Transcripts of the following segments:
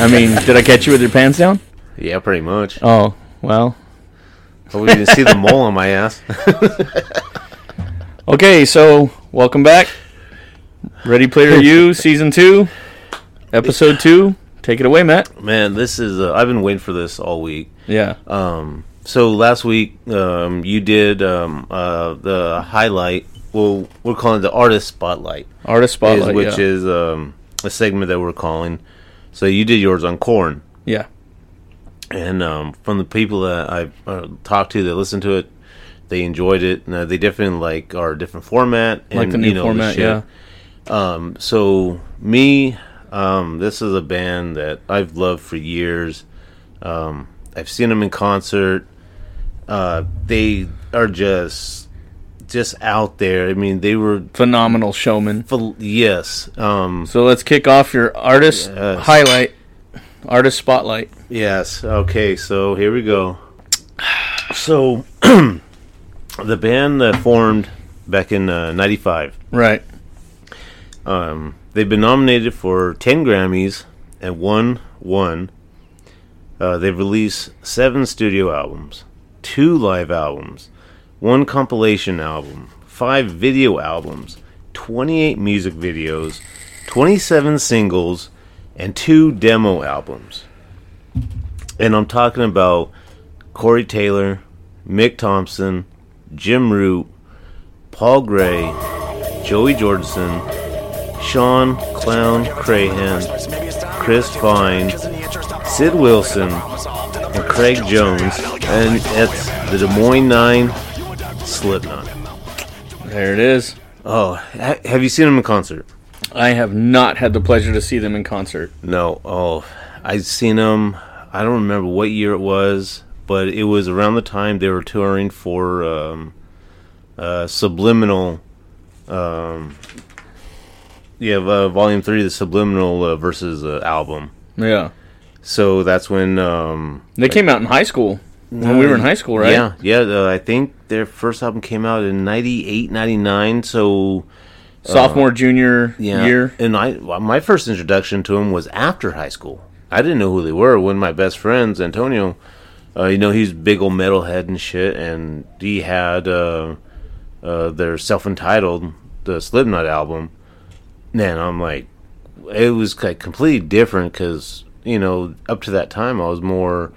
I mean, did I catch you with your pants down? Yeah, pretty much. Oh, well. Hope you didn't see the mole on my ass. Okay, so welcome back. Ready Player U, Season 2, Episode 2. Take it away, Matt. Man, this is. Uh, I've been waiting for this all week. Yeah. Um, so last week, um, you did um, uh, the highlight. Well, we're calling it the artist spotlight, Artist is- Spotlight. which yeah. is um, a segment that we're calling. So you did yours on Korn, yeah. and um, from the people that I've uh, talked to that listened to it, they enjoyed it. And, uh, they definitely like our different format, and, Like the new you know, format, yeah. Um, so me, um, this is a band that I've loved for years. Um, I've seen them in concert. Uh, they are just, just out there. I mean, they were, Phenomenal showmen. full, yes, um, So let's kick off your artist Yes. highlight, Artist Spotlight. yes. Okay, so here we go. So, the band that formed back in uh, '95. Right. Um, they've been nominated for 10 Grammys and won one. Uh, they've released seven studio albums, two live albums, one compilation album, five video albums, 28 music videos, 27 singles, and two demo albums. And I'm talking about Corey Taylor, Mick Thompson, Jim Root, Paul Gray, Joey Jordison, Shawn Clown Crahan, Chris Vine, Sid Wilson, and Craig Jones, and it's the Des Moines Nine Slipknot. There it is. Oh, ha- have you seen them in concert? I have not had the pleasure to see them in concert. No. Oh, I've seen them. I don't remember what year it was, but it was around the time they were touring for um, uh, Subliminal. Um, yeah, uh, Volume Three, the Subliminal uh, Verses uh, album. Yeah. So that's when um, They came out in high school. When we were in high school, right? Yeah, yeah. Uh, I think their first album came out in 98, 99, So Sophomore, junior yeah, year. And I, my first introduction to them was after high school. I didn't know who they were. One of my best friends, Antonio, uh, you know, he's big old metalhead and shit, and he had uh, uh, their self-entitled the Slipknot album. Man, I'm like, it was like completely different because you know, up to that time, I was more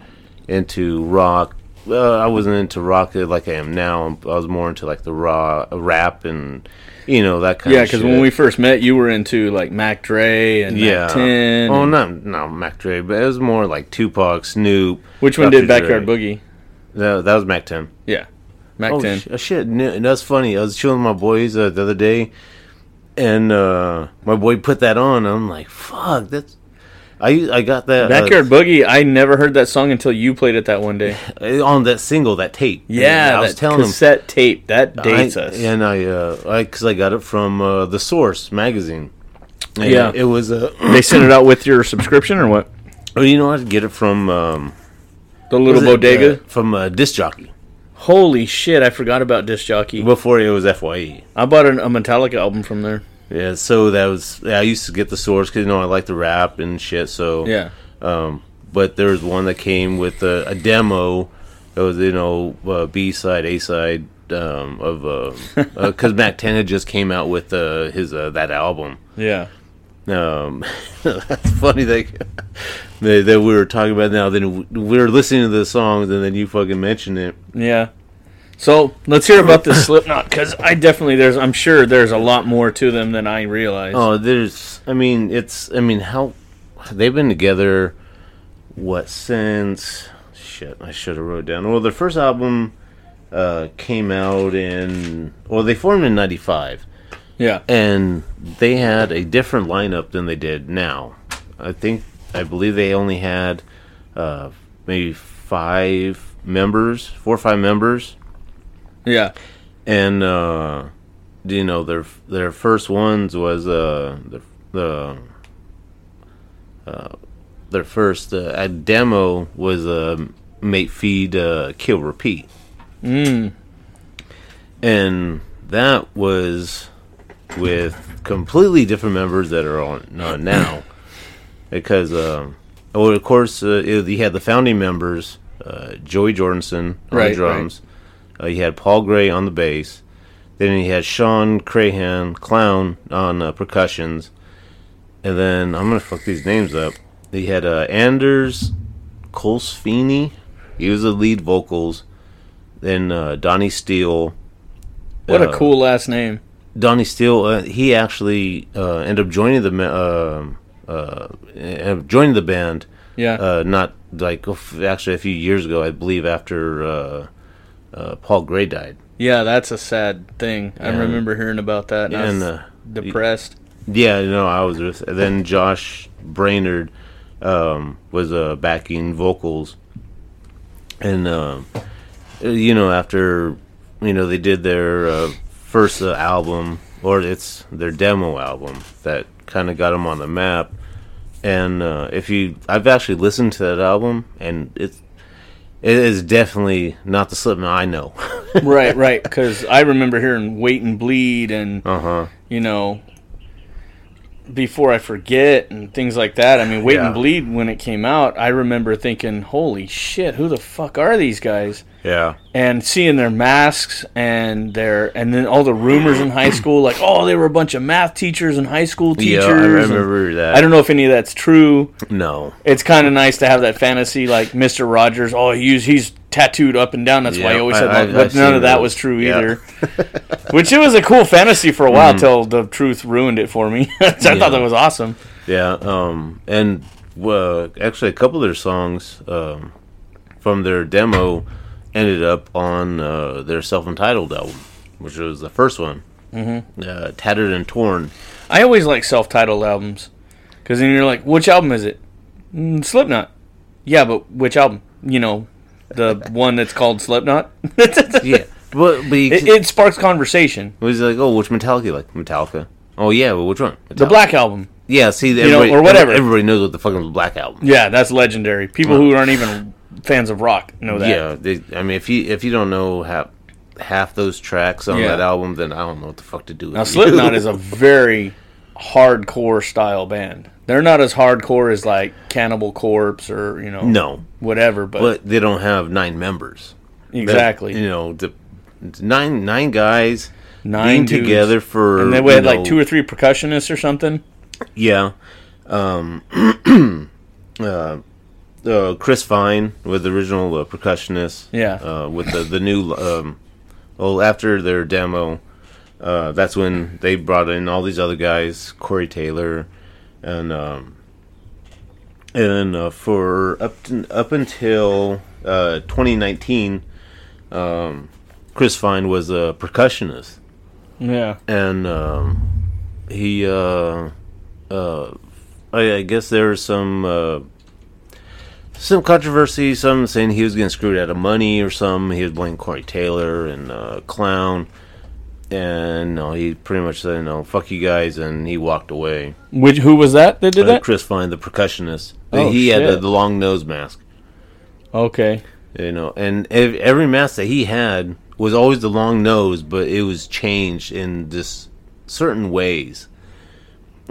into rock. Uh, I wasn't into rock like I am now. I was more into like the raw rap and you know that kind of Yeah, because when we first met, you were into like Mac Dre and yeah, Mack 10. oh not no Mac Dre, but it was more like Tupac, Snoop. Which one Dr. did Backyard Dre. Boogie? That, that was Mack Ten. Yeah. Mac oh 10. sh- uh, shit! no, And that's funny. I was chilling with my boys uh, the other day, and uh, my boy put that on. I'm like, fuck, that's. I I got that uh, Backyard Boogie, I never heard that song until you played it that one day. uh, on that single, that tape. Yeah, And I was telling him cassette tape. That dates I, us. And I, uh, I, cause I got it from uh, the Source magazine. And Yeah. it was uh, They sent it out with your subscription or what? oh, you know, I get it from um, The little was it, bodega? uh, from uh, Disc Jockey Holy shit, I forgot about Disc Jockey. before it was Fye. I bought an, a Metallica album from there. Yeah, so that was yeah, I used to get the Source because you know I like the rap and shit. So Yeah. um, but there was one that came with a, a demo. It was you know uh, B side, A side um, of because Mack Ten had just came out with uh, his uh, that album. Yeah. Um, that's funny that, that that we were talking about now. Then we were listening to the songs, and then you fucking mentioned it. Yeah. So let's hear about this Slipknot because I definitely there's I'm sure there's a lot more to them than I realize. Oh, there's. I mean, it's. I mean, how they've been together. What since? Shit, I should have wrote down. Well, their first album uh, came out in. Well, they formed in '95, Yeah. and they had a different lineup than they did now. I think. I believe they only had uh, maybe five members, four or five members Yeah. and uh, you know their their first ones was uh the the uh, their first uh, a demo was uh, mate feed uh, kill repeat Mm. and that was with completely different members that are on uh, now because um well, of course, uh, you had the founding members, uh, Joey Jordison on Right, drums. Uh, you had Paul Gray on the bass. Then he had Shawn Crahan, Clown, on uh, percussions. And then, I'm going to fuck these names up. You had uh, Anders Colsefni. He was the lead vocals. Then uh, Donnie Steele. What a Uh, cool last name. Donnie Steele, uh, he actually uh, ended up joining the joining the band. Yeah. Uh, not like actually a few years ago, I believe, after uh, Paul Gray died. yeah, that's a sad thing. I remember hearing about that. And, I And was uh, depressed. yeah, no, I was. With, then Josh Brainard um, was uh, backing vocals, and um, you know after you know they did their uh, first uh, album or it's their demo album that kind of got them on the map. And uh, if you, I've actually listened to that album, and it's it is definitely not the Slipknot I know. right, right. Because I remember hearing "Wait and Bleed" and uh huh. you know, before I forget and things like that. I mean, Wait Yeah. and Bleed when it came out, I remember thinking, "Holy shit, who the fuck are these guys?" Yeah. And seeing their masks and their and then all the rumors in high school, like, "Oh, they were a bunch of math teachers and high school teachers." Yeah, I and- remember that. I don't know if any of that's true. No. It's kind of nice to have that fantasy, like Mister Rogers. Oh, he's he's tattooed up and down. That's why Yeah, he always I- said, I- that. but I've none of that was true Yeah. either. Which it was a cool fantasy for a while till the truth ruined it for me. so I. Yeah. thought that was awesome. Yeah, um, and uh, actually, a couple of their songs um, from their demo ended up on uh, their self-entitled album, which was the first one, mm-hmm. uh, "Tattered and Torn." I always like self-titled albums because then you're like, which album is it? Mm, Slipknot. Yeah, but which album? You know, the one that's called Slipknot. Yeah, but but you, it sparks conversation. it was like, oh, which Metallica you like? Metallica. Oh yeah, well, which one? The Black Album. Yeah, see, you know, or whatever. Everybody knows what the fucking Black album. Yeah, that's legendary. People who aren't even fans of rock know that. Yeah, they, I mean, if you if you don't know half half those tracks on Yeah. that album, then I don't know what the fuck to do. With Now. Slipknot is a very hardcore style band. They're not as hardcore as like Cannibal Corpse or you know no, whatever, but, but they don't have nine members. That- exactly you know, the nine nine guys nine dudes. together for and we had like two or three percussionists or something. yeah. Um, uh, uh, Chris Fine with the original uh, percussionist. Yeah. Uh, with the the new um, well after their demo, uh, that's when they brought in all these other guys, Corey Taylor, and um, and uh, for up to, up until uh, 2019, um, Chris Fine was a percussionist Yeah, and um, he uh, uh, I, I guess there was some uh, some controversy. Some saying he was getting screwed out of money, or some he was blaming Corey Taylor and uh, Clown. And no, he pretty much said, "No, fuck you guys," and he walked away. which who was that that did Uh, that? Chris Fine, the percussionist, Oh, he had the, the long nose mask. Okay, You know, and ev- every mask that he had was always the long nose, but it was changed in this certain ways.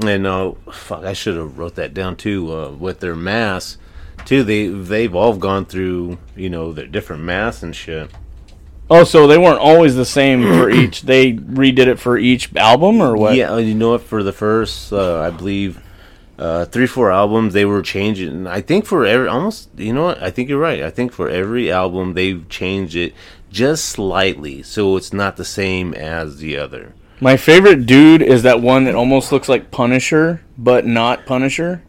And uh, fuck, I should have wrote that down too. Uh, with their masks, too, they they've all gone through you know their different masks and shit. oh, so they weren't always the same for each. They redid it for each album or what? Yeah, you know what? For the first, uh, I believe, uh, three four albums, they were changing. I think for every almost, you know what? I think you're right. I think for every album, they've changed it just slightly, so it's not the same as the other. My favorite dude is that one that almost looks like Punisher, but not Punisher.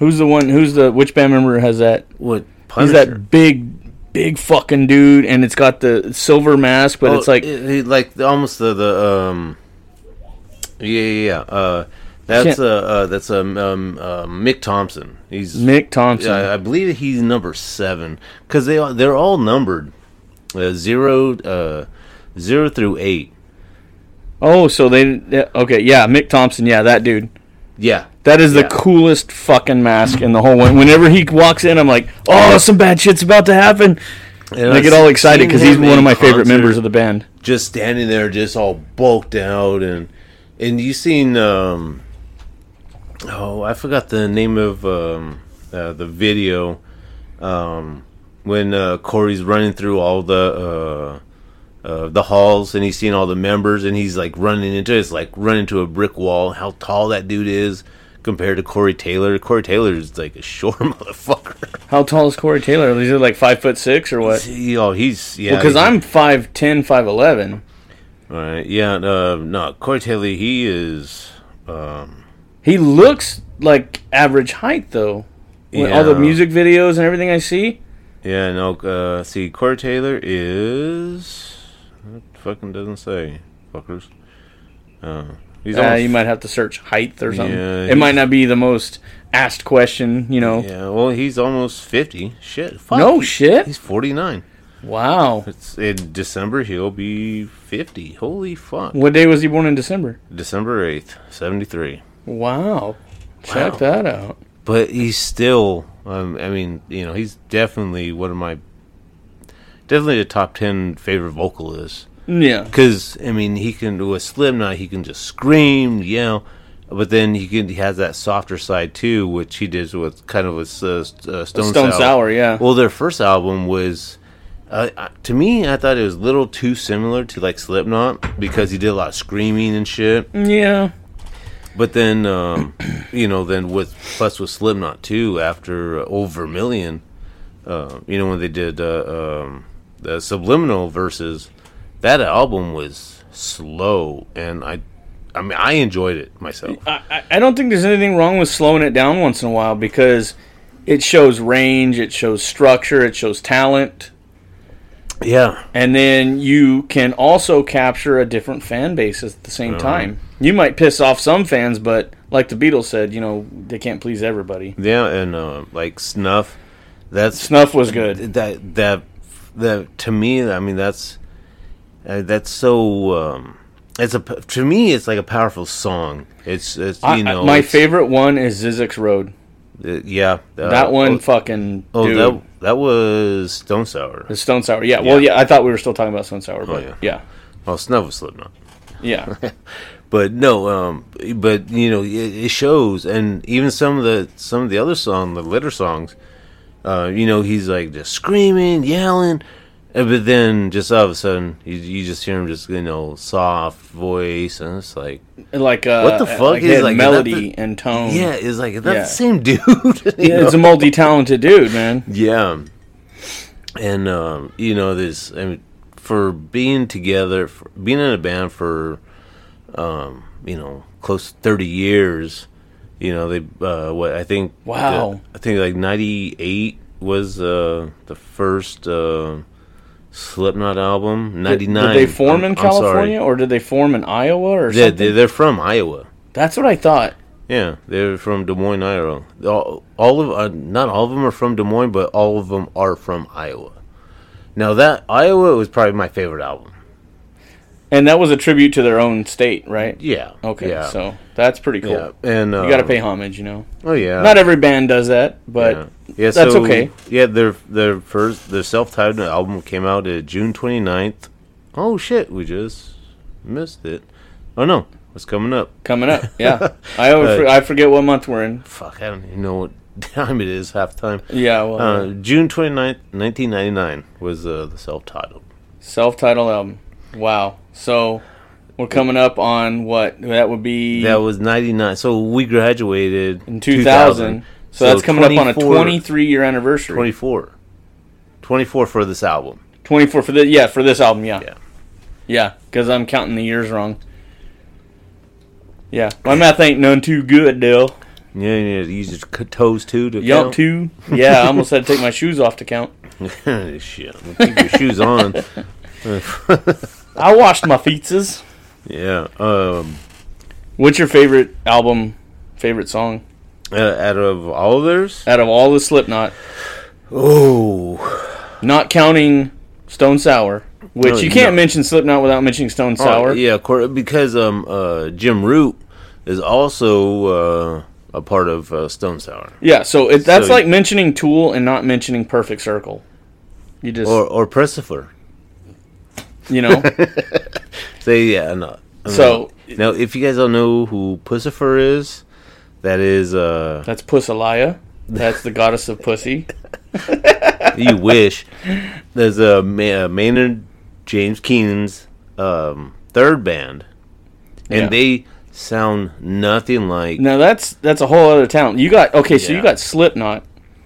Who's the one? Who's the which band member has that? What He's that big, big fucking dude, and it's got the silver mask, but Oh, it's like it- it- like almost the the um. Yeah, yeah, yeah. Uh, that's Can't- uh, uh that's um, um uh, Mick Thompson. He's Mick Thompson. I, I believe he's number seven because they they're all numbered uh, zero uh zero through eight. oh, so they okay? Yeah, Mick Thompson. Yeah, that dude. Yeah, That is the coolest fucking mask in the whole one. Whenever he walks in, I'm like, oh, some bad shit's about to happen. And I get all excited because he's one of my favorite members of the band. Just standing there, just all bulked out, and and you seen um oh I forgot the name of um uh, the video um, when uh, Corey's running through all the uh, uh, the halls and he's seeing all the members and he's like running into it's like running into a brick wall. How tall that dude is compared to Corey Taylor. Corey Taylor is like a short motherfucker. How tall is Corey Taylor? Is he like five foot six or what? See, oh, he's yeah. Because he's- I'm 5'10", 5'11". all right. Yeah, uh, no, Corey Taylor. He is. Um, He looks like average height though. When all the music videos and everything I see. yeah, no. Uh, see, Corey Taylor is. It fucking doesn't say, fuckers. Uh, Uh, you might have to search height or something. Yeah, it might not be the most asked question, you know. Yeah, well, he's almost fifty. Shit, fuck. No shit. He's forty nine. Wow. It's in December. He'll be fifty. Holy fuck! What day was he born in December? December eighth, seventy three. Wow. Check Wow. that out. But he's still. Um, I mean, you know, he's definitely one of my. Definitely a top ten favorite vocalists. Yeah. Because I mean, he can with Slipknot, he can just scream, yell, but then he can he has that softer side too, which he did with kind of with uh, uh, Stone, Stone Sour, yeah. Well, their first album was, uh, uh, to me, I thought it was a little too similar to like Slipknot because he did a lot of screaming and shit. Yeah. But then, um, you know, then with plus with Slipknot too, after uh, Old Vermilion, uh, you know, when they did uh, um, the Subliminal verses, that album was slow, and I, I mean, I enjoyed it myself. I, I- don't think there's anything wrong with slowing it down once in a while because it shows range, it shows structure, it shows talent, Yeah, and then you can also capture a different fan base at the same Uh-huh. time. You might piss off some fans, but like the Beatles said, you know, they can't please everybody. yeah, and uh, like Snuff, that's Snuff was good. that that that to me i mean that's uh, that's so um it's a to me it's like a powerful song it's it's you I- know my favorite one is Zzyzx Road. uh, yeah uh, that one oh, fucking oh dude. that that was stone sour The Stone Sour. Yeah, well, Yeah. yeah, I thought we were still talking about Stone Sour, but yeah. yeah. oh snuff was slipknot Yeah. but no um but you know it, it shows and even some of the some of the other song the litter songs uh you know he's like just screaming yelling but then just all of a sudden you, you just hear him just you know soft voice and it's like like uh, What the fuck like, is, like, is melody the- and tone. Yeah, it's like that Yeah. the same dude. Yeah, it's a multi-talented dude, man. yeah, and um, you know this. I mean, for being together, for being in a band for, um, you know, close to thirty years. You know, they uh, what I think. Wow. I think like ninety eight was uh, the first uh, Slipknot album. Did, did they form in California or did they form in Iowa or Yeah, something? they, they're from Iowa. That's what I thought. Yeah, they're from Des Moines, Iowa. All, all of uh, not all of them are from Des Moines, but all of them are from Iowa. Now that Iowa was probably my favorite album. And that was a tribute to their own state, right? Yeah. Okay, Yeah. so that's pretty cool. yeah, and uh, You got to pay homage, you know. Oh yeah. Not every band does that, but yeah. Yeah, that's so, okay. Yeah, their their first their self-titled album came out uh, June 29th. Oh shit, we just missed it. Oh no, it's coming up. coming up, yeah. I always Uh, for, I forget what month we're in. Fuck, I don't even know what time it is half time. Yeah, well, Uh, June 29th, 1999 was uh, the self-titled. self-titled album. Wow. So we're coming up on what that would be That was 99. So we graduated in 2000. So, that's coming up on a 23 year anniversary. 24. 24 for this album. 24 for the yeah for this album. Yeah. Yeah. Yeah, because I'm counting the years wrong. Yeah, my math ain't none too good, Dale. Yeah, you need to use your toes too to Yup, count. two. Yeah, I almost had to take my shoes off to count. Shit. Keep your shoes on. I washed my feetses. Yeah. Um, What's your favorite album, favorite song uh, out of all of theirs? out of all the Slipknot? Oh. Not counting Stone Sour, which No, you can't no. mention Slipknot without mentioning Stone Sour. Oh, yeah, of course, because um, uh, Jim Root is also uh, a part of uh, Stone Sour. Yeah, so it, that's So- like mentioning Tool and not mentioning Perfect Circle. You just, Or, or Puscifer. You know, Say, yeah, no. So- now, if you guys don't know who Puscifer is, that is, uh, that's Pussalaya. That's the goddess of pussy. you wish. There's a Ma- uh, Maynard James Keenan's um, third band, and Yeah. they sound nothing like. Now that's that's a whole other talent. You got okay, so you got Slipknot.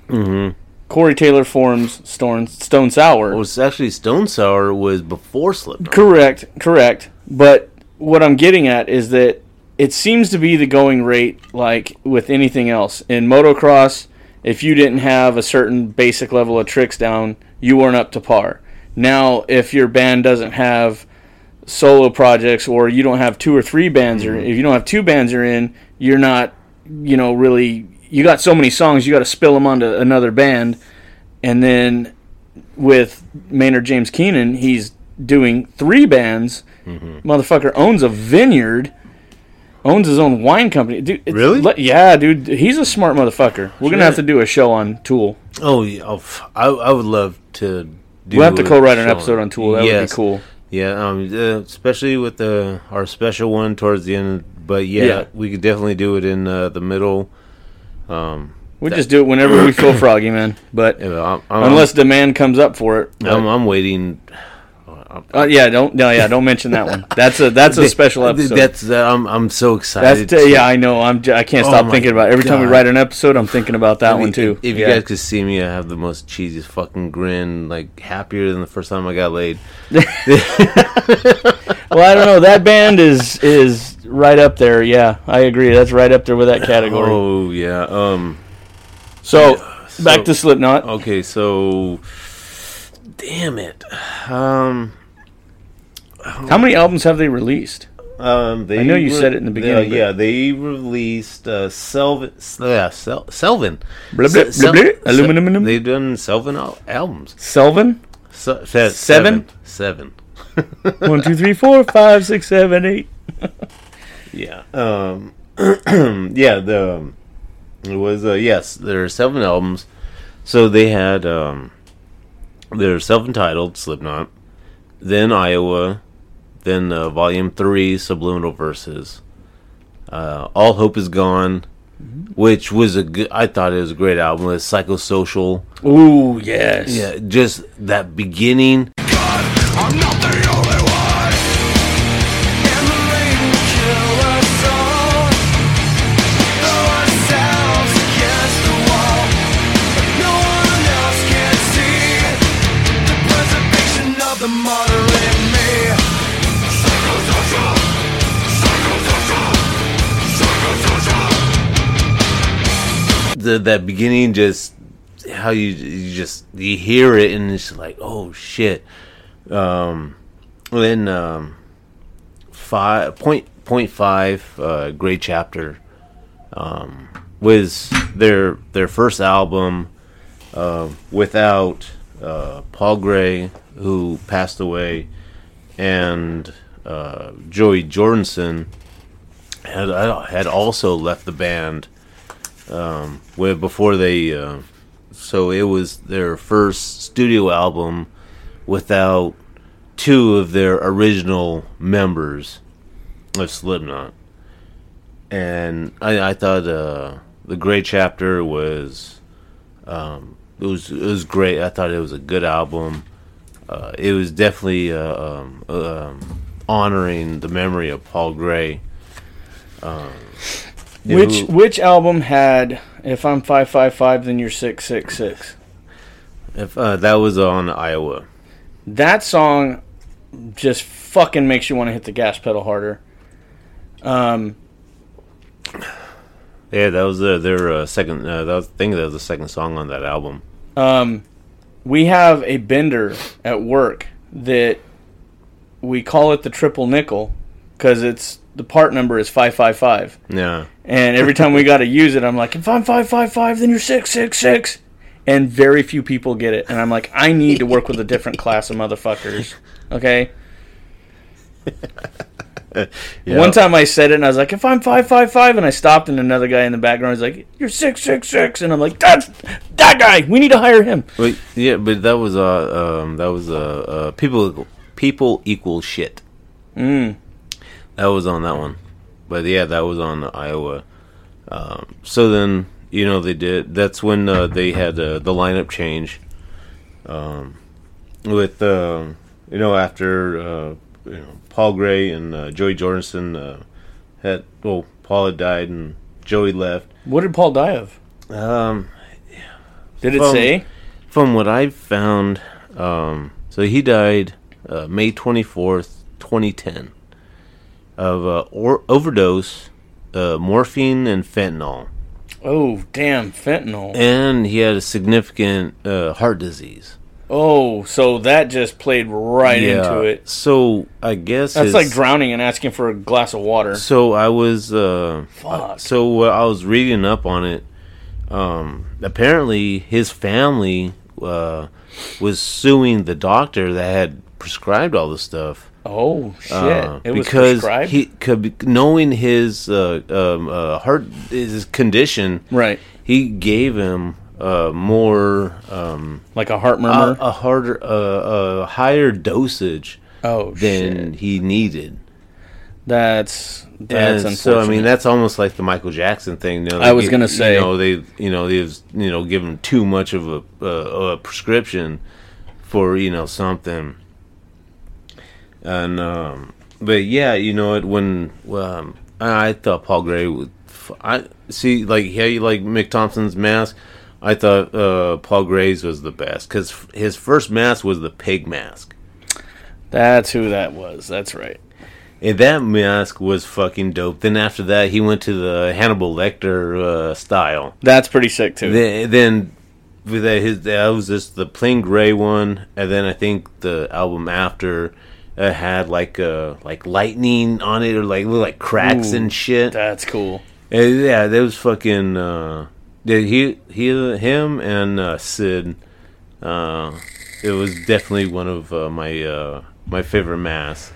Mhm. Corey Taylor forms Stone Stone Sour. It was actually Stone Sour was before Slipknot. Correct, correct. But what I'm getting at is that it seems to be the going rate, like with anything else in motocross. If you didn't have a certain basic level of tricks down, you weren't up to par. Now, if your band doesn't have solo projects, or you don't have two or three bands, or mm-hmm. if you don't have two bands you're in, you're not, you know, really. You got so many songs, you got to spill them onto another band, and then with Maynard James Keenan, he's doing three bands. Mm-hmm. Motherfucker owns a vineyard, owns his own wine company. Dude, it's- Really? le- yeah, dude. He's a smart motherfucker. We're gonna have to do a show on Tool. Oh, yeah, oh, I, I would love to. do We'll have to co-write an episode on Tool. That would be cool. Yeah, um, uh, especially with the our special one towards the end. But yeah, Yeah. we could definitely do it in uh, the middle. Um, We just do it whenever we feel froggy, man. But know, I'm, I'm, unless demand comes up for it. I'm, I'm waiting. uh, yeah, don't no, yeah, don't mention that one. That's a that's a special episode. That's uh, I'm I'm so excited. That's yeah, I know. I'm j- I can't Oh stop my thinking about it. every time we write an episode. I'm thinking about that I mean, one too. If Yeah. you guys could see me, I have the most cheesiest fucking grin, like happier than the first time I got laid. Well, I don't know. That band is is right up there. Yeah, I agree. That's right up there with that category. Oh yeah. Um. so, so- back to Slipknot. Okay, so damn it. Um. How many albums have they released? Um, they I know you said it in the beginning, but- yeah, they released uh, Selvin. Yeah, Sel- Selvin. Blah, blah, Se- blah, Sel- blah. Aluminum. They've done Selvin al- albums. Selvin. Se- se- Seven? Seven. One, two, three, four, five, six, seven, eight. Yeah. Um. yeah. The um, it was uh, yes. There are seven albums. So they had um. They're self-entitled Slipknot, then Iowa, then uh, Volume Three Subliminal Verses. Uh, All Hope Is Gone, which was a good. I thought it was a great album. It's psychosocial. Ooh, yes. Yeah, just that beginning. The that beginning just how you you just you hear it and it's like oh shit. Um then um five point point five uh great chapter um was their their first album uh, without uh paul gray who passed away and uh joey jordison had had also left the band um, before they uh, so it was their first studio album without two of their original members of Slipknot, and I, I thought uh, the Great Chapter was um, it was it was great. I thought it was a good album. Uh, it was definitely uh, um, um, honoring the memory of Paul Gray. Um, Which which album had if I'm five five five then you're six six six? If uh, that was on Iowa, That song just fucking makes you want to hit the gas pedal harder. Um, yeah, that was uh, their uh, second. Uh, that was, I think that was the second song on that album. um, we have a bender at work that we call it the triple nickel because it's the part number is five five five. Yeah, And every time we got to use it, I'm like, if I'm five five five, then you're six six six. And very few people get it. And I'm like, I need to work with a different class of motherfuckers. Okay. yeah. One time I said it, and I was like, if I'm five five five, and I stopped, and another guy in the background was like, you're six six six, and I'm like, that's that guy. We need to hire him. Wait, yeah, but that was uh, um, that was uh, uh, people people equal shit. Mm. That was on that one, but yeah, that was on Iowa. Um, so then you know they did. That's when uh, they had uh, the lineup change. Um, with uh, you know after uh, you know Paul Gray and uh, Joey Jordison uh, had well Paul had died and Joey left. What did Paul die of? Um, Did it From- say? from what I've found, um, so he died uh, May twenty fourth, twenty ten, of uh, or- overdose, uh, morphine and fentanyl, Oh, damn, fentanyl. and he had a significant uh, heart disease. Oh, so that just played right into it. So I guess That's like drowning and asking for a glass of water. So I was uh, Fuck. so I was reading up on it. Um, apparently, his family uh, was suing the doctor that had prescribed all this stuff. Oh shit! uh, it because prescribed. he could, knowing his uh, um, uh, heart his condition, right, he gave him uh, more um, like a heart murmur. a harder uh, a higher dosage oh than shit! he needed. That's that's and so I mean that's almost like the Michael Jackson thing. You know, I was gonna say. you know, they you know they've you know given too much of a, uh, a prescription for you know something, and um, but yeah, you know it when um, I, thought Paul Gray would f- I see like yeah you like Mick Thompson's mask. I thought uh, Paul Gray's was the best because his first mask was the pig mask. that's who that was. That's right. And that mask was fucking dope. Then after that, he went to the Hannibal Lecter uh, style. That's pretty sick too. Then, then with that, his that was just the plain gray one, and then I think the album after uh, had like uh like lightning on it or like like cracks Ooh, and shit. That's cool. And yeah, that was fucking. Uh, he he him and uh, Sid. Uh, it was definitely one of uh, my uh, my favorite masks.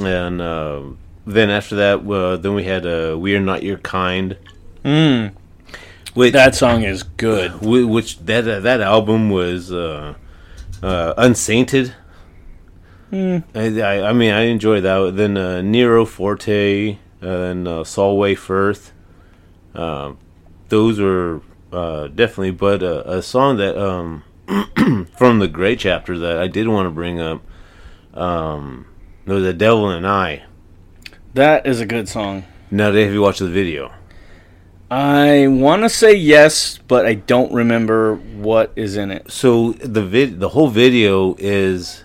And uh, then after that, uh, then we had uh, "We Are Not Your Kind," Mm, which that song is good. which that uh, that album was uh, uh, unsainted. Hmm. I, I, I mean, I enjoy that. Then uh, Nero Forte and uh, Solway Firth. Uh, those were uh, definitely, but uh, a song that um, from the Gray chapter that I did want to bring up um, was "The Devil and I." That is a good song. Now, have you watched the video? I want to say yes, but I don't remember what is in it. so the vid the whole video is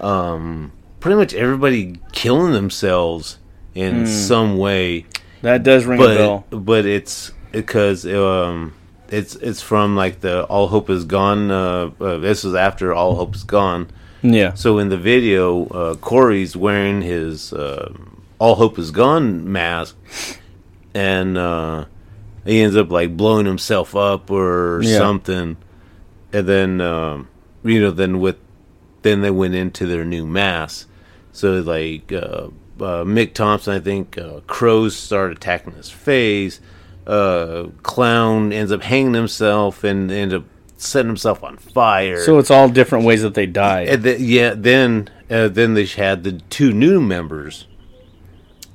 um pretty much everybody killing themselves in some way That does ring a bell. but but it's because um it's it's from like the all hope is gone uh, uh this is after all hope is gone Yeah. so in the video uh corey's wearing his uh, all hope is gone mask and uh he ends up like blowing himself up or Yeah. something and then um you know then with then they went into their new mass. so like uh, uh mick thompson i think uh, crows start attacking his face uh clown ends up hanging himself and ends up setting himself on fire So it's all different ways that they die. and th- yeah, then uh, then they had the two new members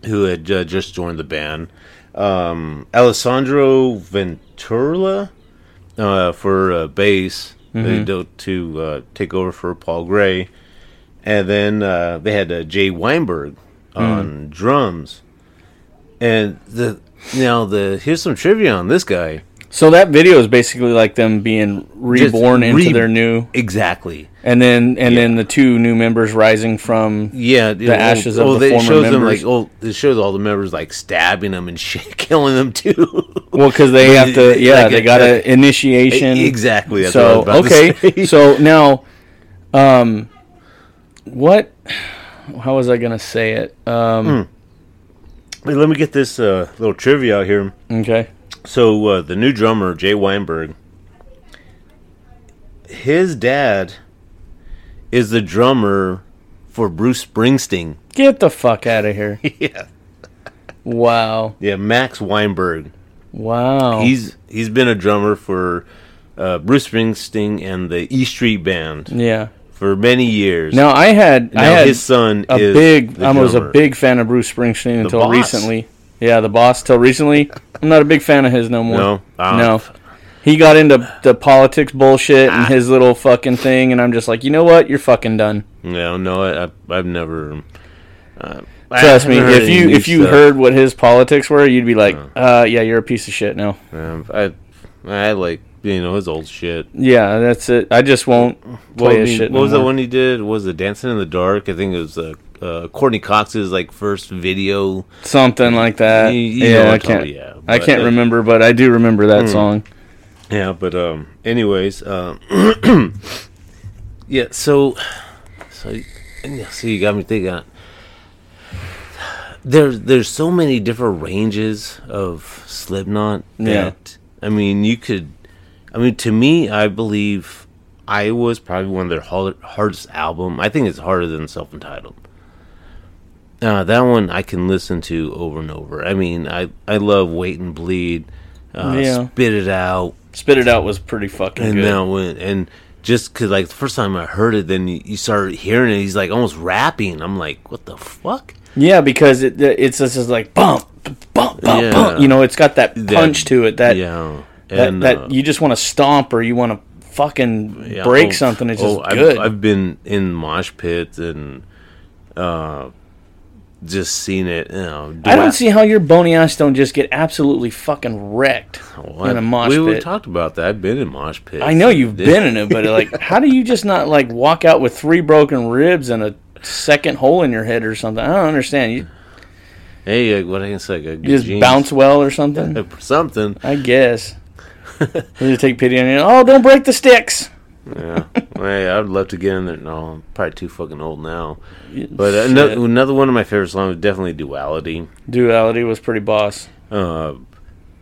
who had uh, just joined the band. Um, Alessandro Ventura uh, for uh, bass they do, to uh, take over for Paul Gray, and then uh, they had uh, Jay Weinberg on drums. And the now the here's some trivia on this guy. So that video is basically like them being reborn into their new, Exactly. and then and then the two new members rising from. Yeah, the ashes of the former shows them members. like oh, it shows all the members like stabbing them and shit, killing them too. Well, because they have to, yeah, Like they got a initiation. exactly. So what I was about to okay, so now, um, what? How was I gonna say it? Um, Wait, let me get this uh, little trivia out here. Okay. So uh, the new drummer Jay Weinberg, his dad is the drummer for Bruce Springsteen. Get the fuck out of here! yeah, Wow, yeah, Max Weinberg. wow. He's he's been a drummer for uh, Bruce Springsteen and the E Street Band yeah. for many years. Now I had I Now had his son a is big. the I was a big fan of Bruce Springsteen until boss. recently. Yeah, the boss till recently. I'm not a big fan of his no more. No, Ah. no. He got into the politics bullshit and his little fucking thing, and I'm just like, you know what? You're fucking done. No, no, I, I, I've never. Uh, Trust me. If you if you stuff. heard what his politics were, you'd be like, uh, yeah, you're a piece of shit now. Um, I, I like you know his old shit. Yeah, that's it. I just won't What, play I his shit. what no was the one he did? Was it Dancing in the Dark? I think it was uh, uh, Courteney Cox's like first video. Something like that. You- you yeah, I can't. yeah, I can't it- remember, but I do remember that Hmm. song. Yeah, but um, anyways, um, yeah. So, so, so you got me thinking. There's there's so many different ranges of Slipknot Yeah. I mean you could, I mean to me I believe I was probably one of their hard, hardest album. I think it's harder than self entitled. Uh, that one I can listen to over and over. I mean I I love Wait and Bleed, uh, Yeah. Spit It Out, Spit it out was pretty fucking and good. now when and just cause like the first time I heard it, then you, you started hearing it. He's like almost rapping. I'm like, what the fuck? Yeah, because it it's just like bump, bump, bump, Yeah. bump. You know, it's got that That- punch to it that yeah, that, and that uh, you just want to stomp or you want to fucking yeah, break oh, something. It's just oh, I've, good. I've been in mosh pits and uh, just seen it. You know, do I don't see how your bony ass don't just get absolutely fucking wrecked Well, in a mosh we, we talked about that. I've been in mosh pits. I know you've been in it, but like, how do you just not like walk out with three broken ribs and a second hole in your head or something? I don't understand. You, Hey, uh, what I can say? I you just genes. bounce well or something? Something. I guess. just take pity on you. Oh, don't break the sticks. Yeah, hey, I'd love to get in there. No, I'm probably too fucking old now. But another, another one of my favorite songs is definitely "Duality." Duality was pretty boss. uh,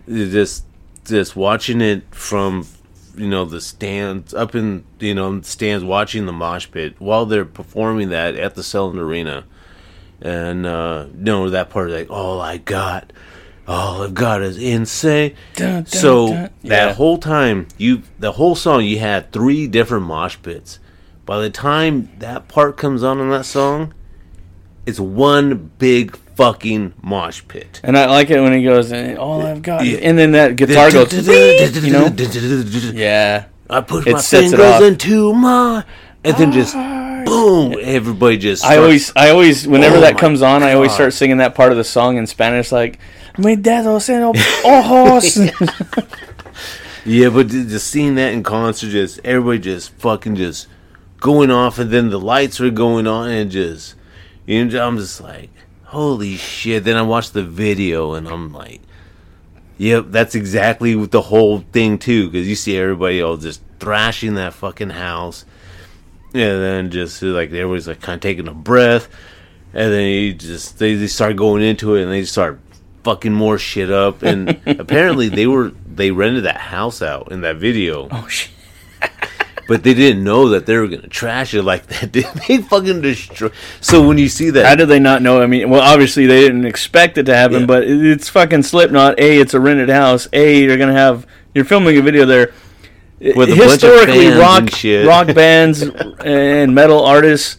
just just watching it from you know the stands up in you know the stands watching the mosh pit while they're performing that at the Selland Arena, and uh, you know that part like all I got, all I've got is insane. Dun, dun, so dun. that Yeah. whole time you the whole song you had three different mosh pits. By the time that part comes on in that song, it's one big fucking mosh pit. And I like it when he goes, "And all I've got, Yeah. and then that guitar goes, you know, yeah. I push It my it fingers into my, and then just boom, everybody just. I always, I always, whenever Oh that comes on, I always start singing that part of the song in Spanish, like "Mi en el ojos." yeah, but just seeing that in concert, just everybody just fucking just going off, and then the lights are going on, and just, you know, I'm just like, holy shit. Then I watch the video, and I'm like. Yep, that's exactly what the whole thing too, because you see everybody all just thrashing that fucking house, and then just like everybody's like kind of taking a breath, and then you just they, they start going into it and they start fucking more shit up, and apparently they were they rented that house out in that video, oh shit! but they didn't know that they were gonna trash it like that. they fucking destroy. So when you see that, How did they not know? I mean, well, obviously they didn't expect it to happen, Yeah. but it's fucking Slipknot. A, it's a rented house. A, you're gonna have you're filming a video there. With a bunch of Historically, rock rock bands and metal artists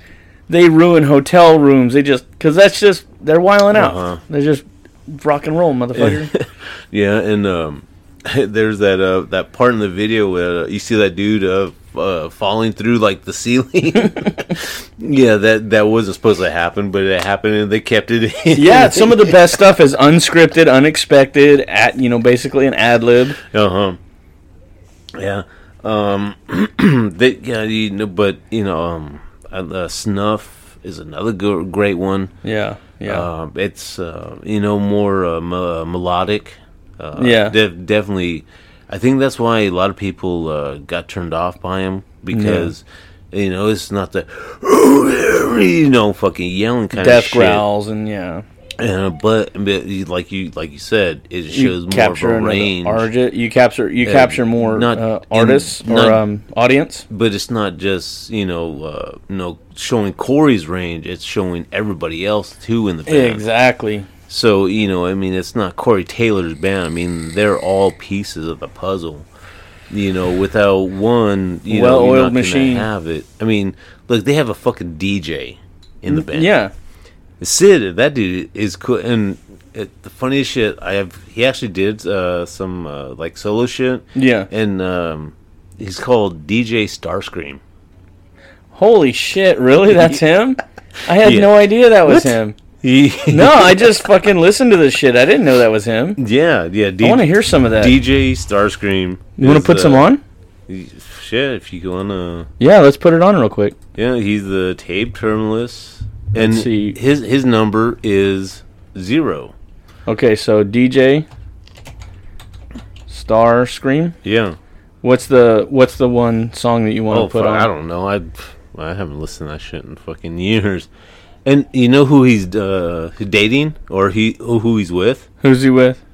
they ruin hotel rooms. They just because that's just they're wiling out. Uh-huh. They're just rock and roll, motherfucker. Yeah, and um, there's that uh, that part in the video where uh, you see that dude uh, uh, falling through like the ceiling. yeah, that that wasn't supposed to happen, but it happened, and they kept it in. yeah, some of the best stuff is unscripted, unexpected, at you know, basically an ad lib. uh huh. Yeah. Um. they yeah. You know, but you know, um, uh, uh, snuff is another go- great one. Yeah, yeah. Um, it's uh, you know more uh, me- melodic. Uh, Yeah. def- definitely. I think that's why a lot of people uh, got turned off by him because you know it's not the you know fucking yelling kind of Death shit. growls and yeah. Uh, but, but you- like you like you said, it You shows more of a range. artist. You capture you Uh, capture more not uh, in- artists not- or um, audience. but it's not just you know uh, you know showing Corey's range; it's showing everybody else too in the band. Exactly. So you know, I mean, it's not Corey Taylor's band. I mean, they're all pieces of the puzzle. You know, without one, you know, you're Well-oiled not machine. have it. I mean, look, they have a fucking DJ in the band. Yeah. Sid, that dude is cool. And it, the funniest shit, I have. He actually did uh, some uh, like solo shit, Yeah. and um, he's called DJ Starscream. Holy shit! Really? That's him? I had Yeah. no idea that was What? him. No, I just fucking listened to this shit. I didn't know that was him. yeah, yeah. D- I want to hear some of that. DJ Starscream. you want to put uh, some on? Shit, if you wanna. Yeah, let's put it on real quick. Yeah, he's the tape terminalist, and Let's see. his his number is zero. Okay, so DJ Starscream. Yeah. What's the what's the one song that you want Oh, to put fuck, on? I don't know. I I haven't listened to that shit in fucking years. And you know who he's uh, dating or he who he's with? Who's he with?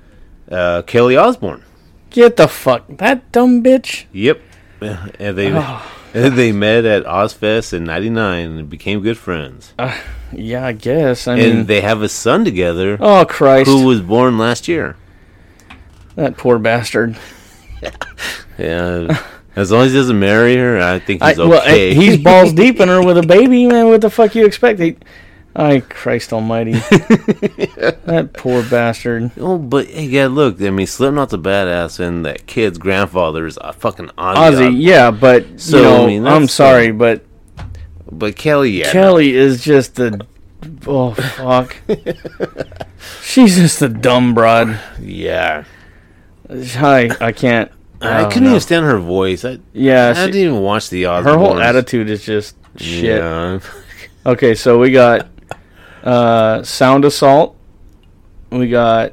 Uh, Kelly Osbourne. Get the fuck that dumb bitch. Yep. And they Oh. they met at Ozzfest in '99 and became good friends. Uh, yeah, I guess. I mean, and they have a son together oh Christ, who was born last year. that poor bastard. Yeah. As long as he doesn't marry her, I think he's well, okay. I- he's balls deep in her with a baby, man. What the fuck you expect? He, I Christ Almighty, that poor bastard. Oh, but hey, yeah, look. I mean, Slipknot's a badass, and that kid's grandfather is a fucking Ozzy. Ozzy, yeah, but So, you know, I mean, I'm sorry, but But Kelly, yeah, Kelly is just the oh fuck. She's just a dumb broad. yeah. I I can't. I couldn't know. even stand her voice. I, Yeah, I she- didn't even watch the Ozzy. her whole attitude is just shit. Yeah. Okay, so we got uh, Sound Assault. We got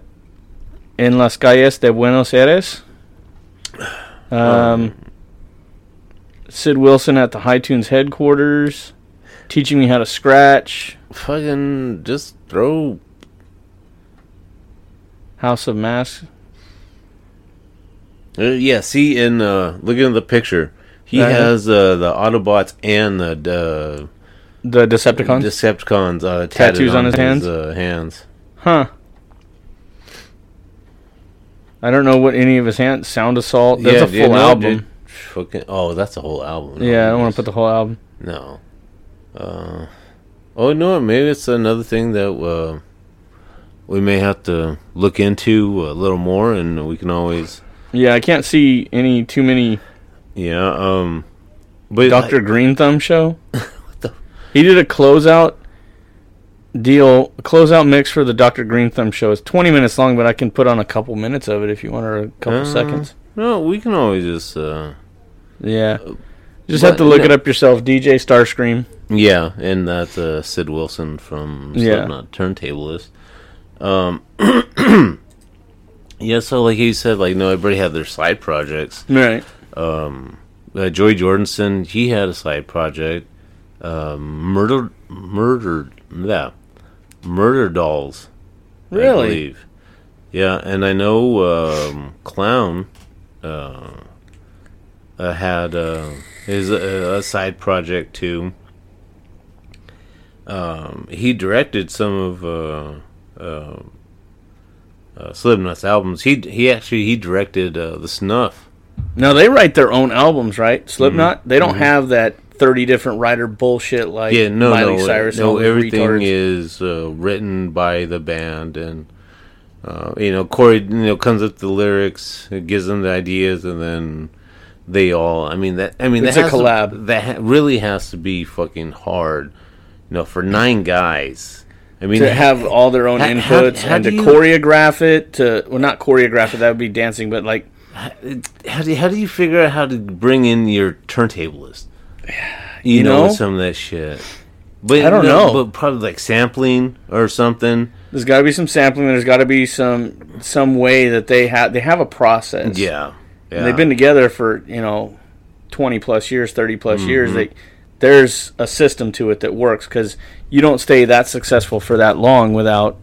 En las calles de Buenos Aires. Um, Sid Wilson at the High Tunes headquarters, teaching me how to scratch. Fucking just throw. House of Masks. Uh, yeah, see, in uh, looking at the picture, he Uh-huh. has uh, the Autobots and the uh, The Decepticons. Decepticons uh, Tattoos on his hands? Uh, hands. huh. I don't know what any of his hands. Sound Assault. That's a full yeah, no, album. dude. Fucking, oh, that's a whole album. Yeah, I don't want to put the whole album. No. Uh, oh no, maybe it's another thing that uh, we may have to look into a little more, and we can always, Yeah, I can't see any too many yeah. Um, but Doctor Green Thumb show. He did a closeout deal, a closeout mix for the Doctor Green Thumb show. It's 20 minutes long, but I can put on a couple minutes of it if you want, or a couple Uh, seconds. no, we can always just, uh, Yeah, just but have to look no. it up yourself. DJ Starscream. yeah, and that's uh, Sid Wilson from Yeah. Slipknot Turntablist. Um, yeah, so like you said, like no, everybody had their side projects. Right. um, uh, Joey Jordison, he had a side project, um, murder, murder, yeah, Murderdolls. I Really? believe. Yeah, and I know um, Clown uh, uh, had uh, his uh, a side project too. Um, he directed some of uh, uh, uh, Slipknot's albums. He he actually he directed uh, the Snuff. Now they write their own albums, right? Slipknot. Mm-hmm. They don't have that 30 different writer bullshit like yeah, no, Miley no, Cyrus. and no. Everything retards. is uh, written by the band, and uh, you know, Corey, you know, comes up with the lyrics, gives them the ideas, and then they all. I mean that. I mean It's that a has to- collab. that really has to be fucking hard, you know, for nine guys. I mean, to have all their own inputs and to you- choreograph it to well not choreograph it that would be dancing but like how do you, how do you figure out how to bring in your turntablist? You, You know, know? some of that shit. But I don't no, know. But probably like sampling or something. there's got to be some sampling there's got to be some some way that they have they have a process Yeah, yeah. And they've been together for you know 20 plus years 30 plus years Mm-hmm. they there's a system to it that works because you don't stay that successful for that long without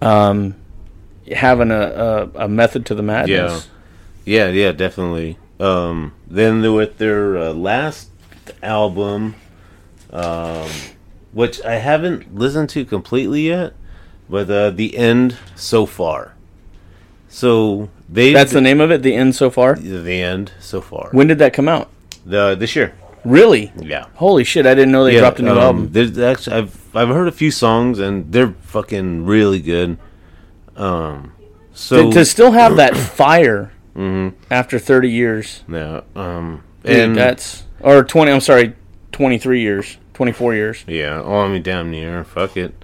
um, having a, a, a method to the madness Yeah, yeah, yeah, definitely. Um, then with their uh, last album, um, which I haven't listened to completely yet, but uh, the end so far. So they that's the name of it the end so far the end so far. when did that come out The this year. Really? Yeah. Holy shit! I didn't know they dropped a new um, album. There's actually I've I've heard a few songs and they're fucking really good. Um, so to, to still have that fire after 30 years, yeah, um, dude, and that's or 20. I'm sorry, 23 years, 24 years. yeah, oh, I mean, damn near, fuck it.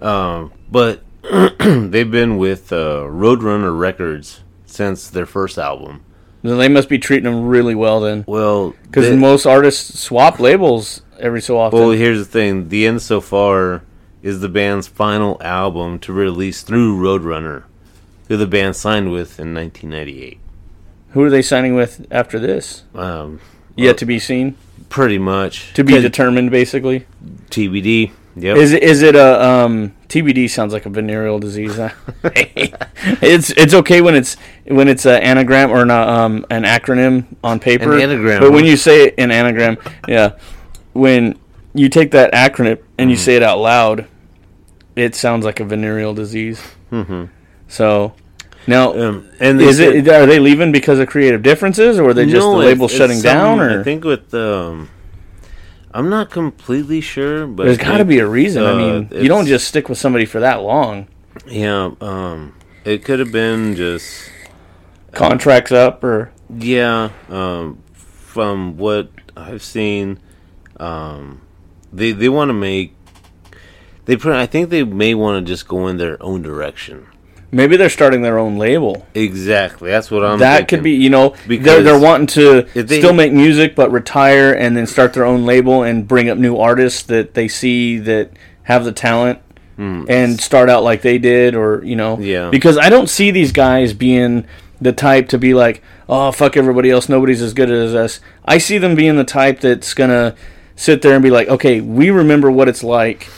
Um, but they've been with uh, Roadrunner Records since their first album. Then they must be treating them really well then, Well, because most artists swap labels every so often. Well, here's the thing: the end so far is the band's final album to release through Roadrunner, who the band signed with in 1998. Who are they signing with after this? Um, Yet to be seen, pretty much to be determined, basically. TBD. Yep. Is it is it a um, TBD? Sounds like a venereal disease. it's it's okay when it's when it's an anagram or not, um, an acronym on paper. An anagram, But when you say an anagram, yeah, when you take that acronym and you Mm-hmm. say it out loud, it sounds like a venereal disease. Mm-hmm. So now, Um, and is said- it are they leaving because of creative differences, or are they just No, the label it's shutting down? Or I think with um, I'm not completely sure, but there's got to be a reason. I uh, mean, you don't just stick with somebody for that long. Yeah. Um, it could have been just Contracts up, or Yeah, um, from what I've seen, um, they they want to make. They, pr- I think they may want to just go in their own direction. Maybe they're starting their own label. Exactly, that's what I'm. that could be, you know, they're they're wanting to they- still make music but retire and then start their own label and bring up new artists that they see that have the talent and start out like they did, or you know. Yeah. Because I don't see these guys being the type to be like, oh fuck everybody else, nobody's as good as us. I see them being the type that's gonna sit there and be like, okay, we remember what it's like,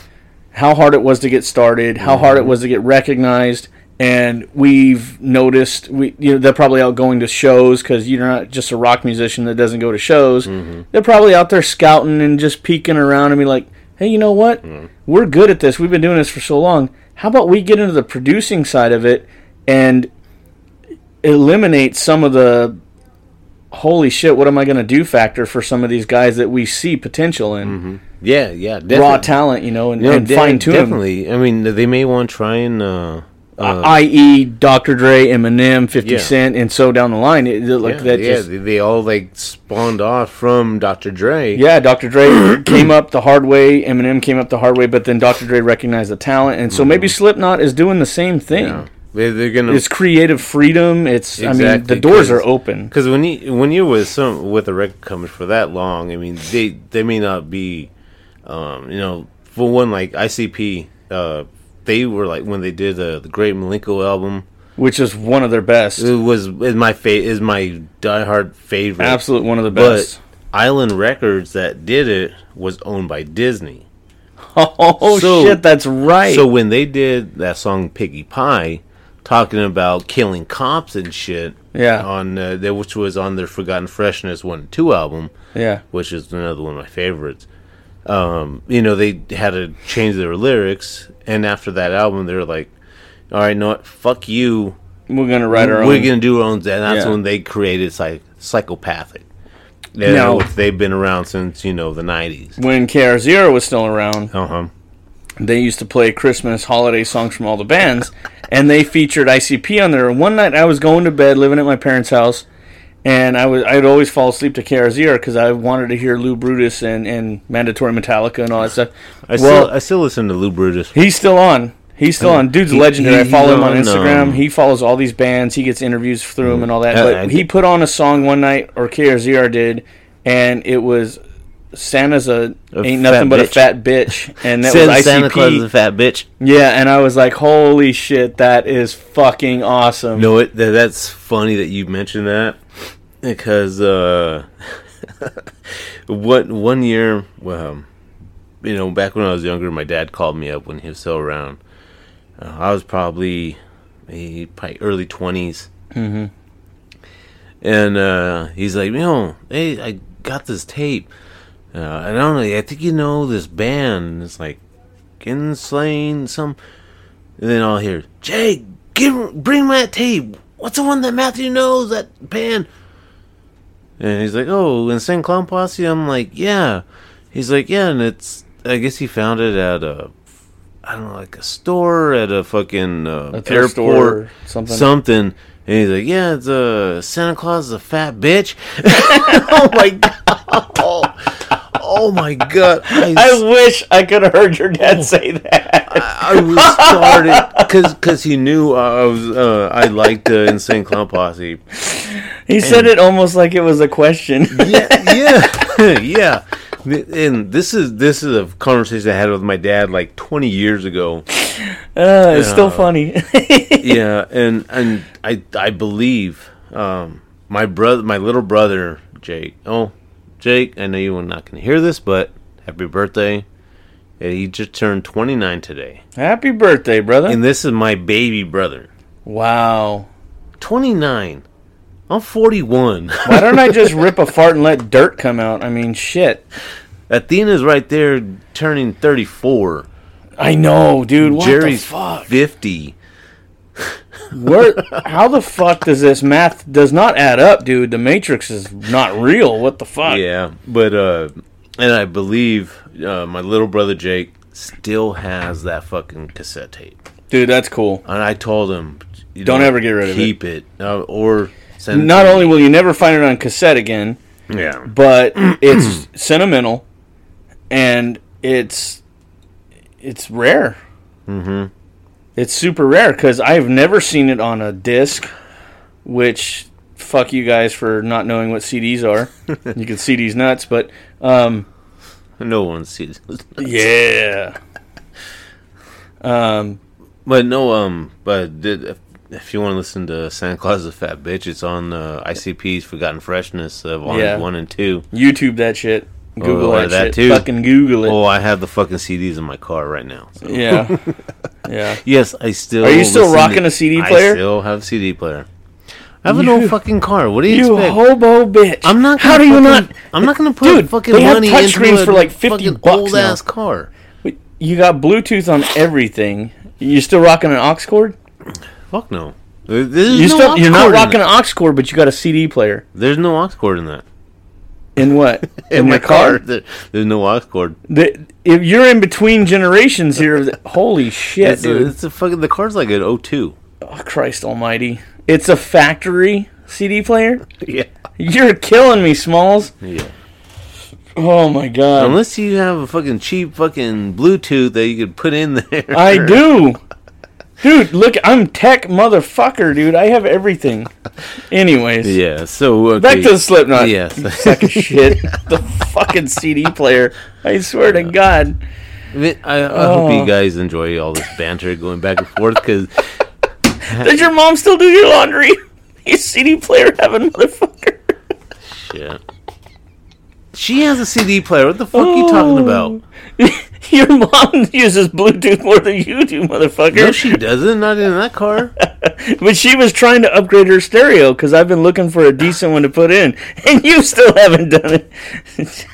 how hard it was to get started, how hard Mm-hmm. it was to get recognized, and we've noticed we you know they're probably out going to shows because you're not just a rock musician that doesn't go to shows. Mm-hmm. They're probably out there scouting and just peeking around and be like, hey, you know what? Mm. We're good at this. We've been doing this for so long. How about we get into the producing side of it and eliminate some of the holy shit, what am I going to do factor for some of these guys that we see potential in Yeah, yeah, definitely. raw talent, you know, and, No, and de- fine tune them. Definitely. I mean, they may want to try and. Uh, uh, i.e., Dr. Dre, Eminem, Fifty Yeah. Cent, and so down the line. It, like yeah, that yeah just they, they all like spawned off from Dr. Dre. yeah. Dr. Dre came up the hard way. Eminem came up the hard way, but then Dr. Dre recognized the talent, and so maybe Slipknot is doing the same thing. Mm-hmm. Yeah. They, they're gonna It's creative freedom. It's I mean the doors are open. Because when you when you're with some with a record company for that long, I mean they they may not be, um, you know, for one like ICP, uh, they were like when they did uh, the Great Milenko album, which is one of their best. it was is my fa- is my diehard favorite. Absolute one of the But best. Island Records that did it was owned by Disney. oh so- shit, that's right. So when they did that song Piggy Pie, talking about killing cops and shit, Yeah. on uh, that which was on their Forgotten Freshness one and two album, yeah, which is another one of my favorites. Um, you know, they had to change their lyrics, and after that album, they were like, "All right, no, what? fuck you. we're gonna write our own We're own. gonna do our own." And that's Yeah. when they created psych- psychopathic. Yeah, Now- they've been around since you know the nineties. when KR Zero was still around, Uh huh. they used to play Christmas holiday songs from all the bands, and they featured ICP on there. One night I was going to bed, living at my parents' house, and I would always fall asleep to KRZR because I wanted to hear Lou Brutus and, and Mandatory Metallica and all that stuff. I well, still I still listen to Lou Brutus. he's still on. He's still on. Dude's He- legendary. I follow him on on, Instagram. um, he follows all these bands. He gets interviews through him and all that. Uh, But I he put on a song one night, or KRZR did, and it was Santa's a, A ain't nothing but a fat bitch, and that Said was ICP. Santa Claus is a fat bitch. Yeah, and I was like, "Holy shit, that is fucking awesome!" No, it th- that's funny that you mentioned that because uh, what one year, well, you know, back when I was younger, my dad called me up when he was still around. Uh, I was probably, maybe, probably early 20s hmm and uh, he's like, you know, hey, I got this tape. Uh, I don't know. I think you know this band. It's like Insane some. And then I'll hear Jay, give bring that tape. What's the one that Matthew knows? That band. And he's like, "Oh, Insane Clown Posse." I'm like, "Yeah." He's like, "Yeah," and it's. I guess he found it at a, I don't know, like a store at a fucking uh, A airport, or something. something. And he's like, "Yeah, it's a Santa Claus is a fat bitch." oh my god! Oh, oh my god! I, I wish I could have heard your dad say that. I, I was started because because he knew I was uh, I liked the Insane Clown Posse. He said it almost like it was a question. yeah, yeah, yeah. And this is this is a conversation I had with my dad like 20 years ago. Uh, it's still funny. Yeah, and and I I believe um, my brother, my little brother Jake. Oh, Jake, I know you're not going to hear this, but happy birthday! He just turned 29 today, Happy birthday, brother. and this is my baby brother. wow. 29. I'm 41. Why don't I just rip a fart and let dirt come out? I mean, shit. Athena's right there turning 34. I know, dude. What Jerry's the fuck? 50. Where? How the fuck does this math does not add up, dude? The Matrix is not real. What the fuck? Yeah, but uh, and I believe uh, my little brother Jake still has that fucking cassette tape. Dude, that's cool. And I told him, you Don't know, ever get rid of it. Keep it, uh, or send. Not only will you never find it on cassette again, yeah, but it's sentimental and it's it's rare. mm-hmm. It's super rare because I've never seen it on a disc, which fuck you guys for not knowing what CDs are. you can see these nuts, but um, no one sees. yeah. Um, But no, um, but did, if, if you want to listen to Santa Claus is a Fat Bitch, it's on uh, ICP's Forgotten Freshness, uh, Yeah. one and two. YouTube that shit. Google Oh, that, that too? Fucking Google it. Oh, I have the fucking CDs in my car right now. so- Yeah. yeah. Yes, I still. Are you still rocking to- a CD I player? still have a CD player. I have an You- old fucking car. What do you, You expect? hobo bitch. I'm not. How do you fucking- not? I'm not gonna put Dude, fucking they have money touch into screens a for like 50 fucking bucks old now. ass car. You got Bluetooth on everything. You still rocking an aux cord? Fuck no. There- There's You no still you're not rocking an aux cord, but you got a CD player. There's no aux cord in that. In what? in, my your car? there's no aux cord. The, if you're in between generations here, holy shit, It's a, dude! it's a fucking. The car's like an O2. oh, Christ Almighty! It's a factory CD player. Yeah. You're killing me, Smalls. Yeah. Oh my god! Unless you have a fucking cheap fucking Bluetooth that you could put in there. I do. Dude, look, I'm tech motherfucker, dude. I have everything. Anyways, Yeah. So okay. back to the Slipknot. Yes. You of shit. the fucking CD player. I swear to God. I, I, I hope Oh. you guys enjoy all this banter going back and forth because Does your mom still do your laundry? You CD player have having motherfucker. shit. She has a CD player. What the fuck are you talking oh. about? your mom uses Bluetooth more than you do, motherfucker. No, she doesn't. Not in that car. but she was trying to upgrade her stereo because I've been looking for a decent one to put in, and you still haven't done it.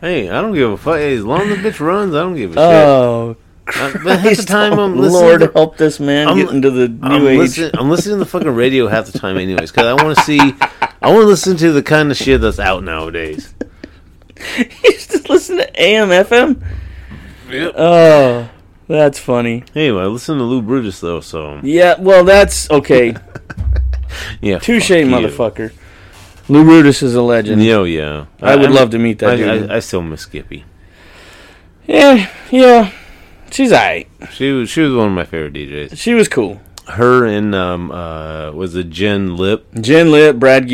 Hey, I don't give a fuck. Hey, as long as the bitch runs, I don't give a oh, shit. Uh, but half the time I'm oh, listening. Lord to, help this man I'm- get into the new I'm age. listening. I'm listening to the fucking radio half the time, anyways, because I want to see. I want to listen to the kind of shit that's out nowadays. you just listen to AM FM. Yep. Oh, that's funny. Anyway, I listen to Lou Brutus though, so Yeah, well, that's okay. yeah. Touche, motherfucker. Lou Brutus is a legend. Yo, yeah. I would I'm- love to meet that I, dude. I, I still miss Skippy. Yeah, yeah. She's alright. She was she was one of my favorite DJs. She was cool. Her and um uh was it Jen Lip? Jen Lip, Brad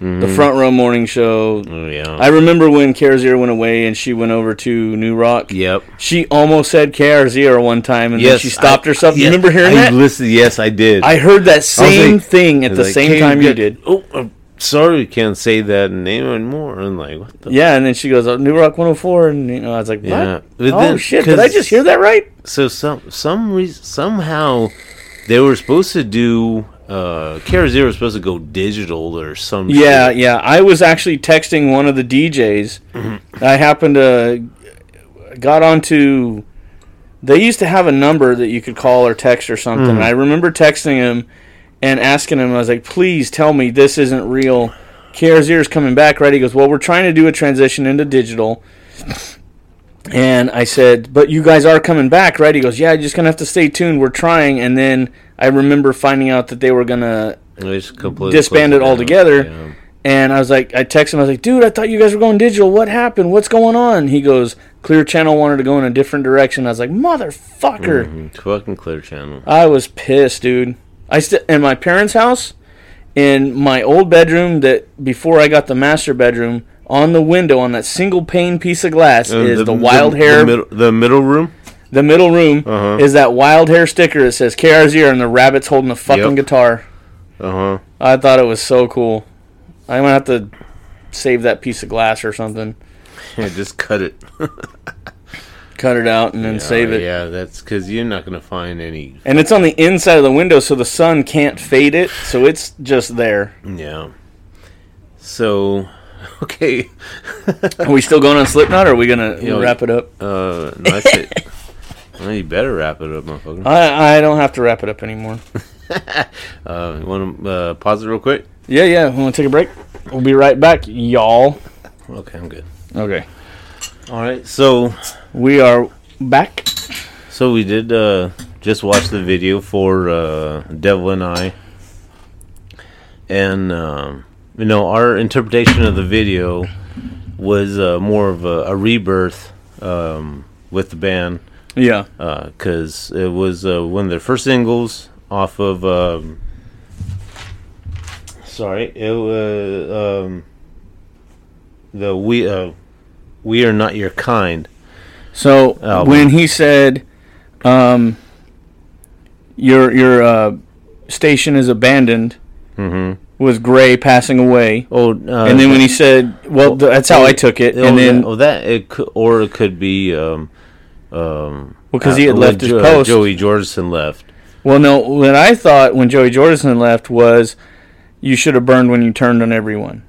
Gisa, the mm-hmm. Front Row Morning Show. Oh yeah. I remember when KRZR went away and she went over to New Rock. yep. She almost said KRZR one time and then she stopped I- herself. You remember hearing I that? Listened, yes, I did. I heard that same like- thing at the like, same "Hey, time you get- did. Oh, I'm sorry, we can't say that name anymore. I'm like, what the? Yeah, and then she goes, oh, New Rock 104, and you know, I was like, what? Yeah. But Oh then- shit! Did I just hear that right? So some some reason somehow they were supposed to do uh Kara Zero was supposed to go digital or some Yeah, shit. yeah. I was actually texting one of the DJs. Mm-hmm. I happened to got onto. They used to have a number that you could call or text or something. Mm-hmm. I remember texting him and asking him. I was like, "Please tell me this isn't real. KRZ is coming back, right? He goes, well, we're trying to do a transition into digital. And I said, but you guys are coming back, right? He goes, yeah, you're just to have to stay tuned. We're trying. And then I remember finding out that they were going to They just completely Disbanded closed it altogether. Yeah. And I was like, I texted him. I was like, dude, I thought you guys were going digital. What happened? What's going on? He goes, Clear Channel wanted to go in a different direction. I was like, motherfucker. Mhm. Fucking clear channel. I was pissed, dude. I st- in my parents' house, in my old bedroom that before I got the master bedroom, on the window on that single pane piece of glass Uh, is the, wild hair. The middle, the middle room. The middle room Uh-huh. is that wild hair sticker that says KRZ and the rabbit's holding a fucking Yep. guitar. Uh huh. I thought it was so cool. I'm gonna have to save that piece of glass or something. Yeah, just cut it. Cut it out and then Yeah, save it. Yeah, that's because you're not gonna find any. And it's on the inside of the window, so the sun can't fade it. So it's just there. Yeah. So, okay. Are we still going on Slipknot, or are we gonna Yeah, we- wrap it up? Uh, no, I say, well, you better wrap it up, motherfucker. I I don't have to wrap it up anymore. Uh, you want to uh, pause it real quick? Yeah, yeah. We Want to take a break? We'll be right back, y'all. Okay, I'm good. Okay, All right. So, we are back. so we did uh, just watch the video for uh, Devil in I, and um, you know our interpretation of the video was uh, more of a, a rebirth um, with the band. Yeah, because it was uh, one of their first singles off of. Um, sorry, it was um, the we uh, we are not your kind. So Album. when he said, um, "Your your uh, station is abandoned," Mm-hmm. with Gray passing away, Oh, uh, and then when he said, "Well, th- that's how I took it," oh, and then that, oh, that it could, or it could be um, um, because he had left his Jo- post. Joey Jordison left. Well, no, what I thought when Joey Jordison left was, "You should have burned when you turned on everyone."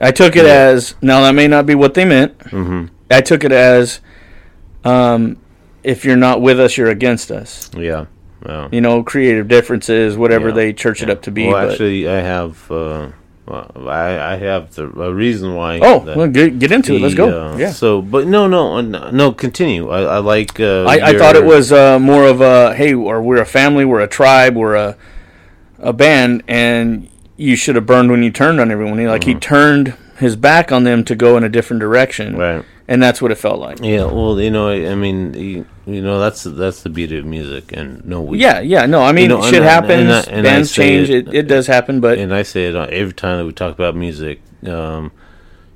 I took it Yeah. as now that may not be what they meant. Mm-hmm. I took it as, um, if you're not with us, you're against us. Yeah. Well, You know, creative differences, whatever Yeah. they church it up to be. well but- actually, I have. Uh, well, I I have the a reason why. oh, well, get, get into it. Let's go. uh, yeah. So, but no, no, uh, no. Continue. I, I like. Uh, I, I thought it was uh, more of a hey, or we're a family, we're a tribe, we're a a band, and you should have burned when you turned on everyone. He, like he turned his back on them to go in a different direction, Mm-hmm. right. And that's what it felt like. Yeah. Well, you know, I mean, you, you know, that's that's the beauty of music, and no, we, Yeah, yeah, no, I mean, know, shit and happens, and and bands change, it- it, it does happen, but And I say it every time that we talk about music. Um,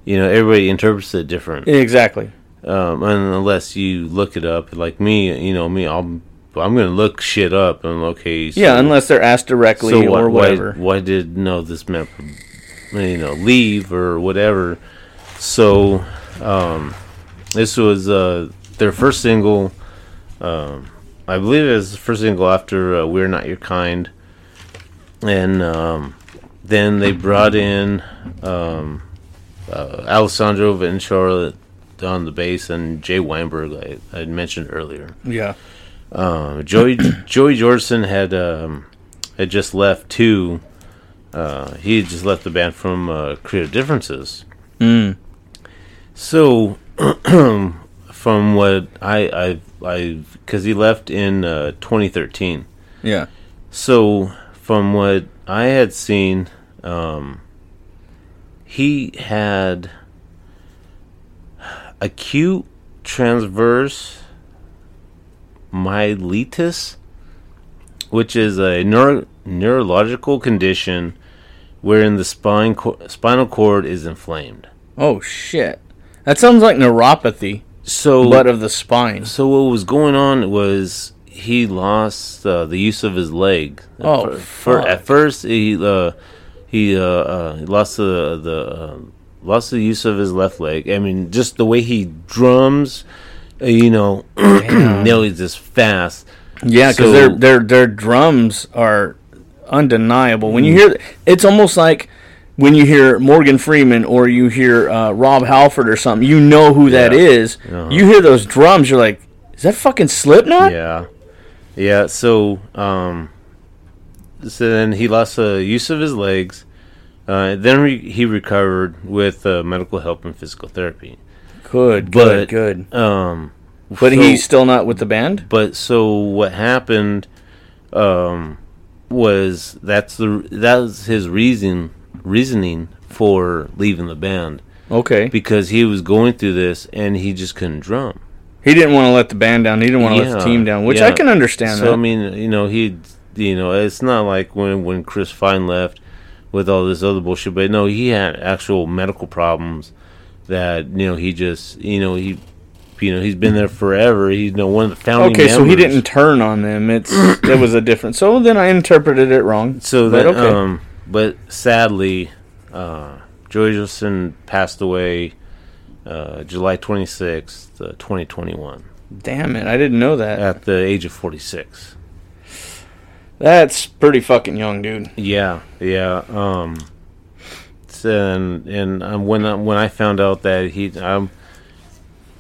you know, everybody interprets it different. exactly. Um, and unless you look it up, like me, you know, me, I'm I'm gonna look shit up and okay. So, Yeah, unless they're asked directly so why, or whatever. Why, why did no this man, you know, leave or whatever? So, um, this was uh, their first single. Um, I believe it was the first single after uh, "We're Not Your Kind," and um, then they brought in um, uh, Alessandro and Charlotte on the bass and Jay Weinberg, I, I had mentioned earlier. yeah, Um, Joey Joey Jordison had um, had just left too. Uh, he had just left the band from uh, Creative Differences. mm. So, from what I I I because he left in uh, 2013. yeah, So, from what I had seen, um, he had acute transverse myelitis, which is a neuro- neurological condition wherein the spine co- spinal cord is inflamed. Oh shit, that sounds like neuropathy, So, but of the spine. So what was going on was he lost uh, the use of his leg. Oh, For- for- at first he uh, he uh, uh, lost the the um lost the use of his left leg. I mean, just the way he drums, uh, you know, he's just fast. Yeah, because So- their their their drums are undeniable. When you hear, it's almost like when you hear Morgan Freeman or you hear uh, Rob Halford or something. You know who that Yeah. is. Uh-huh. You hear those drums, you're like, is that fucking Slipknot? Yeah, yeah. So um, so then he lost the use of his legs. Uh, then re- he recovered with uh, medical help and physical therapy. Good, But- good, good. Um, But so- he's still not with the band. But so what happened um, was that's the that was his reason reasoning for leaving the band Okay. because he was going through this and he just couldn't drum. He didn't want to let the band down. He didn't want to let the team down, which yeah. I can understand. So that. I mean, you know, he, you know, it's not like when when Chris Fehn left with all this other bullshit, but no, he had actual medical problems that you know he just you know he. You know he's been there forever. He's you know one of the founding. okay, so he didn't turn on them. It's that was a different. So then I interpreted it wrong. So that, okay. um, but sadly, uh, Joey passed away uh, July twenty sixth, uh, twenty twenty one, Damn it, I didn't know that. at the age of forty six. That's pretty fucking young, dude. Yeah, yeah. Um, and and um, when I, when I found out that he, um,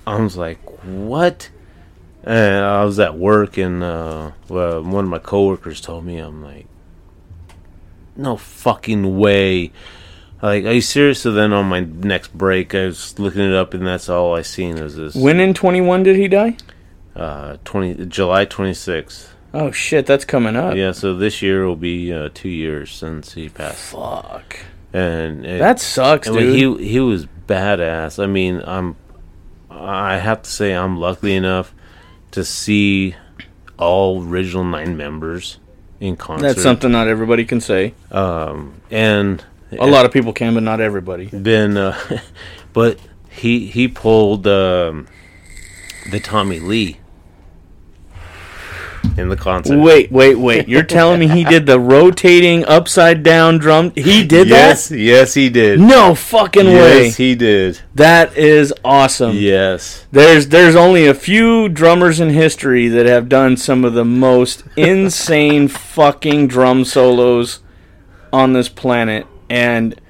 I was like, what? And I was at work, and uh, well, one of my coworkers told me, I'm like, no fucking way. Like, are you serious? So then on my next break, I was looking it up, and that's all I seen was this. When in 21 did he die? Uh, twenty July twenty sixth. Oh shit, that's coming up. Yeah, so this year will be uh, two years since he passed, Fuck. and it, That sucks, I mean, dude. he he was badass. I mean, I'm I have to say I'm lucky enough to see all original nine members in concert. That's something not everybody can say. Um, and A lot of people can, but not everybody. been, uh, but he he pulled um, the Tommy Lee in the concert. Wait, wait, wait. You're telling me he did the rotating upside down drum? He did yes, yes, he did. No fucking yes, way. Yes, he did. That is awesome. Yes. There's there's only a few drummers in history that have done some of the most insane fucking drum solos on this planet and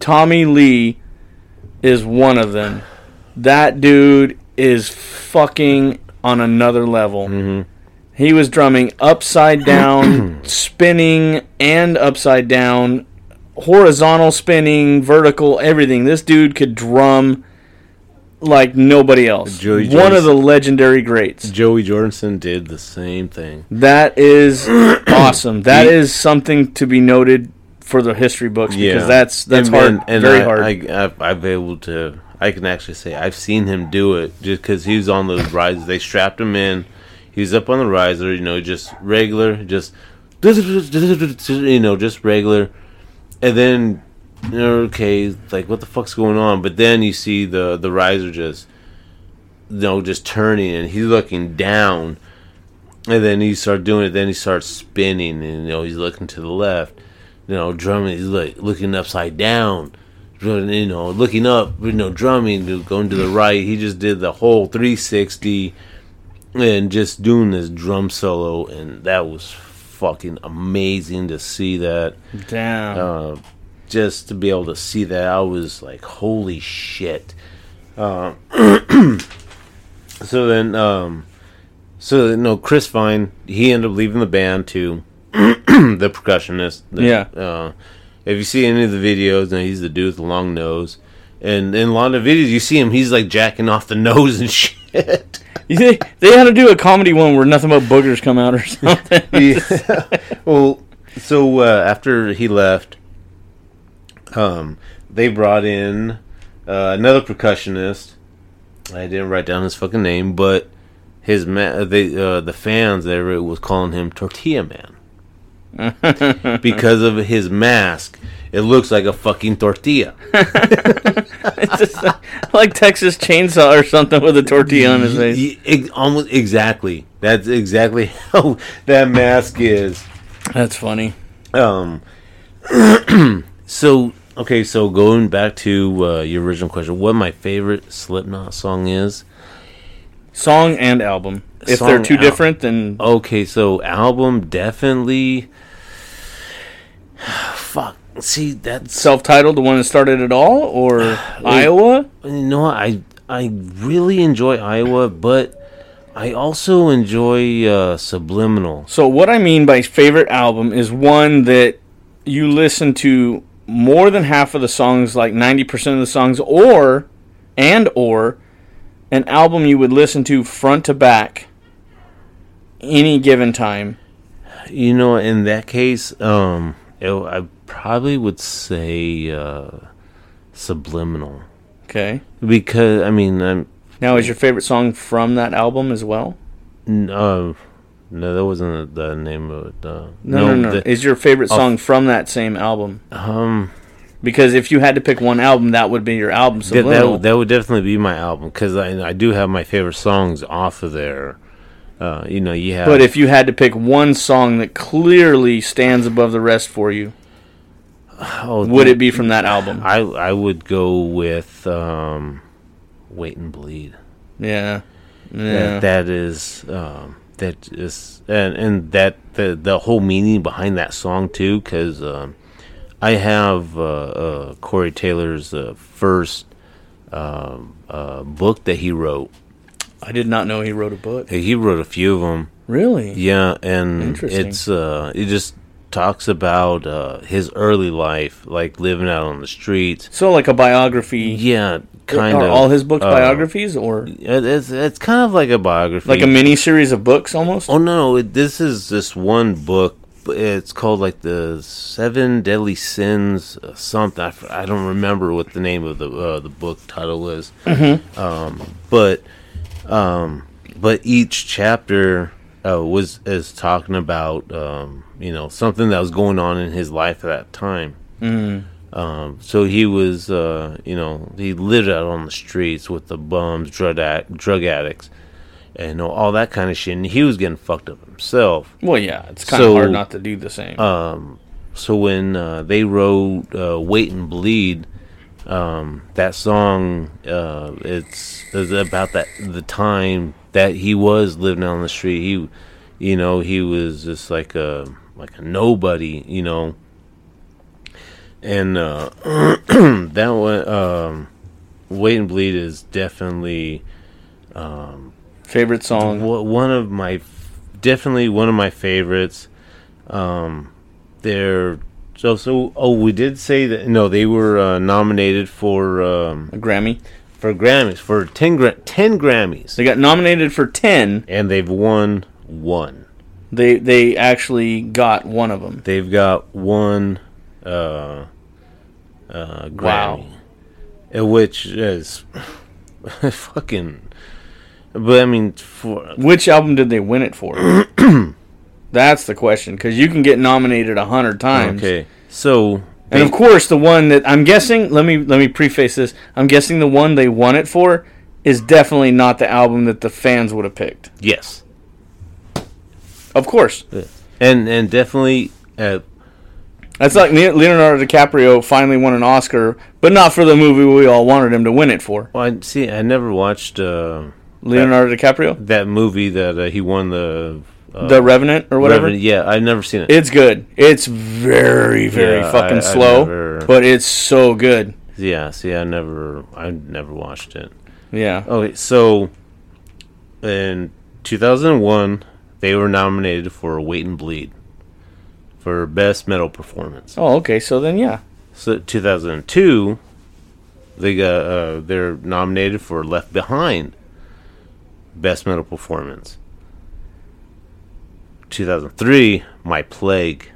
Tommy Lee is one of them. That dude is fucking on another level. Mhm. He was drumming upside down, spinning and upside down, horizontal spinning, vertical, everything. This dude could drum like nobody else. Joey One Jones. of the legendary greats. Joey Jordison did the same thing. That is awesome. That is something to be noted for the history books because that's that's And hard, then- and very I, hard. I, I've, I've been able to. I can actually say I've seen him do it just because he was on those rides. They strapped him in. He's up on the riser, you know, just regular, just you know, just regular. And then, you know, okay, like what the fuck's going on? But then you see the the riser just, you know, just turning, and he's looking down. And then he starts doing it. Then he starts spinning, and you know he's looking to the left. You know, drumming. He's like looking upside down. You know, looking up. You know, drumming, going to the right. He just did the whole 360, and just doing this drum solo, and that was fucking amazing to see that. Damn. Uh, just to be able to see that, I was like, holy shit. Uh, so then, um, so no, Chris Fehn, he ended up leaving the band too. the percussionist. The- Yeah. Uh, if you see any of the videos, then he's the dude with the long nose. And in a lot of videos, you see him, he's like jacking off the nose and shit. You think they had to do a comedy one where nothing but boogers come out or something? yeah. Well, so uh, after he left, um, they brought in uh, another percussionist. I didn't write down his fucking name, but his ma- they uh, the fans there was calling him Tortilla Man because of his mask. It looks like a fucking tortilla. It's just like, like Texas Chainsaw or something with a tortilla on his face. Almost exactly. That's exactly how that mask is. That's funny. Um. so okay, so going back to uh, your original question, what my favorite Slipknot song is? Song and album. If Song, they're too al- different, then Okay, so album definitely. Fuck. See, that's self-titled, the one that started it all, or Iowa. you know I I really enjoy Iowa, but I also enjoy uh, Subliminal. So what I mean by favorite album is one that you listen to more than half of the songs, like 90% of the songs, or, and or, an album you would listen to front to back any given time? You know, in that case, um, it, I probably would say uh, Subliminal Okay. because I mean, I'm Now, is your favorite song from that album as well? n- uh, no, that wasn't the name of it. Uh, No, no, no. the- is your favorite Off- song from that same album? um, Because if you had to pick one album, that would be your album. that, Subliminal. that that would definitely be my album because I I do have my favorite songs off of there. Uh, you know, you have. but if you had to pick one song that clearly stands above the rest for you, oh, would it be from that album? I I would go with um, Wait and Bleed. Yeah. That, Yeah. that is um, that is and and that the the whole meaning behind that song too because um, I have uh, uh, Corey Taylor's uh, first um, uh, book that he wrote. I did not know he wrote a book. He wrote a few of them. Really? Yeah, and it's uh, it just talks about uh, his early life, like living out on the streets. So like a biography. Yeah, kind Are of. all his books uh, biographies or It's it's kind of like a biography, like a mini series of books almost? Oh no, it, this is this one book. It's called like the Seven Deadly Sins, uh, something. I don't remember what the name of the uh, the book title is. Um, but um, but each chapter uh, was is talking about um, you know something that was going on in his life at that time. Mm. Um, so he was, uh, you know, he lived out on the streets with the bums, drug drug addicts, and all that kind of shit. And he was getting fucked up himself. Well, yeah, it's kind of So, hard not to do the same. Um, so when uh, they wrote uh, "Wait and Bleed," um, that song, uh, it's, it's about that the time that he was living on the street. He, you know, he was just like a like a nobody, you know. And uh, that one, um, "Wait and Bleed" is definitely um, Favorite song? One of my definitely one of my favorites um they're so so oh we did say that no they were uh, nominated for um A Grammy. for grammys for 10 gra- 10 grammys They got nominated for 10. and they've won one They they actually got one of them. they've got one uh uh grammy uh, which is fucking but i mean for Which album did they win it for? That's the question because you can get nominated a hundred times. okay so And of course, the one that I'm guessing. Let me let me preface this. I'm guessing the one they won it for is definitely not the album that the fans would have picked. yes Of course, and and definitely uh, that's like Leonardo DiCaprio finally won an Oscar, but not for the movie we all wanted him to win it for. well, I see. I never watched uh, Leonardo DiCaprio, that movie that uh, he won the uh, The Revenant or whatever. Revenant- Yeah, I've never seen it. It's good. It's very very Yeah, fucking I- slow, never- but it's so good. yeah, see, I never, I never watched it. Yeah. Okay, so in 2001, they were nominated for Wait and Bleed for best metal performance. Oh, okay. So then, yeah. So 2002, they got uh, they're nominated for Left Behind, best metal performance. 2003, My Plague.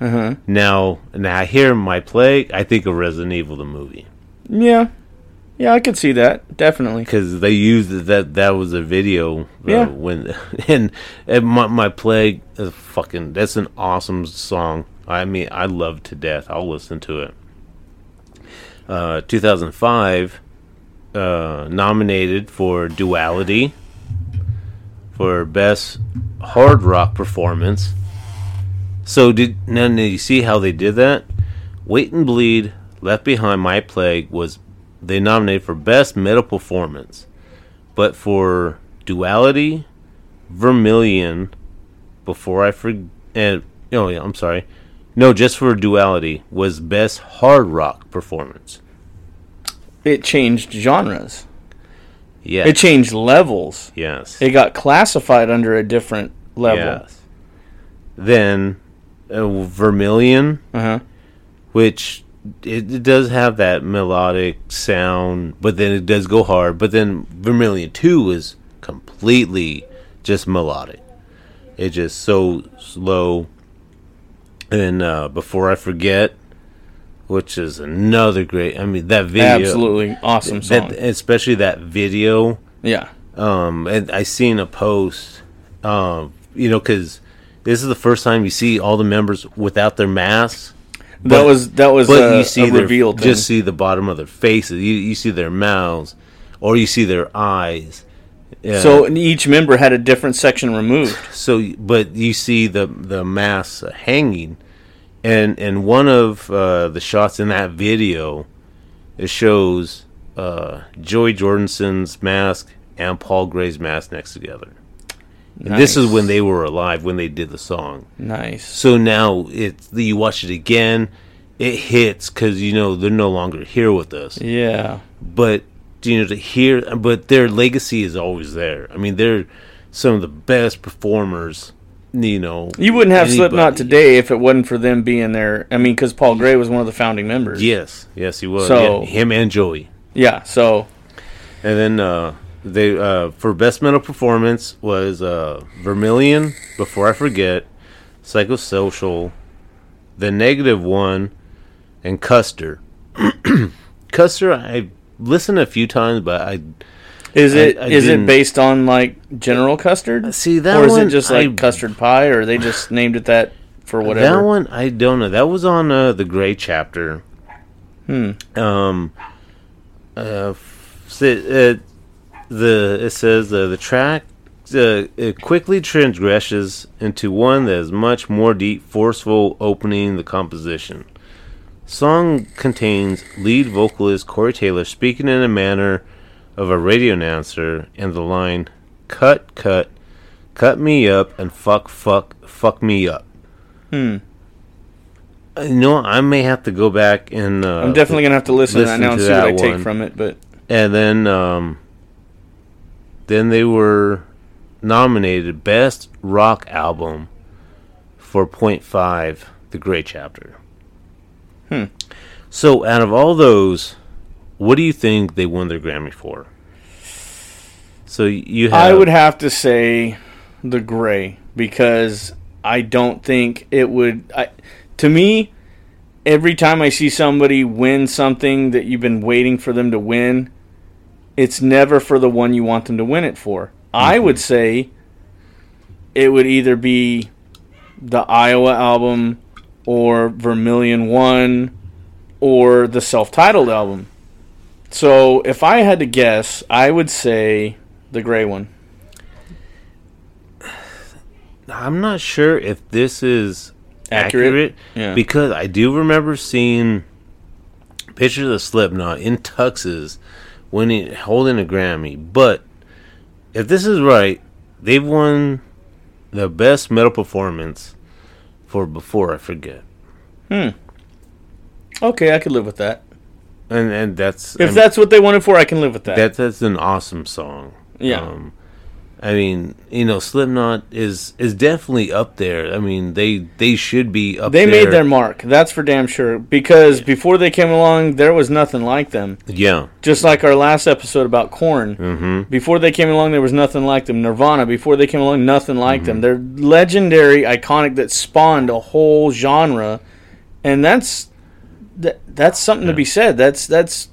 Uh huh. Now, now I hear My Plague, I think of Resident Evil the movie Yeah. Yeah, I could see that definitely. because they used that that was a video. uh, Yeah. when and, and my, my Plague is fucking that's an awesome song. I mean, I love to death. I'll listen to it. Uh, 2005, uh, nominated for Duality for best hard rock performance. So did now, now you see how they did that? Wait and Bleed, Left Behind, My Plague was they nominated for best metal performance, but for Duality, Vermilion, before I forget, eh, oh yeah, I'm sorry, no, just for Duality was best hard rock performance. It changed genres. Yes, It changed levels. yes, It got classified under a different level. yes. Then uh, Vermilion Uh huh. which it, it does have that melodic sound, but then it does go hard. But then Vermilion Two is completely just melodic. It's just so slow. And uh, before I forget, which is another great. I mean that video, Absolutely awesome song. that, especially that video. yeah. Um, and I seen a post, um, you know, because this is the first time you see all the members without their masks. That But- was that was But a, you see their, reveal thing. just see the bottom of their faces. You, you see their mouths, or you see their eyes. Yeah. So each member had a different section removed. so but you see the the mask hanging and and one of uh, the shots in that video it shows uh, Joey Jordison's mask and Paul Gray's mask next together. And this is when they were alive when they did the song. Nice. So now it's you watch it again, it hits because you know they're no longer here with us Yeah. but you know to hear but their legacy is always there i mean they're some of the best performers you know You wouldn't have Slipknot anybody- today if it wasn't for them being there. I mean, because Paul Gray was one of the founding members. yes yes he was So- yeah, him and joey Yeah. So and then uh they uh for best metal performance was uh vermilion before i forget psychosocial the negative one and custer custer i listened a few times but i is it I is didn't- it based on like General Custard? see that or is one it just like I- custard pie, or they just named it that for whatever? That one I don't know. That was on uh, the Gray chapter. Hmm. Um. Uh, s- uh, the it says uh, the track uh, it quickly transgresses into one that is much more deep, forceful, opening the composition. Song contains lead vocalist Corey Taylor speaking in a manner of a radio announcer, and the line "Cut, cut, cut me up, and fuck, fuck, fuck me up." Hmm. Uh, You know, I may have to go back and. Uh, I'm definitely gonna have to listen, to that listen now and see what I that take one. from it. But And then, um, then they were nominated best rock album for Point Five, the Great Chapter. Hmm. So, out of all those, what do you think they won their Grammy for? So you have. I would have to say the gray because I don't think it would. I, to me, every time I see somebody win something that you've been waiting for them to win, it's never for the one you want them to win it for. I mm-hmm. would say it would either be the Iowa album or Vermilion One or the self-titled album. So if I had to guess, I would say the gray one. I'm not sure if this is Accurate? accurate, Yeah. because I do remember seeing pictures of Slipknot in tuxes winning, holding a Grammy. But if this is right, they've won the best metal performance for Before I Forget, Hmm. Okay, I could live with that. And and that's If I'm- that's what they wanted for, I can live with that. that that's an awesome song. Yeah. Um, I mean, you know, Slipknot is is definitely up there. I mean, they they should be up there. they there. made their mark. That's for damn sure. Because before they came along, there was nothing like them. yeah. Just like our last episode about Korn. Mm-hmm. Before they came along, there was nothing like them. Nirvana. Before they came along, nothing like Mm-hmm. them. They're legendary, iconic. That spawned a whole genre, and that's that, that's something to be said. That's that's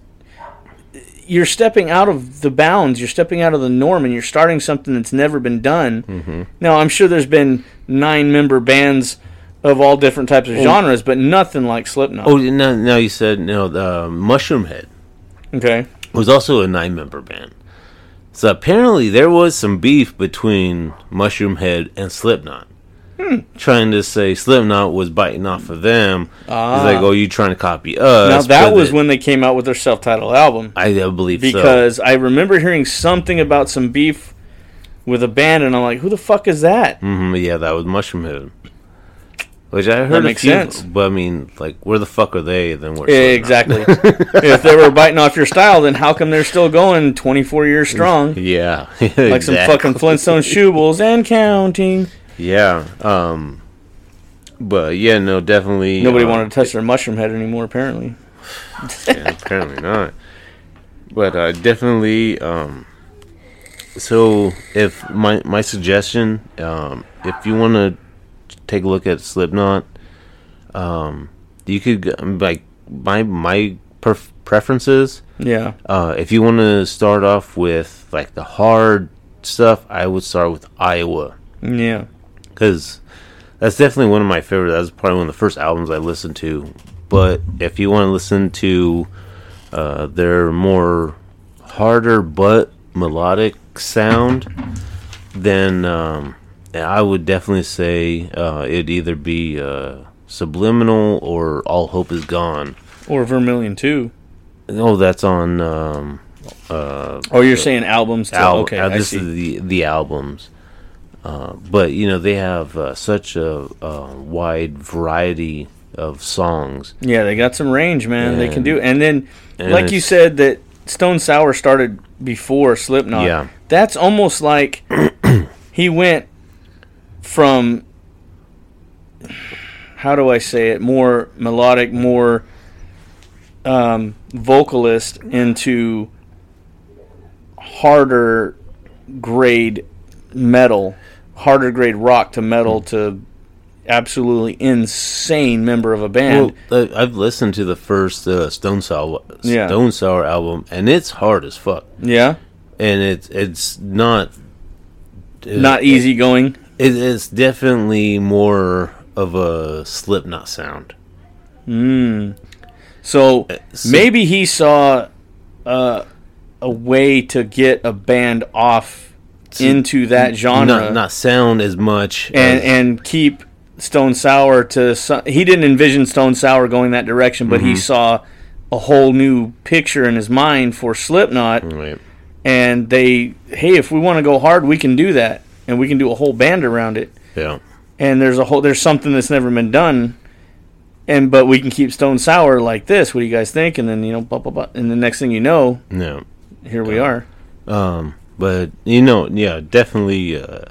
you're stepping out of the bounds. You're stepping out of the norm, and you're starting something that's never been done. Mm-hmm. Now, I'm sure there's been nine member bands of all different types of genres, but nothing like Slipknot. Oh, now, now you said no. The Mushroomhead okay. was also a nine-member band. So apparently there was some beef between Mushroomhead and Slipknot, Hmm. trying to say Slipknot was biting off of them. Ah. It's like, oh, you trying to copy us? Now that was it- when they came out with their self-titled album. I uh, believe so. because I remember hearing something about some beef with a band, and I'm like, who the fuck is that? hmm yeah, that was Mushroomhead. Which I heard makes a few, sense. but I mean, like, where the fuck are they? Then we're Yeah, exactly. if they were biting off your style, then how come they're still going 24 years strong? Yeah, Like some fucking Flintstone chewables and counting. Yeah. Um But yeah, no, definitely. Nobody uh, wanted to touch their mushroom head anymore, apparently. yeah, apparently not. But uh, definitely. Um, so, if my my suggestion, um, if you want to take a look at Slipknot, um, you could like my my perf- preferences. Yeah. Uh, if you want to start off with like the hard stuff, I would start with Iowa Yeah. Because that's definitely one of my favorite. That was probably one of the first albums I listened to. But if you want to listen to uh, their more harder but melodic sound, then um, I would definitely say uh, it'd either be uh, Subliminal or All Hope Is Gone. Or Vermilion too. Oh, that's on. Um, uh, Oh, you're saying albums too. al- okay, uh, I this see. is the the albums. Uh, but you know they have uh, such a, wide variety of songs. Yeah, they got some range, man. they can do. And then, and like you said, that Stone Sour started before Slipknot. Yeah. That's almost like he went from how do I say it? More melodic, more um, vocalist into harder grade metal, harder grade rock to metal to absolutely insane member of a band. Well, I've listened to the first uh, Stone Sour Yeah. Stone Sour album, and it's hard as fuck, yeah, and it's it's not not easy going. It, it's definitely more of a Slipknot sound. So so- maybe he saw uh, a way to get a band off into that genre Not not sound as much and as, and keep Stone Sour to he didn't envision Stone Sour going that direction, but he Mm-hmm. saw a whole new picture in his mind for Slipknot, Right. and they hey, if we want to go hard, we can do that, and we can do a whole band around it. Yeah. and there's a whole there's something that's never been done and but we can keep stone sour like this what do you guys think and then you know blah, blah, blah. and the next thing you know No. here we are Um, but you know, yeah, definitely. Uh,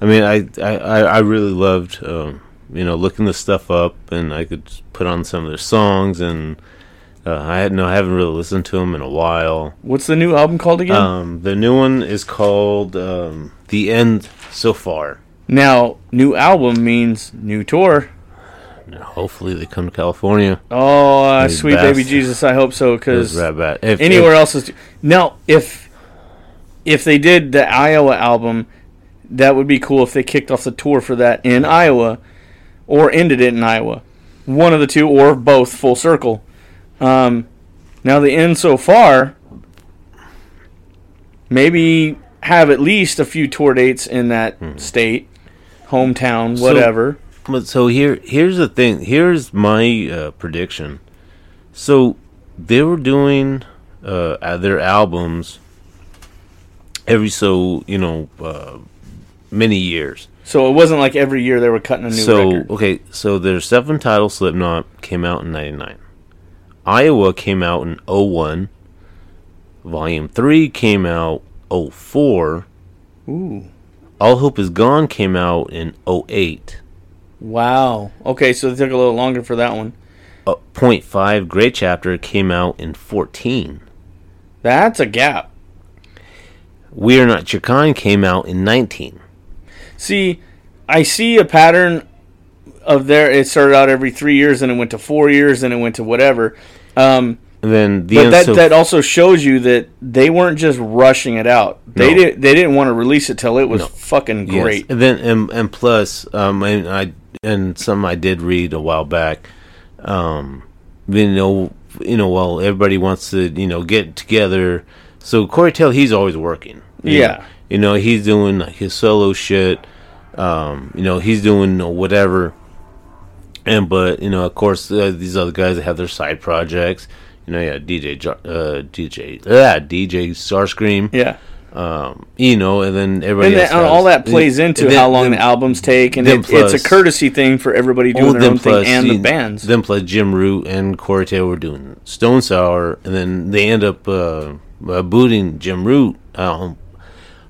I mean, I I, I really loved um, you know looking this stuff up, and I could put on some of their songs, and uh, I had no, I haven't really listened to them in a while. what's the new album called again Um, the new one is called um, "The End So Far." now new album means new tour Now, hopefully, they come to California. oh uh, sweet baby jesus i hope so because Rat Bat. If, anywhere if- else is now if if they did the iowa album that would be cool if they kicked off the tour for that in iowa or ended it in iowa one of the two or both full circle um, now the end so far maybe have at least a few tour dates in that state hometown So- whatever But so here, here's the thing. Here's my uh, prediction. So they were doing uh, their albums every so you know uh, many years. so it wasn't like every year they were cutting a new so record okay, so their self-entitled Slipknot came out in '99. Iowa came out in 01. Volume three came out 04. Ooh. All Hope Is Gone came out in 08. wow okay so they took a little longer for that one Uh, Point Five Great Chapter came out in 14. that's a gap We Are Not Your Kind came out in 19. See, I see a pattern of there. It started out every three years, and it went to four years, and it went to whatever. Um, And then the but that that also shows you that they weren't just rushing it out. They No. did. They didn't want to release it till it was No. fucking yes. great. And then and, and plus, um, and I and some I did read a while back. Um, you know, you know, well, everybody wants to you know get together. So Corey Taylor, he's always working. you Yeah. know. you know, he's doing like his solo shit. Um, you know, he's doing you whatever. And but you know, of course, uh, these other guys that have their side projects. You know, yeah, DJ, uh, DJ, yeah, DJ Starscream. Yeah, Um, you know, and then everybody and, that, has- all that plays into and then- how long the albums take, and it, it's a courtesy thing for everybody doing their own plus, thing and the bands. Then plus Jim Root and Corey Taylor were doing Stone Sour, and then they end up uh, uh, booting Jim Root. Um,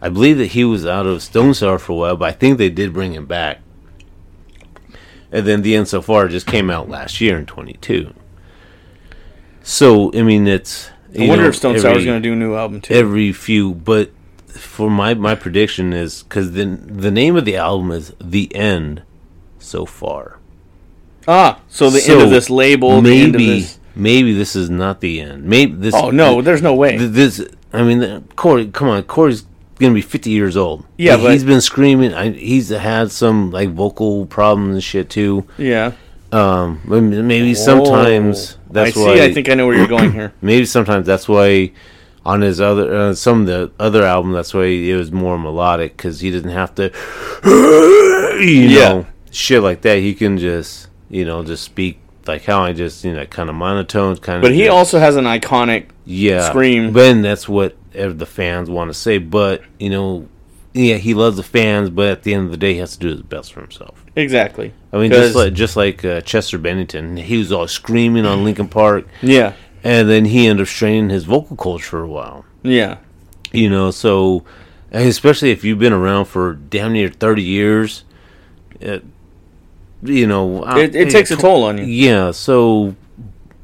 I believe that he was out of Stone Sour for a while, but I think they did bring him back. and then the end so far just came out last year in 22. So I mean, it's. I wonder know, if Stone every- is going to do a new album too. every few, but for my my prediction is because the the name of the album is the end so far. ah, so the end of this label, the end of maybe this. Maybe this is not the end. Maybe this. Oh no, there's no way. th- this. I mean, Corey. Come on, Corey's gonna be fifty years old. Yeah, but- he's been screaming. I, he's had some like vocal problems and shit too. yeah. Um, maybe maybe sometimes Oh, that's I why. see. I think I know where you're going here. maybe sometimes that's why on his other uh, some of the other album that's why it was more melodic because he didn't have to you Yeah. know shit like that he can just you know just speak like how I just you know kind of monotone kind of But he also has an iconic. yeah scream. then that's what the fans want to say but you know yeah he loves the fans but at the end of the day he has to do his best for himself Exactly. I mean, just like just like uh, Chester Bennington he was all screaming on Linkin Park Yeah. and then he ended up straining his vocal cords for a while Yeah. you know so especially if you've been around for damn near 30 years it, you know I- It, it takes a toll on you. yeah so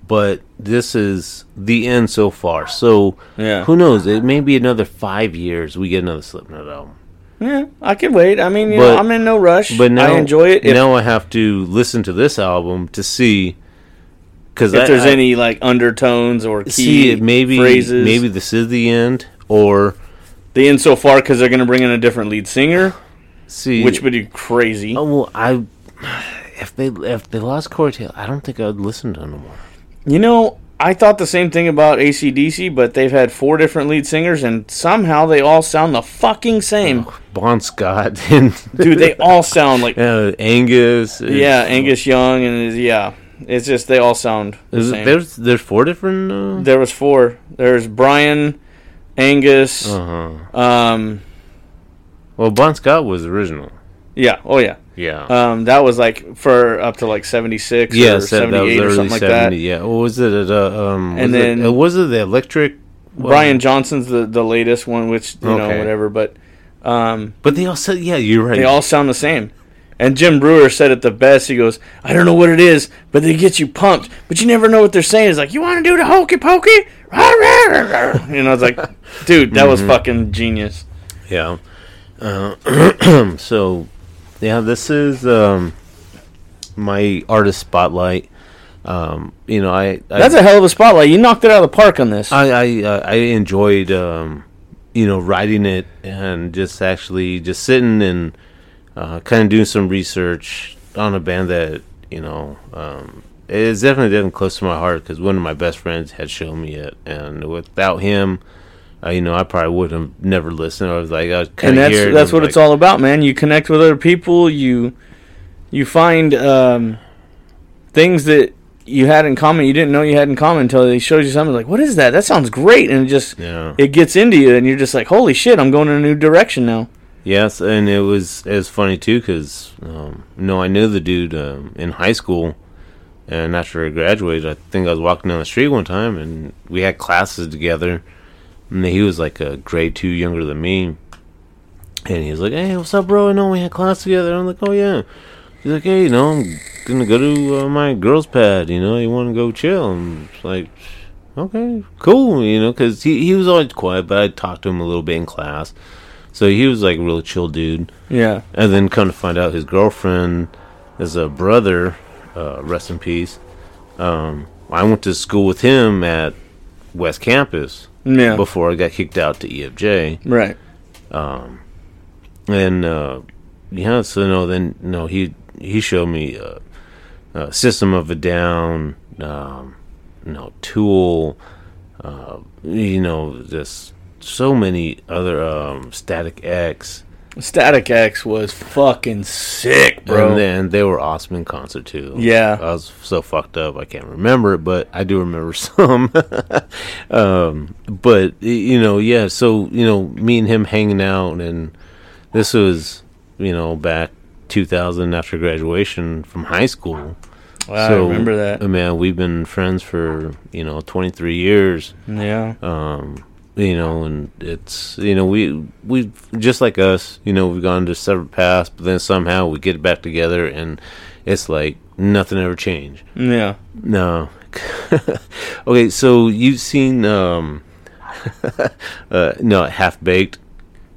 but this is the end so far so Yeah. who knows it may be another five years we get another slipknot album Yeah, I can wait. I mean, you But- know, I'm in no rush. but now I enjoy it. If, now i have to listen to this album to see because if there's any like undertones or key see maybe phrases, maybe this is the end or the end so far because they're going to bring in a different lead singer, see which would be crazy. Oh well, I if they if they lost Corey Taylor, I don't think I'd listen to them anymore. You know, I thought the same thing about ACDC, but they've had four different lead singers, and somehow they all sound the fucking same. Bon Scott and Dude, they all sound like uh, Angus. yeah, Angus Young, and yeah, it's just they all sound the it, same. there's there's four different. Uh, there was four. There's Brian, Angus, uh-huh. um, Well, Bon Scott was original. yeah, oh yeah. Yeah. Um, that was like for up to like seventy six yeah, or said that was seventy eight or early something like seventy. that. Yeah. What was it? At, uh, um, And was then- it, uh, was it the electric? Brian Johnson's the the latest one, which you know whatever, but um, But they all said, yeah, you're right. they all sound the same. And Jim Breuer said it the best. He goes, "I don't know what it is, but they get you pumped, but you never know what they're saying." It's like, "You want to do the hokey pokey?" Rah, rah, rah, rah." You know, it's like, dude, that Mm-hmm. was fucking genius. Yeah. Uh, so, yeah, this is um, my artist spotlight. Um, you know, I, I That's a hell of a spotlight. You knocked it out of the park on this. I I, uh, I enjoyed um, you know writing it and just actually just sitting and uh, kind of doing some research on a band that you know um, is definitely getting close to my heart because one of my best friends had shown me it, and without him, uh, you know, I probably would have never listened. I was like, I and kind of that's that's and what like, it's all about, man. You connect with other people. You you find um, things that you had in common you didn't know you had in common until they showed you something like, what is that? That sounds great, and it just Yeah. it gets into you, and you're just like, holy shit, I'm going in a new direction now. Yes, and it was as funny too because um, no, I knew the dude um, in high school, and after I graduated, I think I was walking down the street one time, and we had classes together, and he was like a grade two younger than me, and he was like, "Hey, what's up, bro? I know we had class together." I'm like, "Oh yeah." He's like, "Hey, you know, I'm gonna go to uh, my girls' pad. You know, you want to go chill?" I'm like, "Okay, cool." You know, because he he was always quiet, but I talked to him a little bit in class. So he was like a real chill dude. Yeah, And then come to find out his girlfriend is a brother, uh, rest in peace. Um, I went to school with him at West Campus yeah, before I got kicked out to EFJ. right. Um, And uh, yeah, so no, then no, he he showed me uh, uh, System of a Down, um, you know, Tool, uh, you know, just so many other um, Static X. Static X was fucking sick, bro. And then they were awesome in concert too. Yeah. I was so fucked up I can't remember it, but I do remember some. um, but you know, yeah. So you know, me and him hanging out, and this was you know back 2000 after graduation from high school. I so remember that. Man, we've been friends for you know 23 years Yeah, um, you know, and it's you know we we just like us, you know, we've gone to separate paths, but then somehow we get back together, and it's like nothing ever changed. Yeah. No. okay, so you've seen um uh no half baked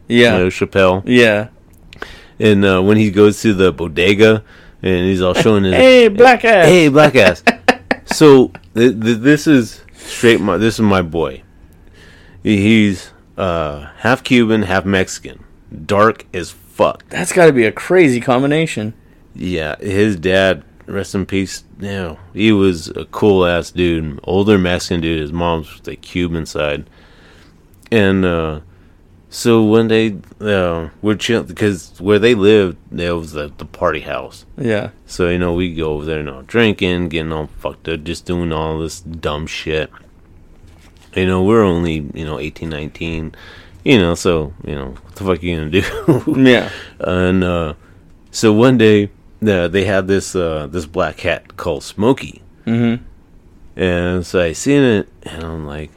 Yeah. you know, Chappelle Yeah. and uh, when he goes to the bodega and he's all showing his Hey, black ass. hey black ass so th- th- this is straight my this is my boy he's uh half cuban half mexican dark as fuck That's got to be a crazy combination. yeah his dad rest in peace you know, he was a cool ass dude older mexican dude his mom's the cuban side and uh so one day uh, we're chilling because where they lived there was the, the party house Yeah. So, you know, we go over there, you know, drinking, getting all fucked up, just doing all this dumb shit. You know, we're only, you know, 18, 19. You know, so, you know, what the fuck are you gonna do? Yeah. and, uh, so one day, uh, they had this, uh, this black cat called Smokey. Mm-hmm. And so I seen it, and I'm like,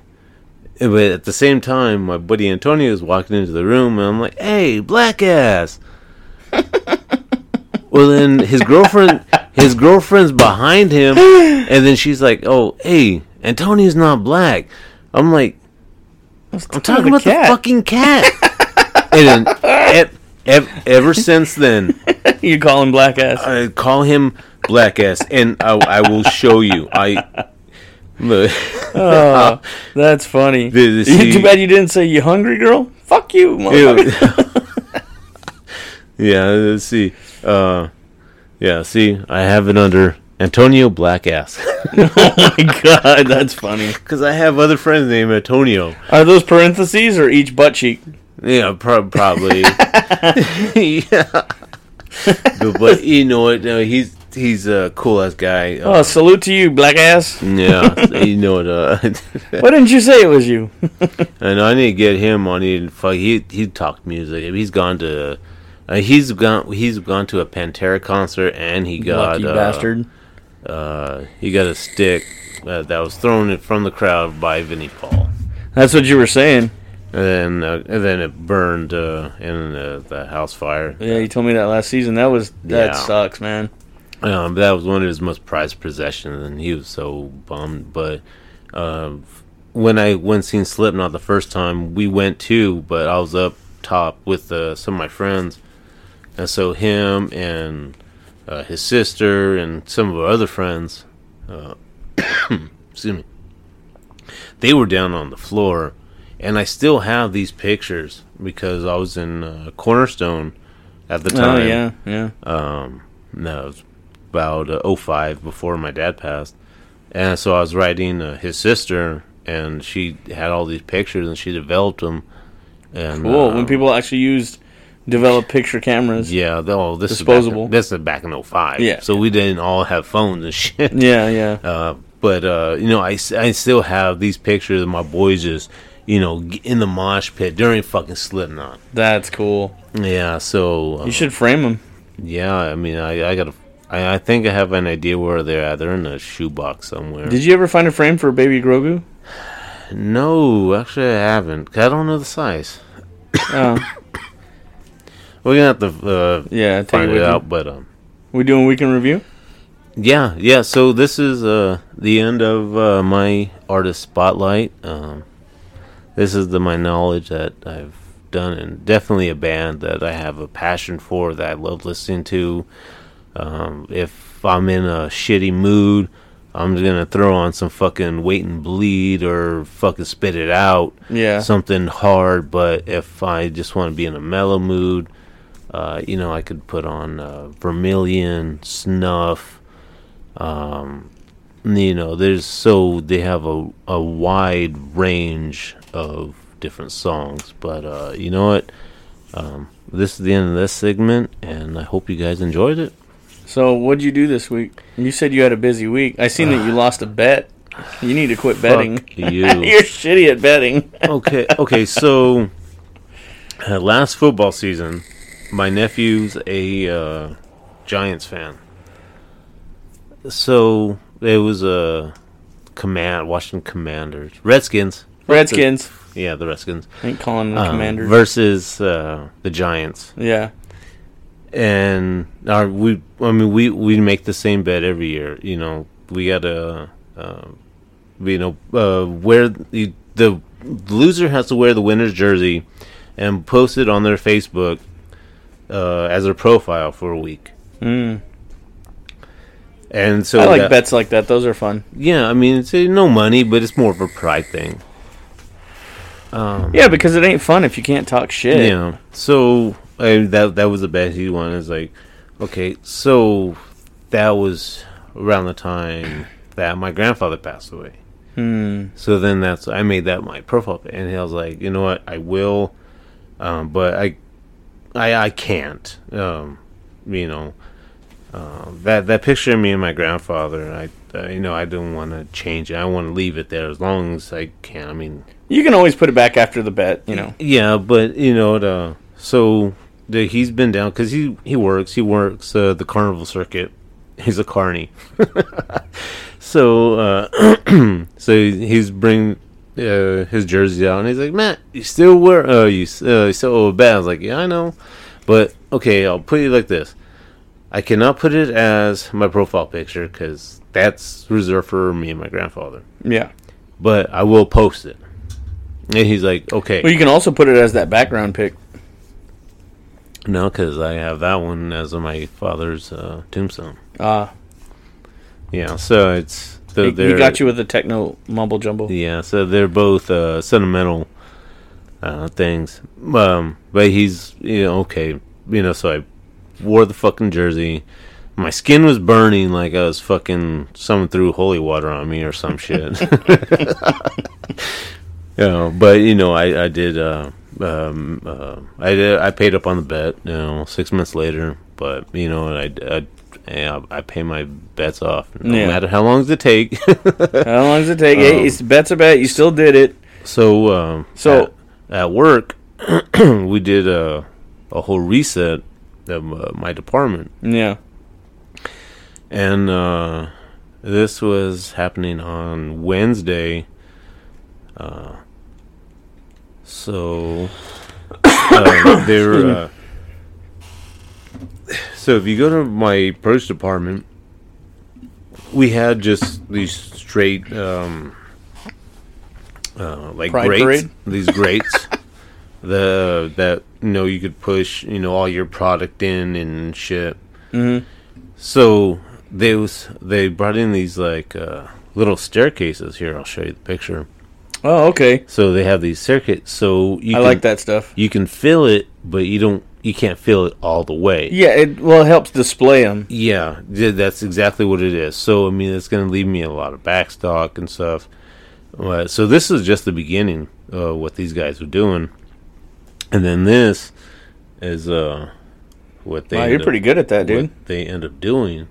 but at the same time, my buddy Antonio is walking into the room, and I'm like, "Hey, black ass." well, then his girlfriend, his girlfriend's behind him, and then she's like, "Oh, hey, Antonio's not black." I'm like, I'm talking about the fucking cat. and then, ev- ev- ever since then, you call him black ass. I call him black ass, and I, I will show you. I look. Oh, that's funny. The- the- see- Too bad you didn't say you hungry girl. Fuck you, motherfucker. yeah, let's see. Uh, yeah, see, I have it under Antonio Black Ass oh my god, that's funny. because I have other friends named Antonio. Are those parentheses or each butt cheek? Yeah, pro- probably. yeah, but, but you know what? Uh, he's he's a cool ass guy. Uh, Oh, salute to you, black ass. yeah, you know what? Uh, Why didn't you say it was you? and I need to get him on. He fuck. He he talked music. He's gone to. Uh, he's gone. He's gone to a Pantera concert, and he got Lucky uh, bastard. Uh, he got a stick uh, that was thrown from the crowd by Vinnie Paul, That's what you were saying. and then uh, and then it burned uh, in uh, the house fire. Yeah, you told me that last season. That was that Yeah. sucks, man. Um, that was one of his most prized possessions, and he was so bummed. But um, when I went seen Slipknot the first time, we went too, but I was up top with uh, some of my friends, and so him and uh, his sister and some of our other friends, uh, excuse me, they were down on the floor, and I still have these pictures because I was in uh, Cornerstone at the time. Oh yeah, yeah. Um, no, it was about uh, 05 before my dad passed. And so I was writing uh, his sister, and she had all these pictures, and she developed them. And Cool. when um, people actually used develop picture cameras. yeah, oh, this Disposable. Is back, this is back in 05. Yeah. so we didn't all have phones and shit. Yeah, yeah. Uh, but uh, you know, I, I still have these pictures of my boys just you know in the mosh pit during fucking Slipknot. That's cool. Yeah, so uh, You should frame them. Yeah, I mean, I I gotta. I, I think I have an idea where they're at. They're in a shoebox somewhere. Did you ever find a frame for Baby Grogu? No, actually, I haven't. I don't know the size. Oh, We're gonna have to uh, yeah. Take find it it out. you. But um, We doing weekend review? yeah, yeah. So this is uh the end of uh, my artist spotlight. Um, this is the my knowledge that I've done, and definitely a band that I have a passion for that I love listening to. Um, if I'm in a shitty mood, I'm gonna throw on some fucking wait and bleed or fucking spit it out. Yeah. something hard. But if I just want to be in a mellow mood, uh, you know, I could put on uh, Vermilion, Snuff. Um, you know, there's so they have a a wide range of different songs. But uh, you know what? Um, this is the end of this segment, and I hope you guys enjoyed it. So what'd you do this week? You said you had a busy week. I seen that you lost a bet. You need to quit betting. You. You're shitty at betting. okay, okay. So uh, last football season, my nephew's a uh, Giants fan. So it was a command Washington Commanders, Redskins, Redskins. yeah, the Redskins I ain't calling them um, Commanders. versus uh, the Giants, yeah. and our we I mean we we make the same bet every year. You know, we gotta uh, you know uh, wear the the loser has to wear the winner's jersey and post it on their Facebook uh, as their profile for a week. Mm. And so I like that- bets like that. Those are fun. Yeah, I mean it's uh, no money, but it's more of a pride thing. Um, Yeah, because it ain't fun if you can't talk shit. Yeah. So I, that that was the best he one. Is like, okay, so that was around the time that my grandfather passed away. Hmm. So then that's I made that my profile, and he was like, you know what, I will, um, but I, I I can't. Um, you know, uh, that that picture of me and my grandfather, I. Uh, you know, I don't want to change it. I want to leave it there as long as I can. I mean, You can always put it back after the bet. You know. yeah, but you know, the, so the, he's been down because he he works. He works uh, the carnival circuit. He's a carny. so uh, so he's bring uh, his jersey out, and he's like, "Matt, you still wear? Uh, you uh, you still owe a bet?" I was like, "Yeah, I know, but okay, I'll put it like this. I cannot put it as my profile picture because that's reserved for me and my grandfather. Yeah. But I will post it." And he's like, "Okay." Well, you can also put it as that background pic. No, because I have that one as my father's uh, tombstone. Ah, Yeah, so it's so he, he they're- got you with the techno mumble jumble. Yeah, so they're both uh, sentimental uh, things. Um, but he's you know okay, you know. So I wore the fucking jersey. My skin was burning like I was fucking someone threw holy water on me or some shit. you know, but you know, I I did. Uh, um, uh, I did. I paid up on the bet. You know, six months later, but you know, I I, yeah, I pay my bets off no Yeah. matter how long does it take. How long does it take? Hey, Um, it's bet's a bet. You still did it. So, um, So- at, at work, we did a a whole reset of uh, my department, Yeah. and uh, this was happening on Wednesday. Uh, so uh, they're uh, so if you go to my produce department, we had just these straight um, uh, like Pride grates, parade? these grates. the that you know you could push you know all your product in and shit. Mhm. So they was they brought in these like uh, little staircases. Here, I'll show you the picture. Oh, okay. So they have these circuits. So you I can, like that stuff. You can fill it, but you don't. You can't feel it all the way. Yeah. It well it helps display them. Yeah, that's exactly what it is. So I mean, it's going to leave me a lot of backstock and stuff. Uh, so this is just the beginning of what these guys are doing, and then this is uh what they Wow, you're up- pretty good at that, dude. what they end up doing.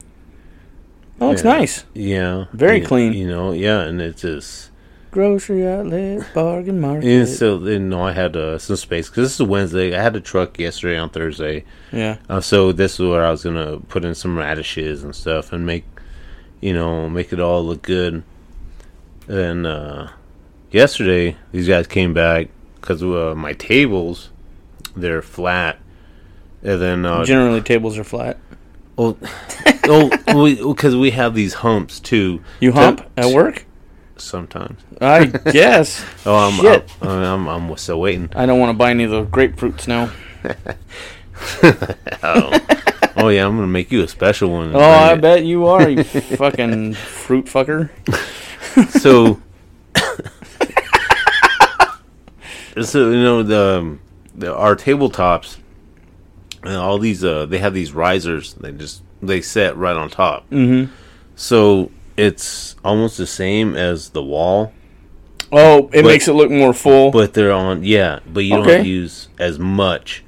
Oh, it's nice. Yeah, Very you- clean. You know, yeah, and it's just. Grocery outlet, bargain market. And so, know, I had uh, some space because this is Wednesday. I had a truck yesterday on Thursday. yeah. Uh, so this is where I was gonna put in some radishes and stuff and make, you know, make it all look good. And uh, yesterday, these guys came back because uh, my tables, they're flat. And then, uh, Generally, tables are flat. oh, oh, because we have these humps too. You hump at work? Sometimes. I guess. Oh, I'm, Shit. I'm, I'm, I'm still waiting. I don't want to buy any of the grapefruits now. Oh yeah, I'm gonna make you a special one. Oh, I it. bet you are, you fucking fruit fucker. so so you know the, um, the our tabletops and all these uh they have these risers they just they set right on top Mm-hmm. so it's almost the same as the wall Oh, it But- makes it look more full. but they're on yeah but you Okay. don't use as much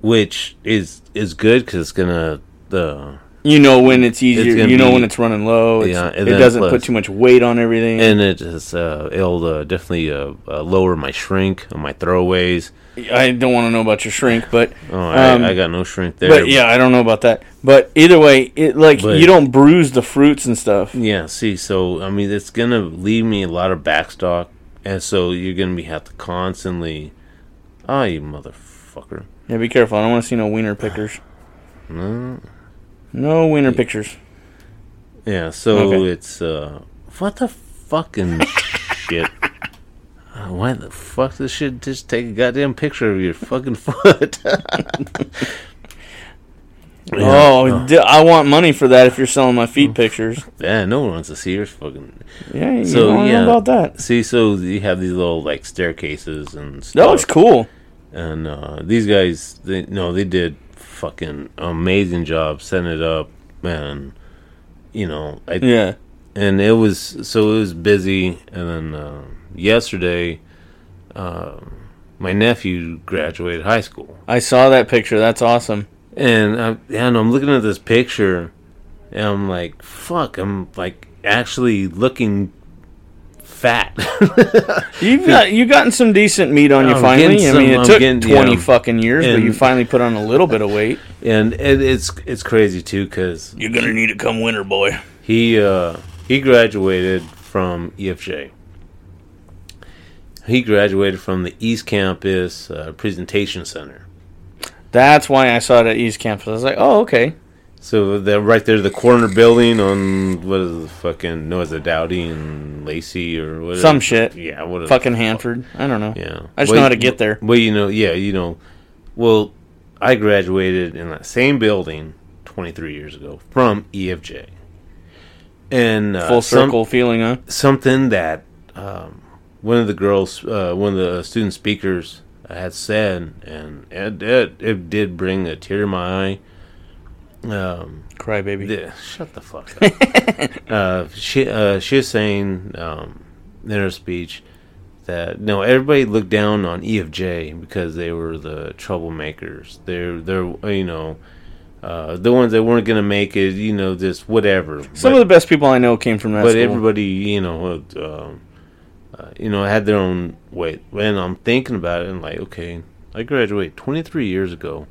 which is is good because it's gonna the you know when it's easier. gonna you know be- when it's running low. It's, Yeah, it doesn't plus- put too much weight on everything. and it is uh it'll uh, definitely uh, uh, lower my shrink on my throwaways I don't want to know about your shrink, but oh I, Um, I got no shrink there but yeah, I don't know about that. But either way, it like But- you don't bruise the fruits and stuff. Yeah, see, so I mean, it's gonna leave me a lot of backstock, and so you're gonna be have to constantly, ah, you motherfucker. Yeah, be careful. I don't want to see no wiener pickers. No. No winter pictures. Yeah, so Okay. it's uh what the fucking shit. Uh, why the fuck this shit just take a goddamn picture of your fucking foot? Oh, d- I want money for that if you're selling my feet pictures. yeah, no one wants to see your fucking Yeah, you So, don't yeah. know about that. See, so you have these little like staircases and That stuff. looks cool. And uh, these guys, they no, they did fucking amazing job setting it up, man. You know, I, Yeah. and it was so it was busy. And then uh, yesterday, uh, my nephew graduated high school, I saw that picture. That's awesome. and I, and I'm looking at this picture, and I'm like, fuck, I'm like actually looking fat. You've got you gotten some decent meat on you I'm finally. getting I mean, it I'm took getting- twenty yeah. fucking years, but you finally put on a little bit of weight. and it, it's it's crazy too because You're gonna need to come winter, boy. He uh, he graduated from EFJ. He graduated from the East Campus uh, Presentation Center. That's why I saw it at East Campus. I was like, oh, okay. So they're right there, the corner building on what is the fucking no, is it Douty and Lacey or what? Some shit. Yeah, what? Fucking Hanford. I don't know. Yeah, I just Well, know how to get there. Well, you know, yeah, you know, well, I graduated in that same building 23 years ago from EFJ, and uh, Full some- circle feeling, huh? something that um, one of the girls, uh, one of the student speakers had said, and it, it, it did bring a tear to my eye. Um, Crybaby. the, shut the fuck up. uh, she uh, she was saying um, in her speech that no, everybody looked down on EFJ because they were the troublemakers. They're they're you know. Uh, the ones that weren't gonna make it, you know, just whatever. Some But- of the best people I know came from that but school. everybody, you know, uh, um, uh, you know, had their own way. When I'm thinking about it, and like, okay, I graduated 23 years ago.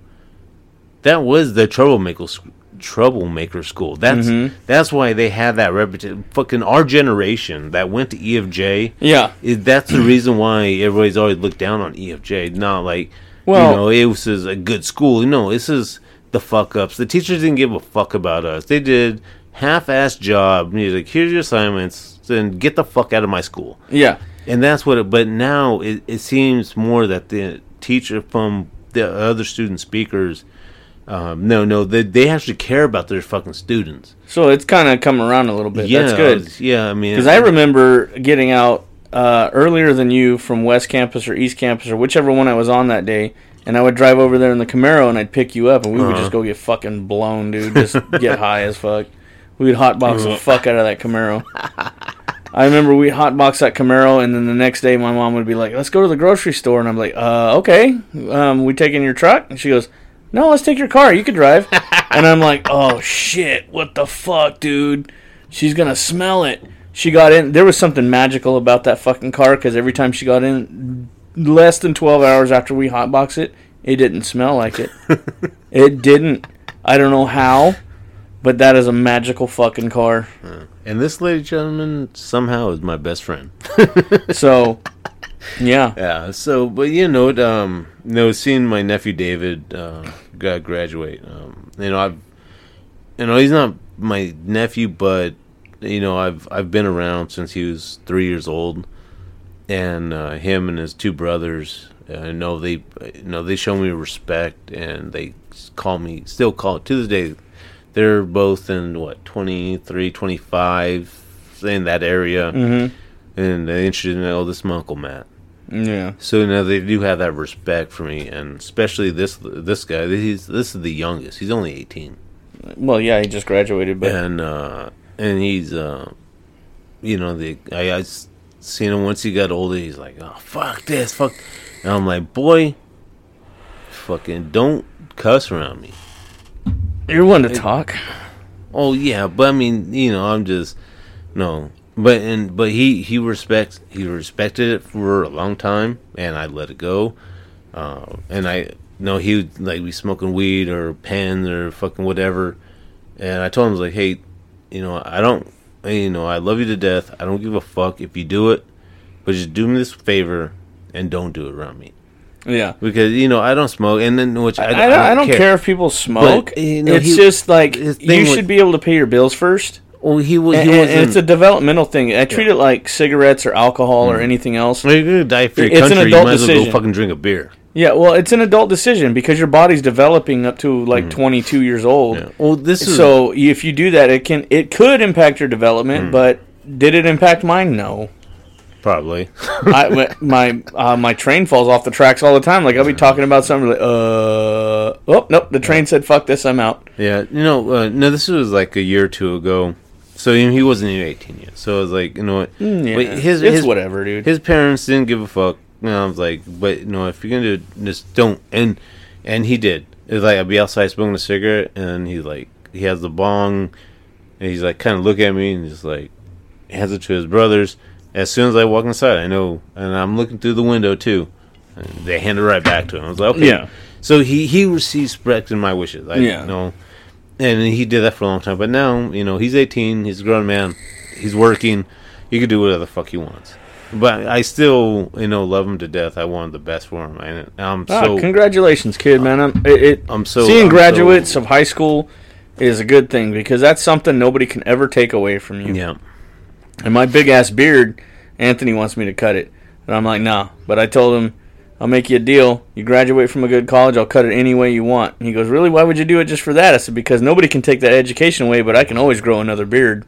That was the troublemaker sc- troublemaker school. That's Mhm. that's why they have that reputation. Fucking our generation that went to EFJ. yeah. Is, that's the reason why everybody's always looked down on EFJ. Not like, Well- you know, it was a good school. You No, this is the fuck ups. The teachers didn't give a fuck about us. They did half-ass job. You're like, here's your assignments, then get the fuck out of my school. Yeah. And that's what. It, but now it, it seems more that the teacher from the other student speakers, um, no, no, they they actually care about their fucking students. So it's kind of come around a little bit. yeah, That's good. Yeah, I mean, Because I remember getting out uh, earlier than you from West Campus or East Campus or whichever one I was on that day, and I would drive over there in the Camaro and I'd pick you up, and we would Uh-huh. just go get fucking blown, dude. Just get high as fuck. We would hotbox the fuck out of that Camaro. I remember we hotbox that Camaro, and then the next day my mom would be like, "Let's go to the grocery store," and I'm like, "Uh, okay. Um, we taking your truck?" And she goes, "No, let's take your car. You can drive." and I'm like, "Oh shit! What the fuck, dude? She's gonna smell it." She got in. There was something magical about that fucking car because every time she got in, less than 12 hours after we hotbox it, it didn't smell like it. it didn't. I don't know how, but that is a magical fucking car. and this lady gentleman somehow is my best friend. So, yeah. Yeah. So, but you know, it, um, you know, seeing my nephew David uh, graduate, um, you know, I've, you know, he's not my nephew, but you know, I've I've been around since he was three years old, and uh, him and his two brothers, uh, know they, you know, they show me respect, and they call me, still call to this day. They're both in what 23, 25, in that area, Mm-hmm. and they're interested in oh, this is my uncle Matt. Yeah. So now they do have that respect for me, and especially this this guy. He's this is the youngest. He's only eighteen, Well, yeah, he just graduated, but and uh, and he's uh, you know the I, I seen him once he got older. He's like, oh fuck this, fuck, and I'm like, boy, fucking don't cuss around me. you're one to talk. Oh yeah, but I mean, you know, I'm just no, but and but he he respects he respected it for a long time, and I let it go, uh, and I know he would like be smoking weed or pen or fucking whatever, and I told him I was like, hey, you know, I don't, you know, I love you to death. I don't give a fuck if you do it, but just do me this favor and don't do it around me. Yeah. because you know I don't smoke, and then which I, I, don't, I don't care. if people smoke. you know, it's he- just like you thing was- should be able to pay your bills first. Well, he was. And, He and wasn't. it's a developmental thing. I treat it like cigarettes or alcohol or anything else. Well, you're die for your It's an country. You adult might as well decision. go fucking drink a beer. Yeah, well, it's an adult decision because your body's developing up to like 22 years old. Yeah. Well, this is So if you do that, it can it could impact your development, but did it impact mine? No. probably. I, my uh, my train falls off the tracks all the time. Like I'll be talking about something like, uh, oh nope, the train said fuck this, I'm out. Yeah, you know, uh, no, this was like a year or two ago. So know, he wasn't even 18 yet. So I was like, you know what? Mm, Yeah, But his it's his whatever, dude. his parents didn't give a fuck. You know, I was like, but you know, if you're gonna do it, just don't. And and he did. It's like I'd be outside smoking a cigarette, and he's like, he has the bong, and he's like, kind of look at me, and just like hands it to his brothers. As soon as I walk inside, I know, and I'm looking through the window too. And they hand it right back to him. I was like, okay. Yeah. So he he receives respect in my wishes. I, Yeah. You know, and he did that for a long time. But now, you know, he's 18. He's a grown man. He's working. He can do whatever the fuck he wants. But I still, you know, love him to death. I wanted the best for him, and I'm Ah, so congratulations, kid, man. I'm, it, it, I'm so- seeing I'm graduates so- of high school is a good thing because that's something nobody can ever take away from you. yeah. And my big ass beard, Anthony wants me to cut it, and I'm like, nah. But I told him, I'll make you a deal. You graduate from a good college, I'll cut it any way you want. And he goes, really? Why would you do it just for that? I said, because nobody can take that education away, but I can always grow another beard.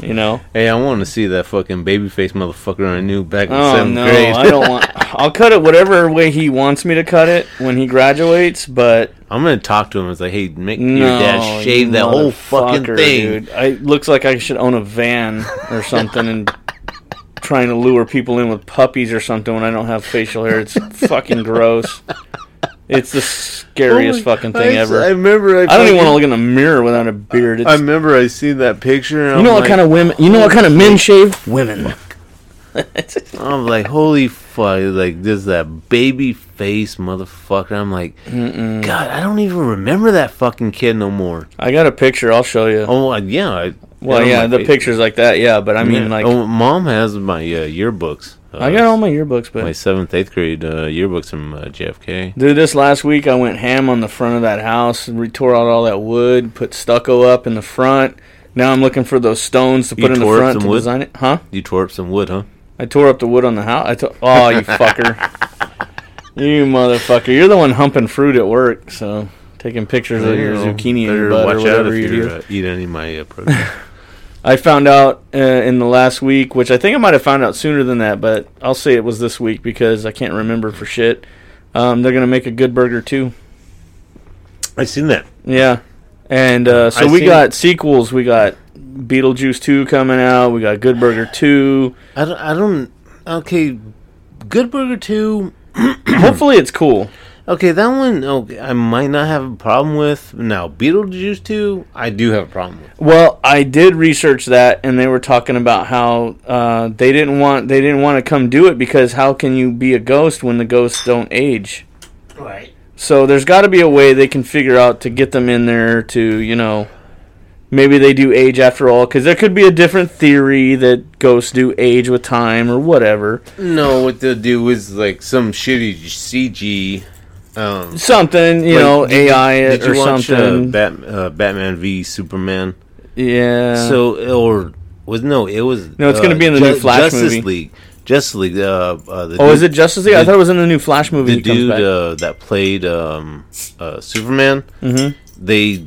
You know? Hey, I want to see that fucking baby face motherfucker I knew back in Oh seventh no, grade. I don't want. I'll cut it whatever way he wants me to cut it when he graduates. But I'm gonna talk to him. It's like, hey, make no, your dad shave that whole fucking thing. Dude. I looks like I should own a van or something and trying to lure people in with puppies or something when I don't have facial hair. It's fucking gross. It's the scariest Oh my- fucking thing I, ever. I remember. I, I don't even want to look in a mirror without a beard. It's, I remember I seen that picture. You know I'm what like, kind of women? You know what kind of men shave? Women. I'm like, holy fuck! Like, there's that baby face motherfucker. I'm like, God, I don't even remember that fucking kid no more. I got a picture. I'll show you. Oh, yeah. I, well, yeah, the pictures like that. Yeah, but I mean, Yeah. like, oh, mom has my uh, yearbooks. Uh, I got all my yearbooks, but my seventh, eighth grade uh, yearbooks from uh, JFK. Dude, this last week I went ham on the front of that house and tore out all that wood, put stucco up in the front. Now I'm looking for those stones to You put in the front some to wood? design it. Huh? You tore up some wood, huh? I tore up the wood on the house. I to- oh, you fucker. you motherfucker. You're the one humping fruit at work, so taking pictures of your zucchini your butt or watch out whatever if you you do. uh, eat any of my uh, produce. I found out uh, in the last week, which I think I might have found out sooner than that, but I'll say it was this week because I can't remember for shit. Um, they're going to make a good burger too. I seen that. Yeah, and uh, so I we seen- got sequels. We got Beetlejuice two coming out. We got Good Burger two. I don't. I don't. Okay, Good Burger Two. Hopefully, it's cool. Okay, that one. Okay, I might not have a problem with. Now, Beetlejuice Two, I do have a problem with. Well, I did research that, and they were talking about how uh, they didn't want they didn't want to come do it because how can you be a ghost when the ghosts don't age? Right. So there's got to be a way they can figure out to get them in there to you know. Maybe they do age after all, because there could be a different theory that ghosts do age with time or whatever. No, what they'll do is like some shitty CG. Um, Something, you like, know, did AI did or watch, something. Uh, Bat, uh, Batman v Superman. yeah. So or was no, it was No, it's uh, be in the new Flash Justice movie. League. Justice League. Uh, uh, the oh, dude, is it Justice League? I thought it was in the new Flash movie. the dude uh, that played um, uh, Superman? Mhm. They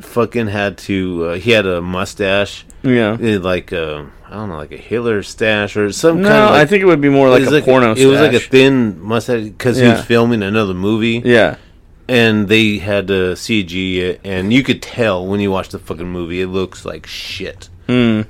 fucking had to. Uh, he had a mustache, yeah. like uh, I don't know, like a Hitler stash or some No, kind of. Like, I think it would be more like a was porno. It was like a thin mustache because he was filming another movie, yeah. and they had to CG it, and you could tell when you watch the fucking movie, it looks like shit. Hmm.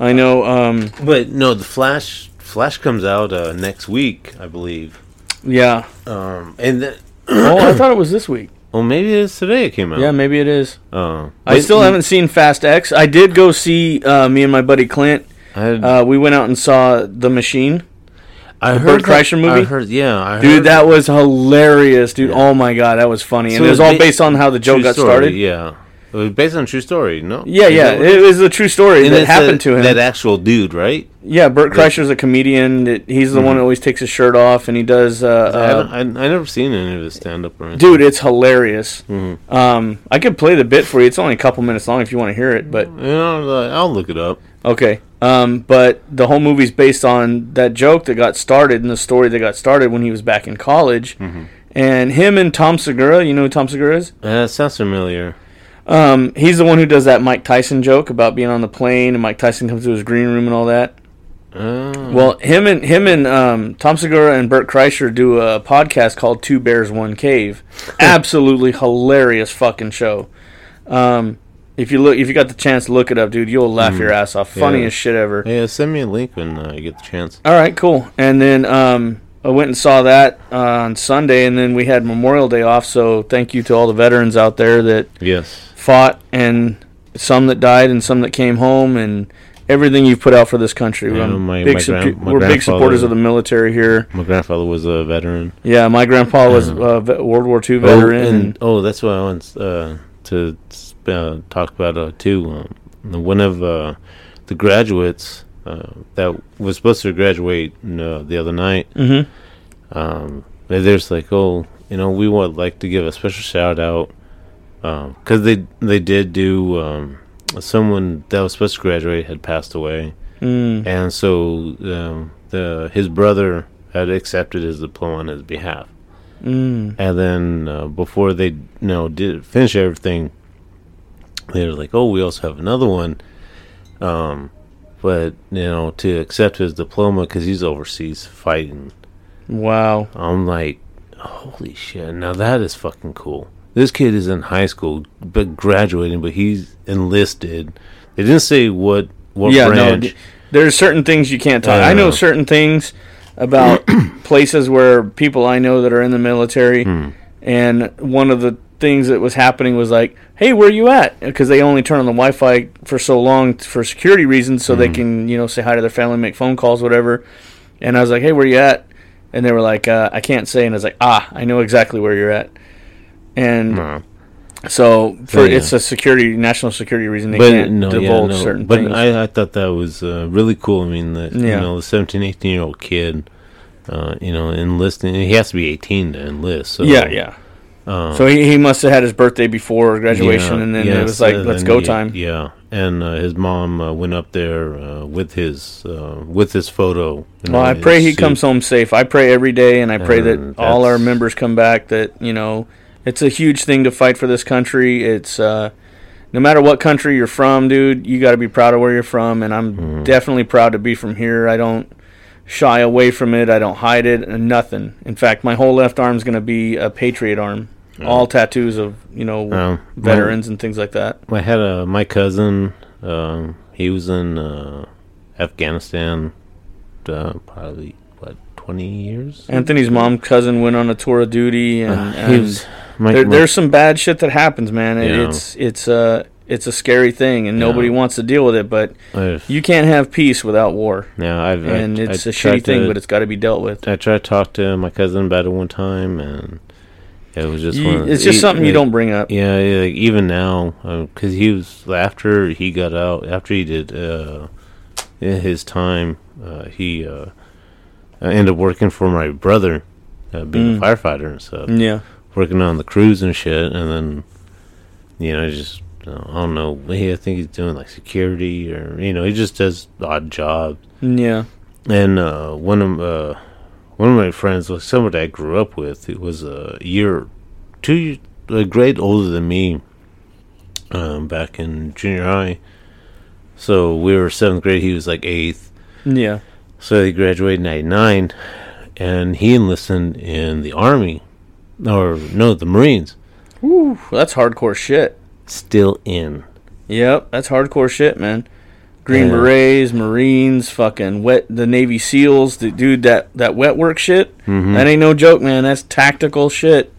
I know. Um. But no, the Flash Flash comes out uh, next week, I believe. Yeah. Um, and then, oh, I thought it was this week. Well, maybe it's today it came out. Yeah, maybe it is. Uh, I still haven't seen Fast X. I did go see uh, me and my buddy Clint. I, had, Uh, we went out and saw The Machine. I the heard Bert Kreischer that- movie? I heard, yeah, I Dude, heard that was hilarious, dude. Yeah. Oh my god, that was funny. So and it was it's all ba- based on how the joke got story, started. Yeah, It was based on a true story, no? Yeah, yeah, that it was a true story And that happened that- to him. That actual dude, right? yeah, Bert that- Kreischer's a comedian. That he's the Mhm. one who always takes his shirt off, and he does. I, Uh, haven't, uh, I, I never seen any of his stand up or anything. dude, it's hilarious. Mhm. Um, I could play the bit for you. It's only a couple minutes long if you want to hear it, but You know, uh, I'll look it up. Okay. Um, but the whole movie's based on that joke that got started and the story that got started when he was back in college. Mm-hmm. And him and Tom Segura, you know who Tom Segura is? Uh, that sounds familiar. Um, he's the one who does that Mike Tyson joke about being on the plane and Mike Tyson comes to his green room and all that. Oh. Well, him and him and um, Tom Segura and Bert Kreischer do a podcast called Two Bears One Cave. Absolutely hilarious fucking show. Um, if you look, if you got the chance to look it up, dude, you'll laugh your ass off. Yeah. Funniest shit ever. yeah, send me a link when uh, you get the chance. All right, cool. And then um, I went and saw that uh, on Sunday, and then we had Memorial Day off. So thank you to all the veterans out there that Yes. Fought, and some that died, and some that came home, and everything you've put out for this country. Yeah, my- big my gran- we're big supporters of the military here. My grandfather was a veteran. Yeah, my grandpa was a vet- World War II Oh, veteran. and, and, oh, that's what I want uh, to uh, talk about uh, too. Um, one of uh, the graduates uh, that was supposed to graduate uh, the other night, Mhm. um, like, oh, you know, we would like to give a special shout out because they they did do um, someone that was supposed to graduate had passed away, Mm. and so um, the his brother had accepted his diploma on his behalf. Mm. And then uh, before they you know did finish everything, they were like, "Oh, we also have another one." Um, but you know to accept his diploma because he's overseas fighting. Wow. I'm like, holy shit! Now that is fucking cool. This kid is in high school, but graduating, but he's enlisted. They didn't say what what yeah, no. branch. d- There's certain things you can't talk. I know Uh. certain things about places where people I know that are in the military, Hmm. and one of the things that was happening was like, "Hey, where you at?" Because they only turn on the Wi-Fi for so long for security reasons, so Hmm. they can you know say hi to their family, make phone calls, whatever. And I was like, "Hey, where you at?" And they were like, uh, "I can't say." And I was like, "Ah, I know exactly where you're at." And No. so for Yeah. it's a security, national security reason they but can't no, yeah, divulge no. certain but things. I, I thought that was uh, really cool. I mean, the, Yeah. you know, the 17, 18 year old kid, uh, you know, enlisting. He has to be 18 to enlist. So, yeah, yeah. Um, So he, he must have had his birthday before graduation, yeah, and then it was like, and let's go he- time. Yeah, and uh, his mom uh, went up there uh, with his uh, with his photo. you Well, know, I pray he suit. comes home safe. I pray every day, and I pray that all our members come back. That you know, it's a huge thing to fight for this country. It's uh, no matter what country you're from, dude, you got to be proud of where you're from, and I'm Mm-hmm. definitely proud to be from here. I don't shy away from it. I don't hide it, and nothing. In fact, my whole left arm's going to be a patriot arm. All tattoos of you know Oh, veterans and things like that. I had a my cousin. Um, he was in uh, Afghanistan. Uh, probably what twenty years. Anthony's mom cousin went on a tour of duty, and, Uh, and he was. My, there, my- there's some bad shit that happens, man. It- Yeah. It's it's uh it's a scary thing, and nobody Yeah. wants to deal with it. But I've- you can't have peace without war, Yeah, I've and I, it's a a shitty thing, but it's got to be dealt with. I tried to talk to my cousin about it one time, and it was just You- one of- it's just e- something you don't bring up. Yeah, yeah, like even now, because he was after he got out, after he did uh, his time, uh, he uh, ended up working for my brother, uh, being Mm. a firefighter and stuff, Yeah, working on the crews and shit, and then you know just. I don't know. He, I think he's doing like security, or you know, he just does odd jobs. yeah, And uh, one of uh, one of my friends was that I grew up with. It was a year, two, years, a grade older than me. Um, back in junior high, so we were seventh grade. He was like eighth. yeah. So he graduated in '99, and he enlisted in the army, or no, the Marines. Woo, that's hardcore shit. Still in. Yep, that's hardcore shit, man. Green Yeah. Berets, Marines, fucking wet, the Navy SEALs, the, dude. That that wet work shit. Mhm. That ain't no joke, man. That's tactical shit.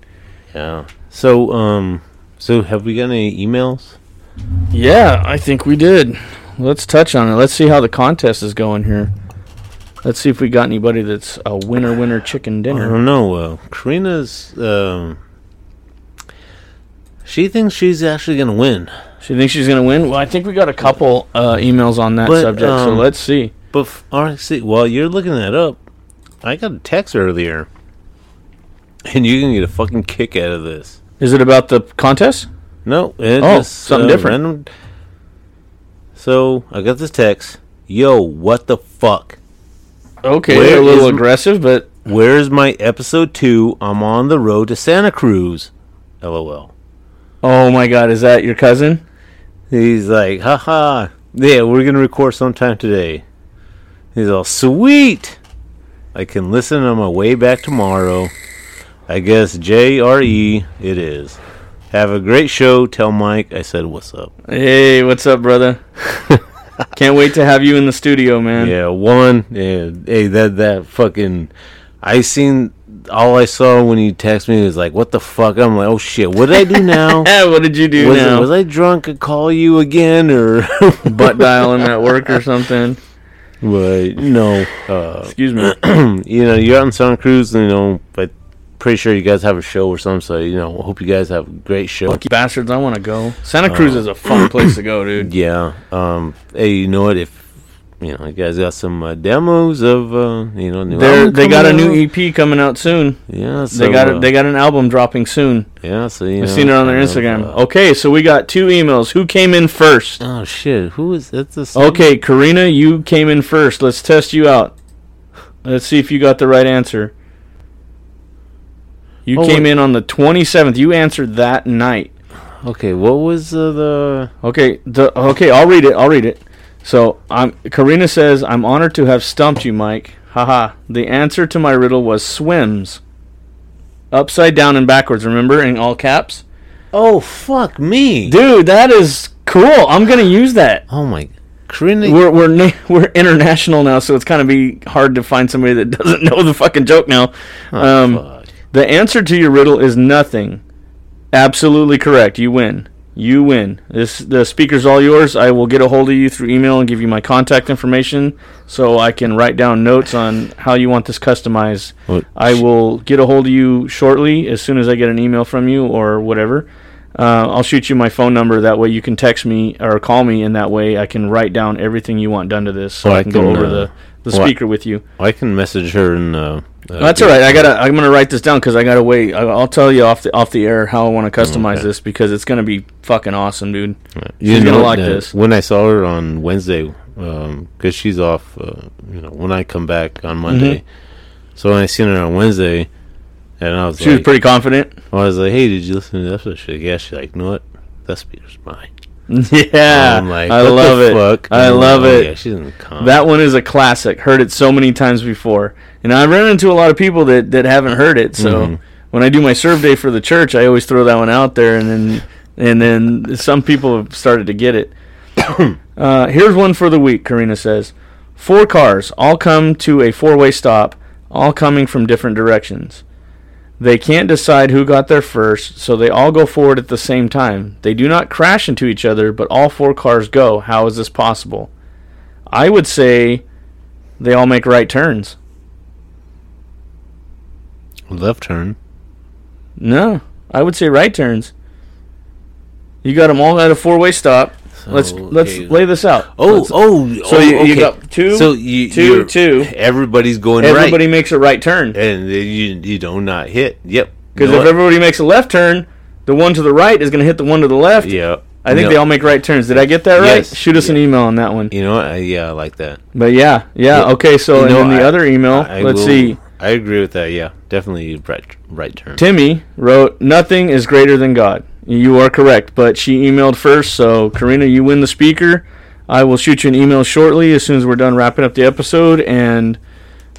Yeah. So um, so have we got any emails? Yeah, I think we did. Let's touch on it. Let's see how the contest is going here. Let's see if we got anybody that's a winner winner chicken dinner. I don't know. Uh, Karina's um, She thinks she's actually gonna win. She thinks she's gonna win. Well, I think we got a couple uh, emails on that But, subject, so um, let's see. But f- all right, see, while you're looking that up, I got a text earlier, and you can get a fucking kick out of this. Is it about the contest? No, it's Oh, just, something uh, different. random- So I got this text. Yo, what the fuck? Okay, Where a little is- aggressive, but Where's my episode two? I'm on the road to Santa Cruz. LOL. oh my god, is that your cousin? He's like, haha. Yeah, we're gonna record sometime today. He's all sweet. I can listen on my way back tomorrow. I guess J R E it is. Have a great show. Tell Mike I said what's up. Hey, what's up, brother? Can't wait to have you in the studio, man. Yeah, one. Yeah, hey, that that fucking. I seen all I saw when you text me was like, "What the fuck?" I'm like, "Oh shit, what did I do now?" what did you do was, now? was I drunk and call you again or Butt dialing at work or something? But no, uh, Excuse me. you know, you're out in Santa Cruz. and You know, but pretty sure you guys have a show or something. So you know, hope you guys have a great show. Lucky bastards, I want to go. Santa Cruz is a fun place to go, dude. Yeah. Um. Hey, you know what? If you know, you guys got some uh, demos of uh, you know, new they got a coming new. EP coming out soon. Yeah. So, they got uh, a, they got an album dropping soon. Yeah. So you I've know, seen it on their kind Instagram. uh, Okay, so we got two emails. Who came in first? Oh shit! Who is that's the same- Okay, Karina, you came in first. Let's test you out. Let's see if you got the right answer. You Oh, came wait. in on the 27th. You answered that night. Okay. What was uh, the? Okay, the okay, I'll read it. I'll read it. So, I'm Karina says, "I'm honored to have stumped you, Mike." Haha. The answer to my riddle was swims. Upside down and backwards, remember in all caps? Oh fuck me! Dude, that is cool. I'm going to use that. Oh my, Corinne. We're we're na- we're international now, so it's kind of be hard to find somebody that doesn't know the fucking joke now. Oh, um, fuck. The answer to your riddle is nothing. Absolutely correct. You win. You win. This the speaker's all yours. I will get a hold of you through email and give you my contact information so I can write down notes on how you want this customized. What- I will get a hold of you shortly as soon as I get an email from you or whatever. Uh, I'll shoot you my phone number. That way you can text me or call me, and that way I can write down everything you want done to this, so I I can, can, go over uh, the, the well, speaker with you. I can message her and. Uh, uh, That's all right. I gotta. I'm gonna write this down because I gotta wait. I, I'll tell you off the off the air how I want to customize Okay. this because it's gonna be fucking awesome, dude. She's gonna like this. When I saw her on Wednesday, because she's off, uh, you know, when I come back on Monday. So when I seen her on Wednesday, and I was Mm-hmm. She was pretty confident. I was like, hey, did you listen to that? She's like, yeah. She's like, you know what? That speaker's mine. yeah, I'm like, I love it. fuck? I love like, it. Yeah, she doesn't come. That one is a classic. Heard it so many times before, and I run into a lot of people that that haven't heard it. So Mhm. when I do my serve day for the church, I always throw that one out there, and then and then some people have started to get it. uh, here's one for the week. Karina says, four cars all come to a four-way stop, all coming from different directions. They can't decide who got there first, so they all go forward at the same time. They do not crash into each other, but all four cars go. How is this possible? I would say they all make right turns. left turn. No, I would say right turns. You got them all at a four-way stop. Let's let's lay this out. Oh, Let's- oh, So oh, you, you got two, So you, two, two. Everybody's going Everybody right, makes a right turn. and you you do not hit. Yep. Because You know if what? everybody makes a left turn, the one to the right is going to hit the one to the left. yeah, I think No. they all make right turns. Did I get that right? Yes. Shoot us an email on that one. You know what? I, yeah, I like that. But yeah, yeah, Yeah. okay. So You and know, then the I- other email, I let's will- see. I agree with that. Yeah, definitely right right turn. Timmy wrote, "Nothing is greater than God." You are correct, but she emailed first, so Karina, you win the speaker. I will shoot you an email shortly as soon as we're done wrapping up the episode and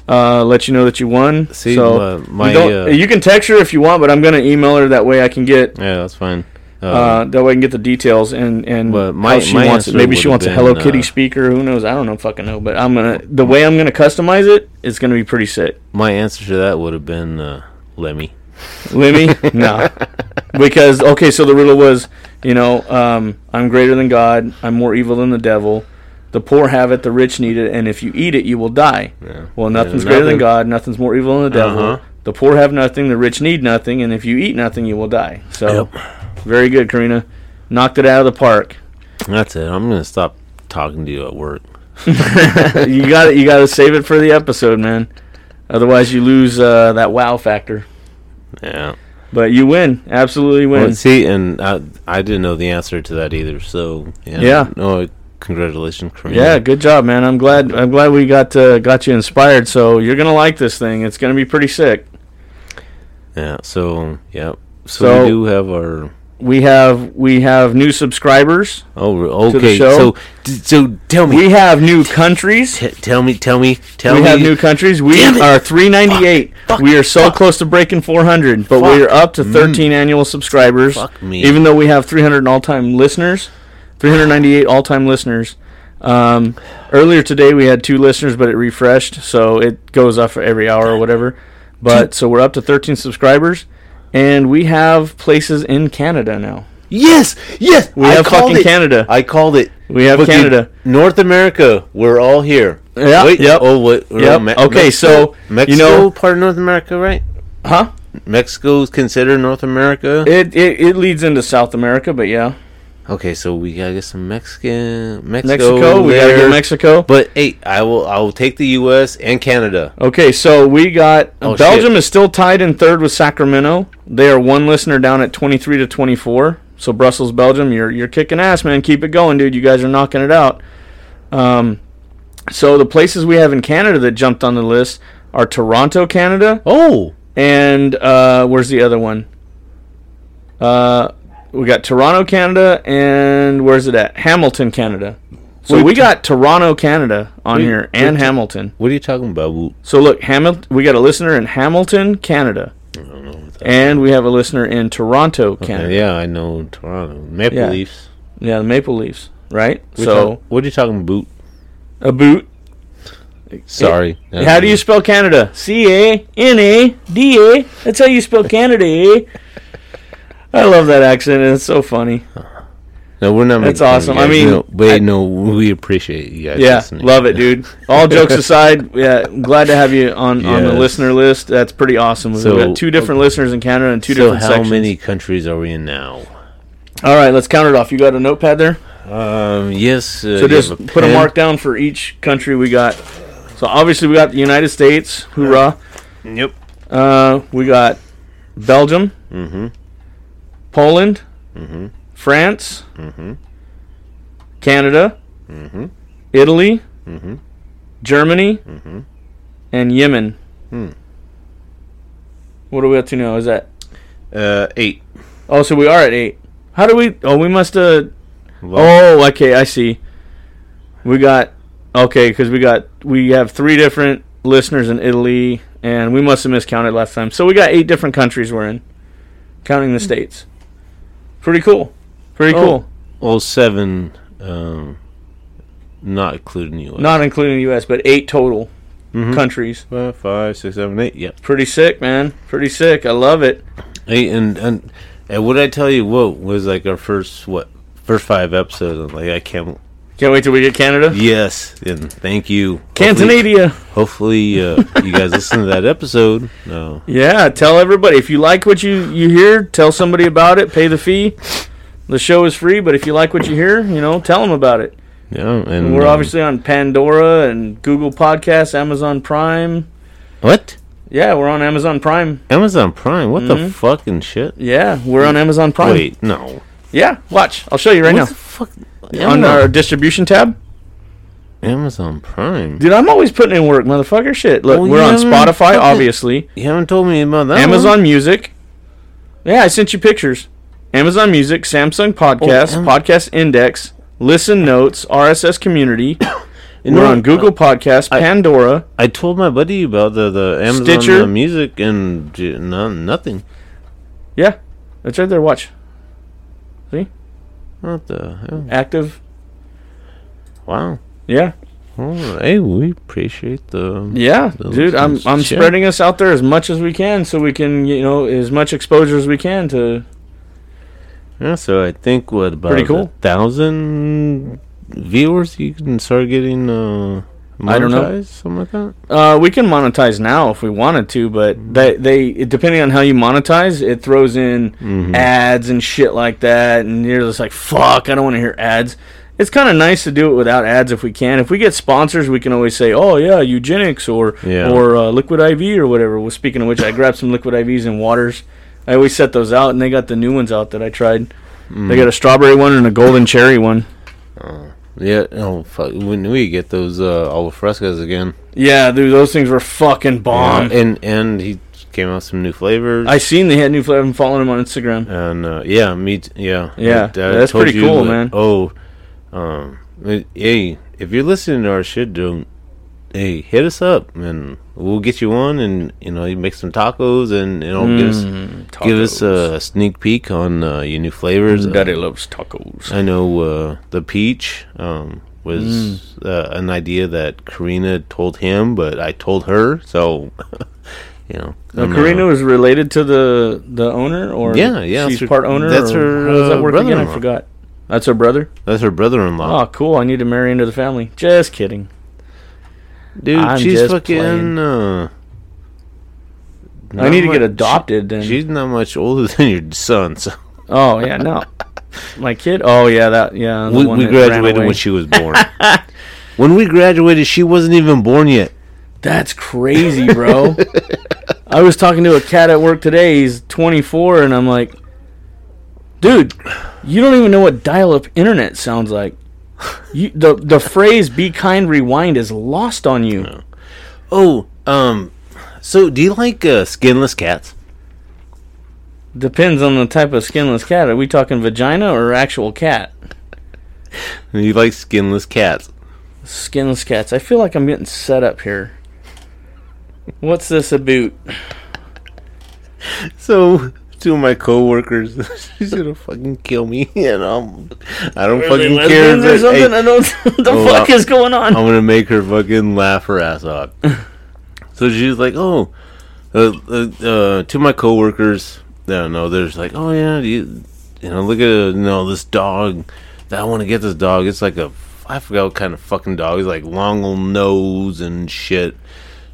uh, let you know that you won. See, so uh, my, you, uh, you can text her if you want, but I'm gonna email her that way I can get Yeah, that's fine. Uh, uh, that way I can get the details and and how my- she my wants it. Maybe she wants a Hello Kitty uh, speaker. Who knows? I don't know. Fucking know. But I'm gonna the way I'm gonna customize it is gonna be pretty sick. my answer to that would have been uh, Lemmy. Lemmy? no. Because okay, so the riddle was, you know, um, I'm greater than God. I'm more evil than the devil. The poor have it, the rich need it, and if you eat it, you will die. Yeah. Well, nothing's Yeah, greater than God. Nothing's more evil than the devil. Uh-huh. The poor have nothing. The rich need nothing, and if you eat nothing, you will die. So, Very good, Karina. Knocked it out of the park. That's it. I'm gonna stop talking to you at work. you got to You got to save it for the episode, man. Otherwise, you lose uh, that wow factor. Yeah. But you win. Absolutely win. Well, see, and I, I didn't know the answer to that either. So yeah. Yeah. No, congratulations, Karina. Yeah, good job, man. I'm glad. I'm glad we got uh, got you inspired. So you're gonna like this thing. It's gonna be pretty sick. Yeah. So yeah. So, So- we do have our. We have we have new subscribers. Oh, okay. show. So so tell me. We have new countries. T- tell me. Tell me. Tell we me. We have new countries. We Damn are 398. Fuck, we are so fuck. close to breaking 400, but we are up to 13 annual subscribers. Fuck me. Even though we have 300 all-time listeners, 398 all-time listeners. Um, earlier today we had two listeners, but it refreshed, so it goes off every hour or whatever. But so we're up to 13 subscribers, and we have places in Canada now. Yes. Yes. We I have fucking it. Canada. I called it. We have dude, Canada. North America. We're all here. Yeah, Wait. yep. Oh, what? we're Yep. Me- Okay, Mexico- so, you know- part of North America, right? Huh? Mexico's considered North America. It, it it leads into South America, but yeah, okay, so we gotta get some Mexican Mexico. Mexico. We gotta get Mexico. But hey, I will. I will take the U.S. and Canada. Okay, so we got Oh, Belgium shit. is still tied in third with Sacramento. They are one listener down at 23 to 24. So Brussels, Belgium, you're you're kicking ass, man. Keep it going, dude. You guys are knocking it out. Um, so the places we have in Canada that jumped on the list are Toronto, Canada, Oh, and uh, where's the other one? Uh, we got Toronto, Canada, and where's it at? Hamilton, Canada. So we t- got Toronto, Canada on here, and Hamilton. what are you talking about? So look, Hamilton. We got a listener in Hamilton, Canada, I don't know. What that and we have a listener in Toronto, Okay, Canada. yeah, I know Toronto Maple Yeah. Leafs. Yeah, the Maple Leafs, right? We so talk- what are you talking about? Boot? A boot. Sorry. How do you spell Canada? C A N A D A. That's how you spell Canada. Eh? I love that accent. It's so funny. No, we're not. That's making fun of awesome. I mean, no, wait, I- no, we appreciate you guys. Yeah, listening. love it, dude. All jokes aside, yeah, I'm glad to have you on, on the listener list. That's pretty awesome. We've So- got two different listeners in Canada and two So, different So, how sections. many countries are we in now? All right, let's count it off. You got a notepad there? Um, yes. Uh, So just have put a mark down for each country we got. So obviously we got the United States, hoorah. Yep. Uh, we got Belgium, Mm-hmm. Poland, Mm-hmm. France, Mm-hmm. Canada, Mm-hmm. Italy, Mm-hmm. Germany, Mm-hmm. and Yemen. Hmm. What are we up to now? Is that? Uh, eight. Oh, so we are at eight. How do we? Oh, we must have. Well, Oh, okay, I see. We got okay because we got we have three different listeners in Italy, and we must have miscounted last time. So we got eight different countries we're in, counting the states. Pretty cool. Pretty Oh. cool. well, seven. Um, not including U.S. Not including the U.S., but eight total Mhm. countries. Five, six, seven, eight. Yep. Pretty sick, man. Pretty sick. I love it. Hey, and and and what I tell you, what was like our first what first five episodes? I'm like, I can't. Can't wait till we get Canada. Yes, and thank you. Hopefully, Cantanadia. hopefully uh, you guys listen to that episode. No. Yeah, tell everybody if you like what you you hear, tell somebody about it. Pay the fee. The show is free, but if you like what you hear, you know, tell them about it. Yeah, and We're um, obviously on Pandora and Google Podcasts, Amazon Prime. what Yeah, we're on Amazon Prime. Amazon Prime? What Mhm. the fucking shit? Yeah, we're on Amazon Prime. Wait, no. Yeah, watch. I'll show you right what now. The fuck? On our distribution tab. Amazon Prime. Dude, I'm always putting in work, motherfucker. Shit. Look, Oh, we're you on haven't Spotify, fucking- obviously. You haven't told me about that. Amazon one. Music. Yeah, I sent you pictures. Amazon Music, Samsung Podcast, Oh, Am- Podcast Index, Listen Notes, RSS Community. You we're know, on Google uh, Podcast, I- Pandora. I told my buddy about the the Amazon Stitcher. uh, Music and j- no, nothing. Yeah, that's right there. Watch. What the hell? Active. Wow. Yeah. Well, hey, we appreciate the. Yeah, Those dude, I'm I'm spreading us out there as much as we can, so we can you know as much exposure as we can to. Yeah, so I think what about Pretty cool. a thousand viewers you can start getting uh I don't know. Something like that. Uh, we can monetize now if we wanted to, but they they depending on how you monetize, it throws in Mm-hmm. ads and shit like that, and you're just like, fuck, I don't want to hear ads. It's kind of nice to do it without ads if we can. If we get sponsors, we can always say, "Oh yeah, eugenics or Yeah. or uh, liquid IV or whatever." Well, speaking of which, I grabbed some liquid IVs and waters. I always set those out, and they got the new ones out that I tried. Mm. They got a strawberry one and a golden cherry one. Yeah. Oh fuck. When we get those uh, al frescas again. Yeah, dude, those things were fucking bomb. Yeah, and and he came out with some new flavors. I seen they had new flavor. I'm following him on Instagram. And uh, yeah, me. T- yeah, Yeah, I- I that's pretty cool, that- man. Oh, um, hey, if you're listening to our shit, don't. Hey, hit us up and we'll get you one and you know, you make some tacos, and you know, give us Mm, give us a sneak peek on uh, your new flavors. Daddy Uh, loves tacos. I know uh, the peach um, was Mm. uh, an idea that Karina told him, but I told her, so you know. Now, Karina was related to the the owner, or Yeah, yeah, she's her- part owner. that's her, How does that uh, work again? I forgot. That's her brother. that's her brother-in-law. Oh, cool! I need to marry into the family. Just kidding. Dude, I'm she's fucking. Uh, I need to get much- adopted. Then. She's not much older than your son, so oh yeah, no. My kid. Oh yeah, that yeah. the we, one we graduated when she was born. when we graduated, she wasn't even born yet. That's crazy, bro. I was talking to a cat at work today. He's 24, and I'm like, dude, you don't even know what dial-up internet sounds like. You, the the phrase "be kind, rewind" is lost on you. Oh, um, so do you like uh, skinless cats? Depends on the type of skinless cat. Are we talking vagina or actual cat? You like skinless cats? Skinless cats. I feel like I'm getting set up here. What's this about? So two of my coworkers, she's gonna fucking kill me, and um, I don't fucking care. or something? hey, I don't. What the Oh, fuck is going on? I'm gonna make her fucking laugh her ass off. so she's like, "Oh, uh, uh, uh, to my coworkers, I don't know. There's like, oh yeah, you, you know, look at you know this dog. That I want to get this dog. It's like a, I forgot what kind of fucking dog. It's like long old nose and shit.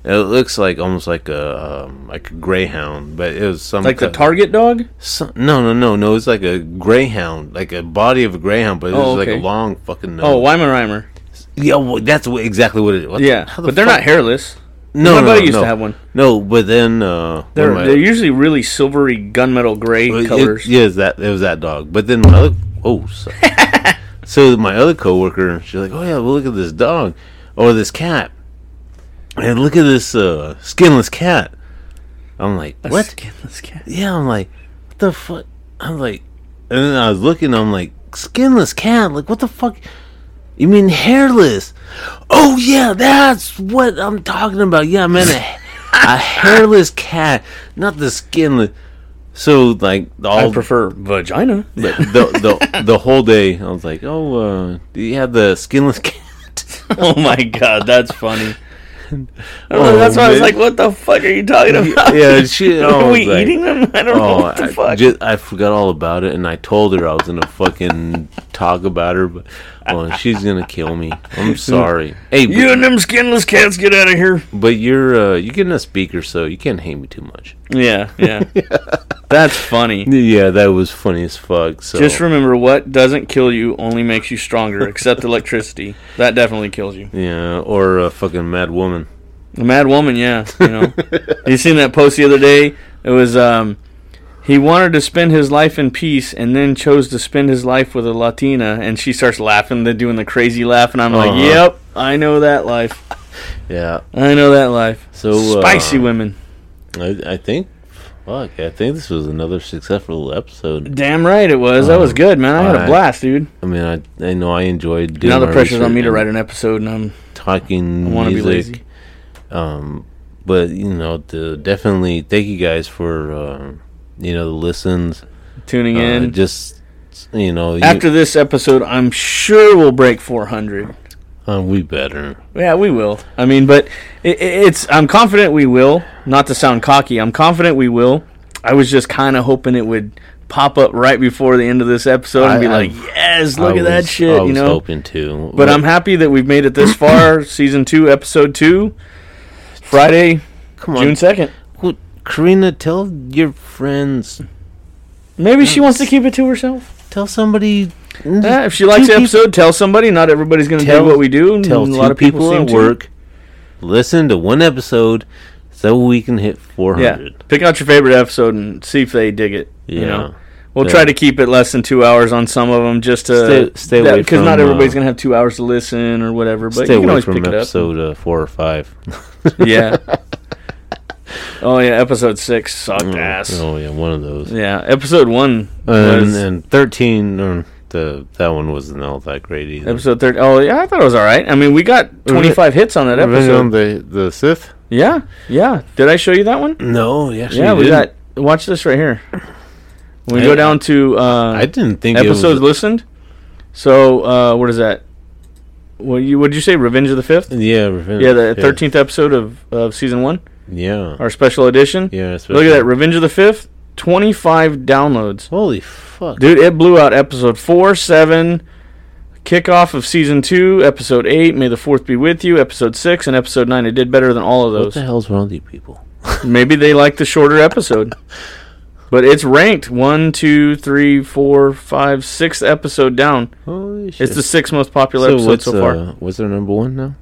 It looks like almost like a um, like a greyhound, but it was some like the Target dog? some, no, no, no, no. It's like a greyhound, like a body of a greyhound, but it Oh, was like a long fucking nose. Oh, Reimer. yeah, well, that's what, exactly what it. What Yeah, the but they're fuck- not hairless. No, My no, buddy used no. to have one. No, but then uh, They're my- they're usually really silvery gunmetal gray it- colors. yeah, it's that it was that dog. But then my other oh, so, so my other coworker, she's like, oh yeah, well look at this dog or this cat, and look at this uh, skinless cat. I'm like, A what? Skinless cat. Yeah, I'm like, what the fuck? I'm like, and then I was looking, I'm like, skinless cat? Like, what the fuck? You mean hairless? Oh, yeah, that's what I'm talking about. Yeah, I meant a, a hairless cat, not the skinless. So, like, all I prefer vagina. But the, the, the whole day, I was like, oh, uh, do you have the skinless cat? oh my god, that's funny. Oh, that's why I was like, "What the fuck are you talking about? yeah, she. are oh, we like- eating them? I don't know Oh, what the I, fuck." ju- I forgot all about it, and I told her I was gonna fucking talk about her, but she's gonna kill me. I'm sorry. Hey, but, you and them skinless cats, get out of here. but you're uh, you're getting a speaker, so you can't hate me too much. Yeah, yeah. That's funny. Yeah, that was funny as fuck. So Just remember, what doesn't kill you only makes you stronger. Except electricity, that definitely kills you. yeah, or a fucking mad woman. The mad woman, yeah. You know, you seen that post the other day? It was um, he wanted to spend his life in peace, and then chose to spend his life with a Latina, and she starts laughing, they're doing the crazy laugh, and I'm like, Uh-huh. "Yep, I know that life. Yeah, I know that life." So, uh, spicy women. I, I think. Fuck, I think this was another successful episode. Damn right it was. That was good, man. I had a I- blast, dude. I mean, I I know I enjoyed doing Now the pressure's on me to write an episode, and I'm talking I want to be lazy. um but you know to definitely thank you guys for uh, you know the listens Tuning uh, in. just you know you- After this episode, I'm sure we'll break 400. Uh, we better Yeah, we will. I mean, but it, it's. I'm confident we will. Not to sound cocky, I'm confident we will. I was just kind of hoping it would pop up right before the end of this episode and I- be like, "Yes, look I at that shit," I you know. hoping to, But I'm happy that we've made it this far. season two, episode two, Friday, come on, June second. Well, Karina, tell your friends, Maybe she wants to keep it to herself. tell somebody. Yeah, if she likes the episode, tell somebody. Not everybody's going to do what we do. tell a two lot of people, people, at to. work. Listen to one episode, so we can hit 400. Yeah, pick out your favorite episode and see if they dig it. Yeah. You know, we'll try to keep it less than two hours on some of them, just to Stay- stay away because not everybody's uh, going to have two hours to listen or whatever. But Stay you can away always from pick it up. episode uh, four or five. yeah. Oh yeah, episode six sucked ass. Oh yeah, one of those. Yeah, episode one And, was and thirteen, the that one wasn't all that great either. episode thirty. Oh yeah, I thought it was all right. I mean, we got twenty five hits on that Revenge on episode. the the Sith. Yeah, yeah. Did I show you that one? No, yeah, yeah, we got. Watch this right here. When we I- go down to uh, I didn't think episodes listened. So uh, what is that? What you would you say? Revenge of the Fifth? Yeah, Revenge. Yeah, the thirteenth episode of, of season one, Yeah, our special edition. yeah. Look at that, Revenge of the Fifth, twenty five downloads. Holy fuck! Dude, it blew out episode four, seven, kickoff of season two, episode eight, May the Fourth be with you, episode six, and episode nine. It did better than all of those. what the hell's wrong with you people? Maybe they like the shorter episode. But it's ranked one, two, three, four, five, sixth episode down. Holy shit! It's the sixth most popular so episode so far. uh, what's their number one now?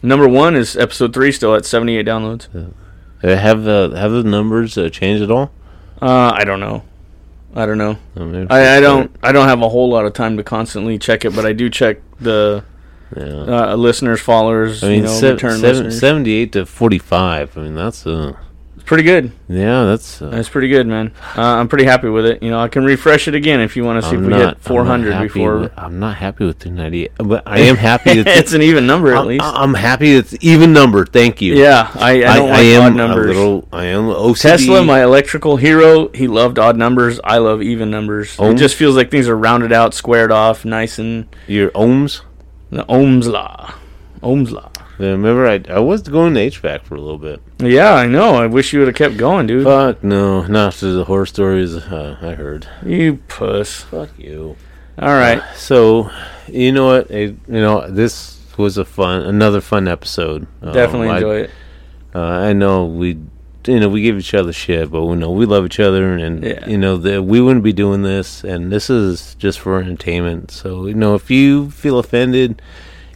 Number one is episode three, still at seventy-eight downloads. Uh, have the have the numbers uh, changed at all? Uh, I don't know. I don't know. I, I, I don't. I don't have a whole lot of time to constantly check it, but I do check the Yeah. uh, listeners, followers, I mean, you know, se- return seven- listeners. 78 to 45. I mean, that's uh, It's pretty good. yeah, that's. Uh, That's pretty good, man. Uh, I'm pretty happy with it. You know, I can refresh it again if you want to see I'm if we not, hit I'm 400 before. With, I'm not happy with 298, but I am happy. That it's an even number at I'm, least. I'm happy it's even number. Thank you. yeah, I, I don't like am odd numbers. A little, I am OCD. Tesla, my electrical hero, he loved odd numbers. I love even numbers. It just feels like things are rounded out, squared off, nice and your ohms. the Ohm's law. Ohm's law. Yeah, remember, I I was going to HVAC for a little bit. Yeah, I know. I wish you would have kept going, dude. Fuck no, not after the horror stories uh, I heard. you puss. Fuck you. All right. So, you know what? It, you know this was a fun, another fun episode. Um, Definitely I- enjoy it. Uh, I know we, you know, we give each other shit, but we know we love each other, and Yeah. you know that we wouldn't be doing this, and this is just for entertainment. So you know, if you feel offended,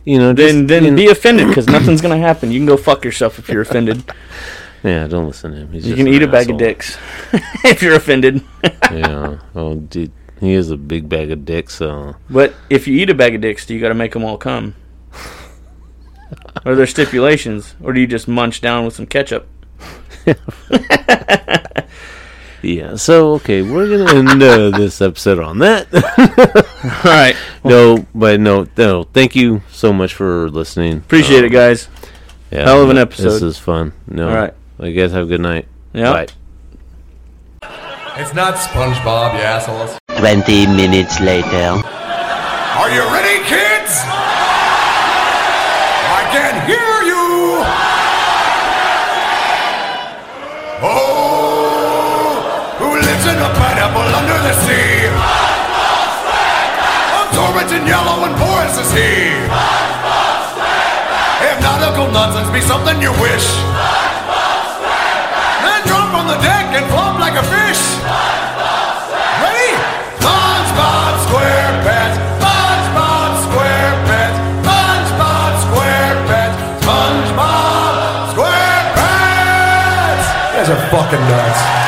you know, just, Then then you know- be offended because nothing's gonna happen. You can go fuck yourself if you're offended. yeah, don't listen to him. He's You can an eat a bag asshole. of dicks if you're offended. yeah. Oh, dude, he is a big bag of dicks. So But if you eat a bag of dicks, do you got to make them all come? Are there stipulations, or do you just munch down with some ketchup? yeah. So okay, we're gonna end uh, this episode on that. All right, no, but no, no. Thank you so much for listening. appreciate Um, it, guys. Yeah, Hell of an episode. This is fun. No. All right. Well, you guys have a good night. Yeah. Bye. It's not SpongeBob, you assholes. 20 minutes later. Are you ready, kids? And porous is he. If nautical nonsense be something you wish, then drop on the deck and flop like a fish. Ready? SpongeBob SquarePants, SpongeBob SquarePants, SpongeBob SquarePants, SpongeBob SquarePants. Are fucking nuts.